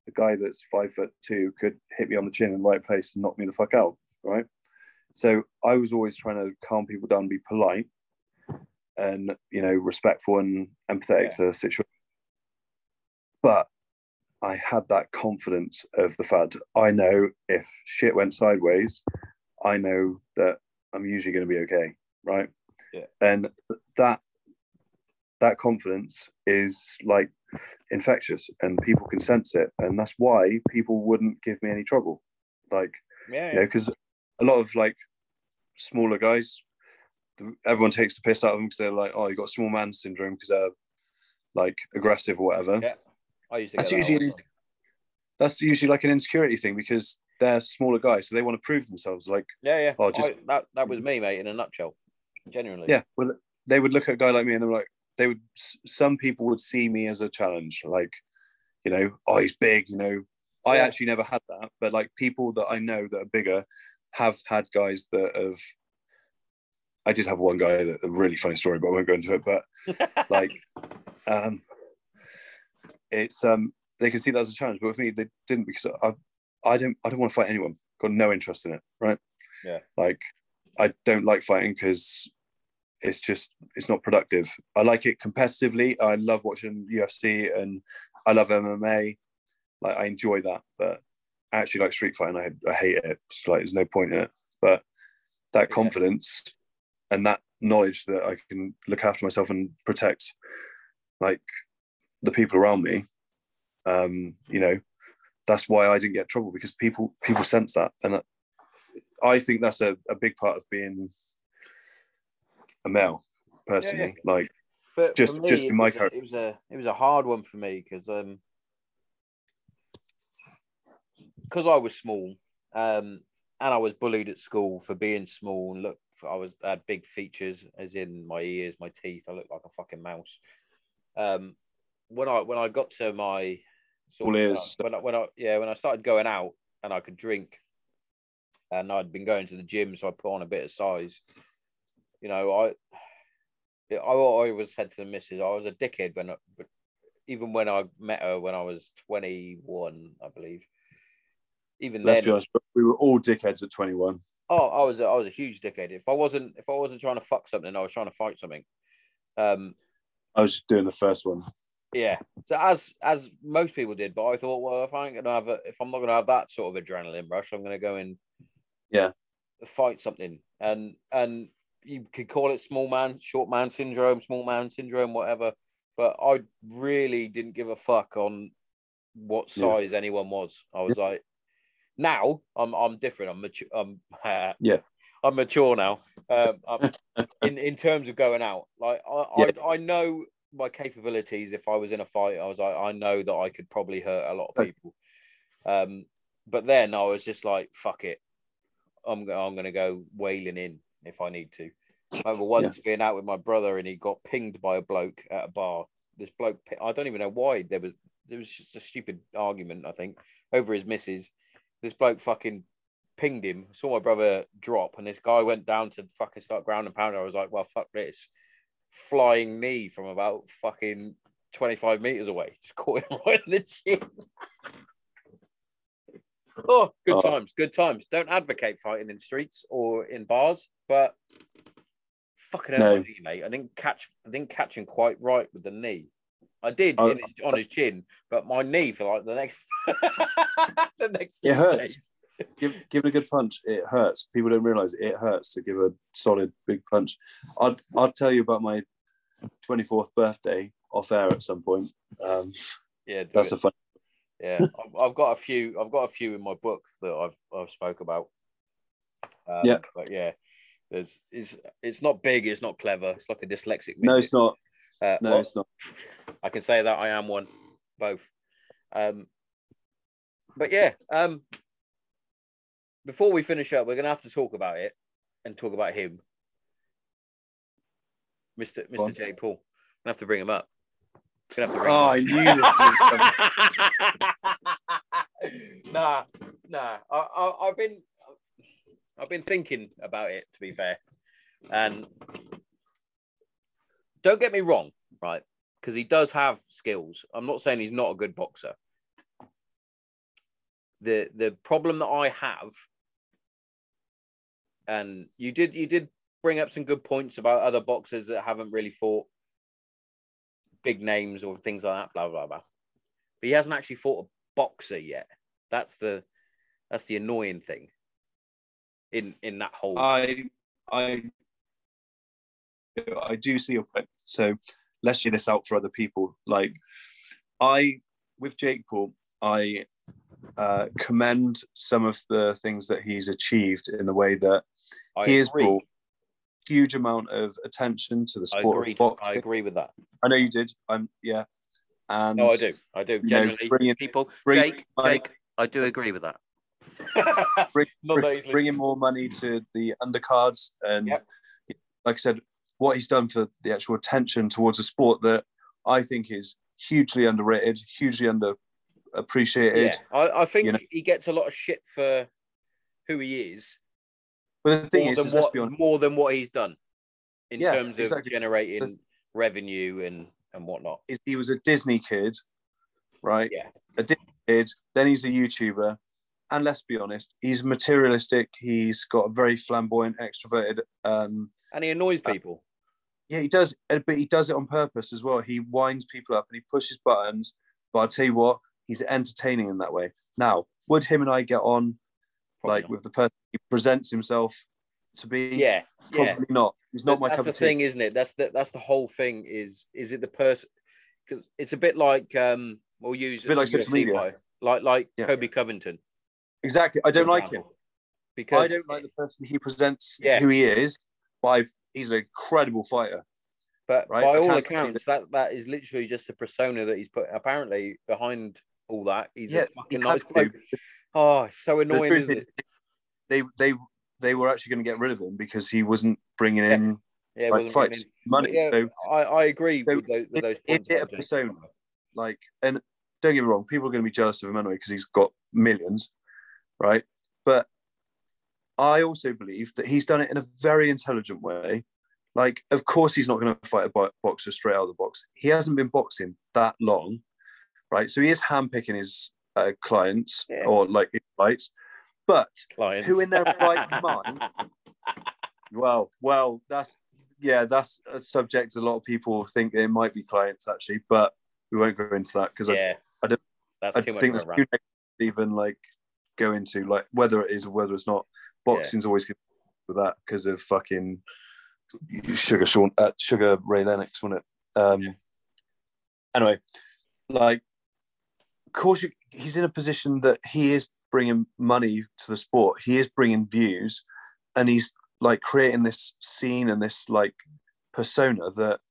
a guy that's five foot two could hit me on the chin in the right place and knock me the fuck out. Right. So I was always trying to calm people down, be polite, and you know respectful and empathetic to the situation. But I had that confidence of the fact I know if shit went sideways, I know that I'm usually going to be okay, right? Yeah. And th- that that confidence is like infectious, and people can sense it, and that's why people wouldn't give me any trouble, like yeah, you know, because a lot of like smaller guys, everyone takes the piss out of them because they're like, oh, you got small man syndrome because they're like aggressive or whatever Yeah. I used to that's get that usually that's usually like an insecurity thing because they're smaller guys, so they want to prove themselves. Like, Yeah, yeah. Oh, just- I- that that was me, mate, in a nutshell. Genuinely. yeah, well, they would look at a guy like me and they're like, they would. Some people would see me as a challenge, like, you know, oh, he's big. You know, I actually never had that, but like people that I know that are bigger have had guys that have. I did have one guy that a really funny story, but I won't go into it. But like um it's um they can see that as a challenge but with me they didn't because i i don't i don't want to fight anyone got no interest in it right Yeah. like i don't like fighting because it's just it's not productive i like it competitively i love watching ufc and i love mma Like I enjoy that, but actually, like street fighting, I, I hate it. It's like there's no point in it. But that confidence and that knowledge that I can look after myself and protect, like the people around me, um, you know, that's why I didn't get trouble because people people sense that, and that- I think that's a, a big part of being a male, personally. Like, For, Just- for me, just in my character. it was a it was a hard one for me because um because I was small um and I was bullied at school for being small and look I was I had big features as in my ears my teeth I looked like a fucking mouse um when I when I got to my sort All of, ears. when I, when I yeah when I started going out and I could drink and I'd been going to the gym so I put on a bit of size you know I I always said to the missus, I was a dickhead when, I, but even when I met her when I was 21, I believe. Even let's then, be honest, we were all dickheads at 21. oh, I was, a, I was a huge dickhead. If I wasn't, if I wasn't trying to fuck something, I was trying to fight something. Um, I was just doing the first one. yeah. So as as most people did, but I thought, well, if I ain't gonna have, a, if I'm not gonna have that sort of adrenaline rush, I'm gonna go and Yeah. fight something, and and you could call it small man, short man syndrome, small man syndrome, whatever. But I really didn't give a fuck on what Yeah. size anyone was. I was like, now I'm I'm different. I'm mature. I'm Yeah. I'm mature now. Um, I'm, in in terms of going out, like I, Yeah. I I know my capabilities. If I was in a fight, I was like, I know that I could probably hurt a lot of people. Um, but then I was just like, fuck it. I'm I'm gonna go wailing in if I need to. I remember once being out with my brother and he got pinged by a bloke at a bar. This bloke, I don't even know why. There was there was just a stupid argument, I think, over his missus. This bloke fucking pinged him. Saw my brother drop, and this guy went down to fucking start ground and pound. I was like, well, fuck this. Flying knee from about fucking 25 meters away. Just caught him right in the chin. oh, good Oh. times, good times. Don't advocate fighting in streets or in bars, but fucking No. mate. I didn't catch I didn't catch him quite right with the knee. I did I- in his, on his chin, but my knee for like the next the next It hurts. days. Give, give it a good punch. It hurts. People don't realize it hurts to give a solid big punch. I'd, I'll tell you about my 24th birthday off air at some point. Um, Yeah, that's it. a fun. yeah. I've, I've got a few. I've got a few in my book that I've I've spoke about. Um, Yeah. but yeah, there's it's it's not big. It's not clever. It's like a dyslexic. No, it's not. Uh, No, well, it's not. I can say that I am one, both. Um, but yeah, um, before we finish up, we're gonna have to talk about it and talk about him, Mister. Mister J Paul. Gonna have to bring him up. Gonna have to bring Oh, I knew this nah, nah. I, I, I've been, I've been thinking about it. To be fair, and don't get me wrong, right? Because he does have skills. I'm not saying he's not a good boxer. The the problem that I have, and you did you did bring up some good points about other boxers that haven't really fought big names or things like that, blah blah blah. But he hasn't actually fought a boxer yet. That's the that's the annoying thing. In in that whole I I I do see your point. So let's share this out for other people. Like I with Jake Paul, I uh, commend some of the things that he's achieved in the way that I he has brought huge amount of attention to the I sport agree, of boxing. I agree with that. I know you did. I'm yeah. And No, I do. I do. know, Genuinely, people. Jake, money- Jake, I do agree with that. bring, Not bring, he's bring in listening. more money to the undercards and Yep. like I said, what he's done for the actual attention towards a sport that I think is hugely underrated, hugely underappreciated. Yeah, I, I think you know. he gets a lot of shit for who he is But the thing more, is, than is what, more than what he's done in Yeah, terms of exactly. generating revenue and and whatnot. is he was a Disney kid, right? Yeah. A Disney kid, then he's a YouTuber. And let's be honest, he's materialistic. He's got a very flamboyant, extroverted um, And he annoys Uh, people. Yeah, he does, uh, but he does it on purpose as well. He winds people up and he pushes buttons. But I tell you what, he's entertaining in that way. Now, would him and I get on Probably like not. with the person he presents himself to be? yeah, yeah. probably not. He's not my that's the tea. thing, isn't it? That's the that's the whole thing. Is is it the person? Because it's a bit like um, we'll use a bit like social media. like like Yeah. Colby Covington. Exactly. I don't like him. because I don't like the person he presents Yeah. who he is, but I've, he's an incredible fighter. But right? by all accounts, that that is literally just a persona that he's put. Apparently, behind all that, he's Yeah, a fucking nice bloke. Oh, so annoying, truth isn't is, it? they they they were actually going to get rid of him because he wasn't bringing in Yeah, like fights money. Yeah, So I, I agree So, with those, with those points. it Jake. persona? like, and don't get me wrong, people are going to be jealous of him anyway because he's got millions, right? But I also believe that he's done it in a very intelligent way. Like, of course, he's not going to fight a bo- boxer straight out of the box. He hasn't been boxing that long, right? So he is handpicking his uh, clients Yeah. or like his fights. But Clients. who in their right mind? well, well, that's yeah, that's a subject a lot of people think it might be clients actually, but we won't go into that because yeah, I don't- That's I, I too much think of there's a too rant. even like go into like whether it is or whether it's not. Boxing's always good with that because of fucking Sugar Sean, uh, Sugar Ray Lennox, wasn't it? Um, Anyway, like, of course, you, he's in a position that he is bringing money to the sport. He is bringing views, and he's like creating this scene and this like persona that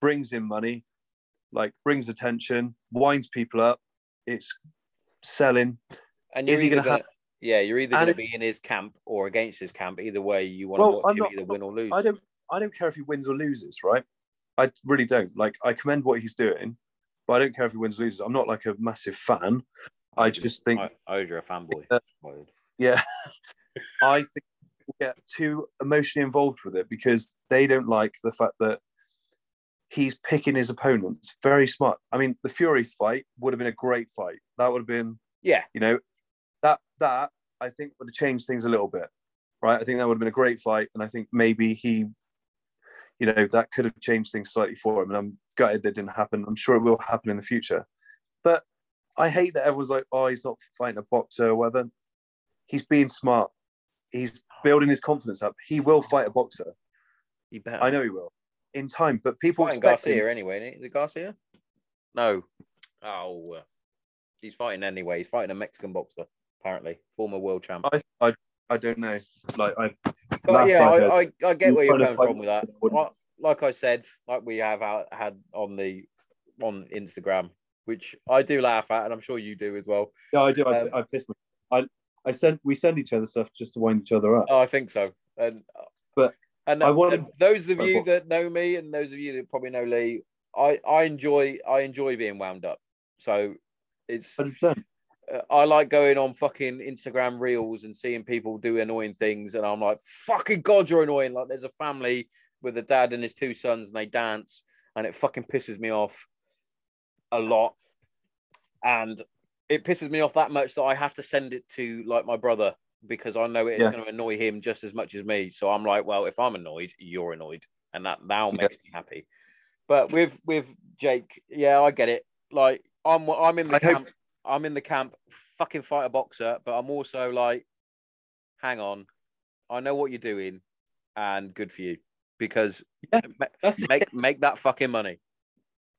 brings in money, like brings attention, winds people up. It's selling. And Is he gonna gonna, have- yeah, you're either And going to be in his camp or against his camp. Either way, you want to Well, watch I'm him not- either win or lose. I don't. I don't care if he wins or loses, right? I really don't. Like, I commend what he's doing, but I don't care if he wins or loses. I'm not like a massive fan. I just think, I, I you're a fanboy. Yeah. Yeah, I think people get too emotionally involved with it because they don't like the fact that he's picking his opponents. Very smart. I mean, the Fury fight would have been a great fight. That would have been Yeah, you know that that i think would have changed things a little bit right i think that would have been a great fight and i think maybe he you know that could have changed things slightly for him and i'm gutted that didn't happen i'm sure it will happen in the future but i hate that everyone's like oh he's not fighting a boxer or whatever he's being smart he's building his confidence up he will fight a boxer you better. i know he will in time but people fighting Garcia him anyway. Isn't he? Is it Garcia? No. Oh, he's fighting anyway. He's fighting a Mexican boxer, apparently, former world champ. I, I i don't know like i But yeah, I I, I, I get where you're coming from with that. wouldn't- Like, I said, like we have out, had on the on Instagram, which I do laugh at, and I'm sure you do as well. Yeah, I do. I, Um, I pissed my. I I send we send each other stuff just to wind each other up. Oh, I think so. And But and, I wanted- and those of you that know me and those of you that probably know Lee, I I enjoy I enjoy being wound up. So it's Hundred percent. uh, Uh, I like going on fucking Instagram reels and seeing people do annoying things, and I'm like, fucking god, you're annoying. Like there's a family with a dad and his two sons, and they dance, and it fucking pisses me off a lot, and it pisses me off that much that I have to send it to like my brother because I know it's Yeah. going to annoy him just as much as me. So I'm like, well, if I'm annoyed, you're annoyed, and that now Yeah. makes me happy. But with with Jake, yeah, I get it. Like I'm I'm in the I hope- camp. I'm in the camp. Fucking fight a boxer, but I'm also like, hang on, I know what you're doing, and good for you because Yeah, ma- That's it. make make that fucking money.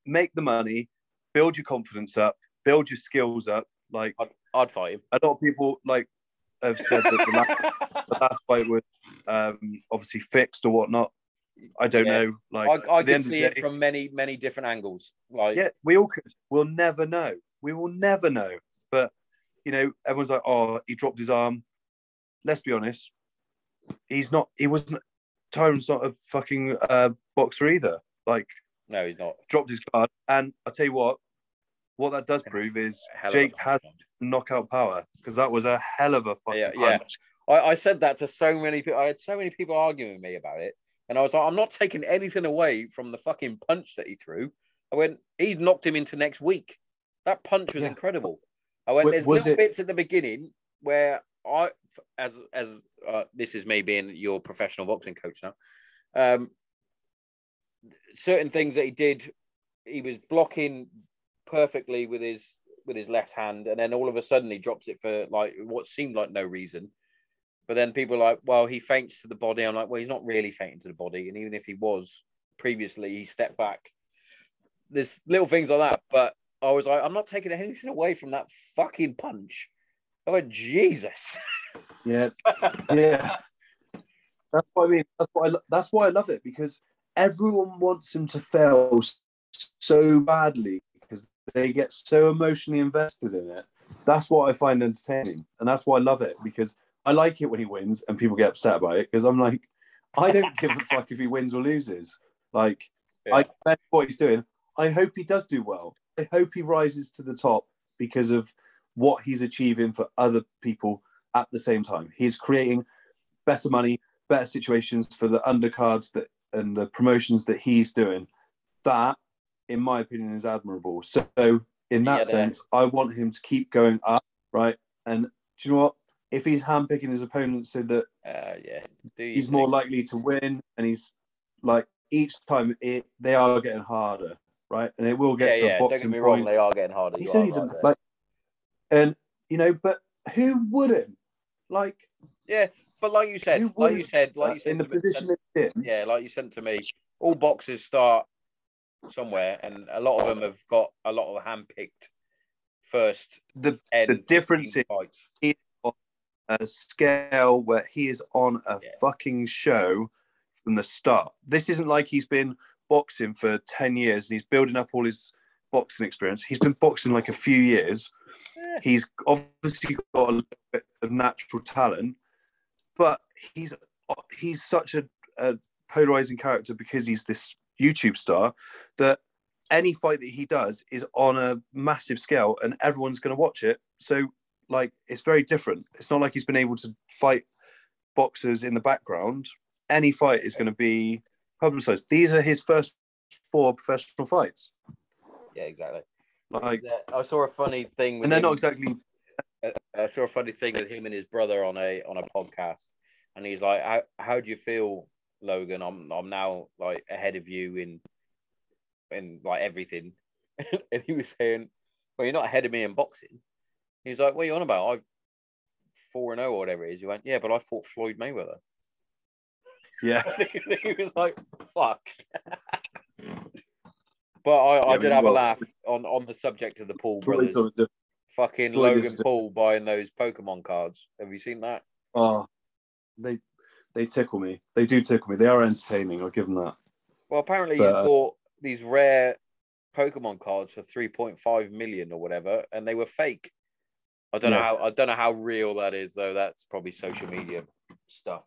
make the money, build your confidence up, build your skills up. Like I'd fight him. a lot of people like have said that the last, the last fight was um, obviously fixed or whatnot. I don't Yeah. know. Like I, I can see it day- from many many different angles. Like yeah, we all could. We'll never know. We will never know. But you know, everyone's like, "Oh, he dropped his arm." Let's be honest. He's not. He wasn't. Tyron's not a fucking uh, boxer either. Like, no, he's not. dropped his guard, and I tell you what, what that does prove is Jake has knockout power because that was a hell of a fucking Yeah, yeah. punch. I, I said that to so many people. I had so many people arguing with me about it, and I was like, I'm not taking anything away from the fucking punch that he threw. I went, he knocked him into next week. That punch was Yeah. incredible. I went, there's little it- bits at the beginning where I, as as uh, this is me being your professional boxing coach now, um, certain things that he did, he was blocking perfectly with his with his left hand, and then all of a sudden he drops it for like what seemed like no reason. But then people are like, well, he feints to the body. I'm like, well, he's not really feinting to the body, and even if he was previously, he stepped back. There's little things like that, but I was like, I'm not taking anything away from that fucking punch. I went, Jesus. Yeah, yeah. That's what I mean. That's why I, lo- that's why I love it because everyone wants him to fail so badly because they get so emotionally invested in it. That's what I find entertaining, and that's why I love it because I like it when he wins and people get upset about it because I'm like, I don't give a fuck if he wins or loses. Like, I know what he's doing. I hope he does do well. I hope he rises to the top because of what he's achieving for other people at the same time. He's creating better money, better situations for the undercards that and the promotions that he's doing. That, in my opinion, is admirable. So, in that Yeah, sense, I want him to keep going up, right? And do you know what? If he's handpicking his opponents so that Uh, yeah. He's more likely to win, and he's like each time it they are getting harder, right? And it will Yeah, get to yeah. a Don't boxing get me wrong, point. they are getting harder. He's You are only right done like, and you know, but who wouldn't like Yeah, but like you said, like you said, like uh, you said, in the to me- position it's in? yeah, like you said to me, all boxers start somewhere, and a lot of them have got a lot of hand-picked first The the difference 15 fights. a scale where he is on a Yeah. fucking show from the start. This isn't like he's been boxing for 10 years and he's building up all his boxing experience. He's been boxing like a few years. He's obviously got a bit of natural talent, but he's he's such a, a polarizing character because he's this YouTube star that any fight that he does is on a massive scale and everyone's going to watch it. So like it's very different. It's not like he's been able to fight boxers in the background. Any fight is going to be publicized. These are his first four professional fights. Yeah, exactly. Like, I saw a funny thing, with and they're him- not exactly. I saw a funny thing with him and his brother on a on a podcast, and he's like, "How how do you feel, Logan? I'm I'm now like ahead of you in in like everything," and he was saying, "Well, you're not ahead of me in boxing." He's like, "What are you on about? I four and zero or whatever it is." He went, "Yeah, but I fought Floyd Mayweather." Yeah, he was like, "Fuck." But I, I did have a laugh on, on the subject of the Paul brothers. Floyd's on a diff- Fucking Logan Paul buying those Pokemon cards. Have you seen that? oh, they they tickle me. They do tickle me. They are entertaining. I'll give them that. Well, apparently But, he's uh, bought these rare Pokemon cards for 3.5 million or whatever, and they were fake. I don't know how I don't know how real that is though. That's probably social media stuff.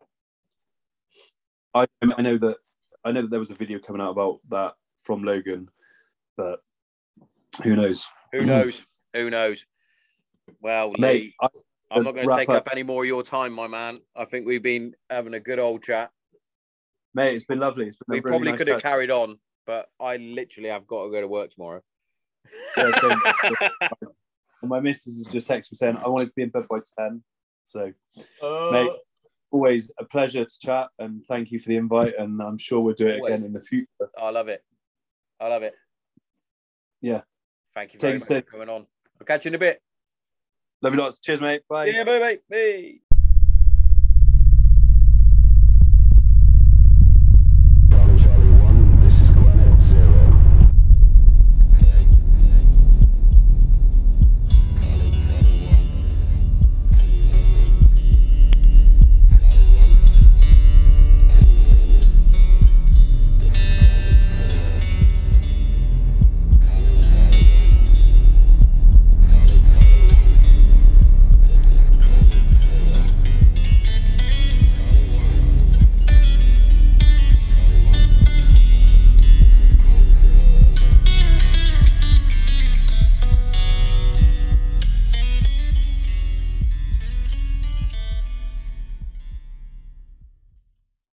I I know that I know that there was a video coming out about that from Logan, but who knows? Who mm. knows? Who knows? Well, Mate, I, I'm not going to take up. up any more of your time, my man. I think we've been having a good old chat. mate, it's been lovely. It's been We a really probably nice could have carried on, but I literally have got to go to work tomorrow. Yeah, same. And my missus is just texting me saying I wanted to be in bed by ten. So uh, Mate, always a pleasure to chat and thank you for the invite. And I'm sure we'll do it Always. again in the future. I love it. I love it. Yeah. Thank you Take very it much for coming on. I'll catch you in a bit. Love you lots. Cheers, mate. Bye. Yeah, bye, bye, bye.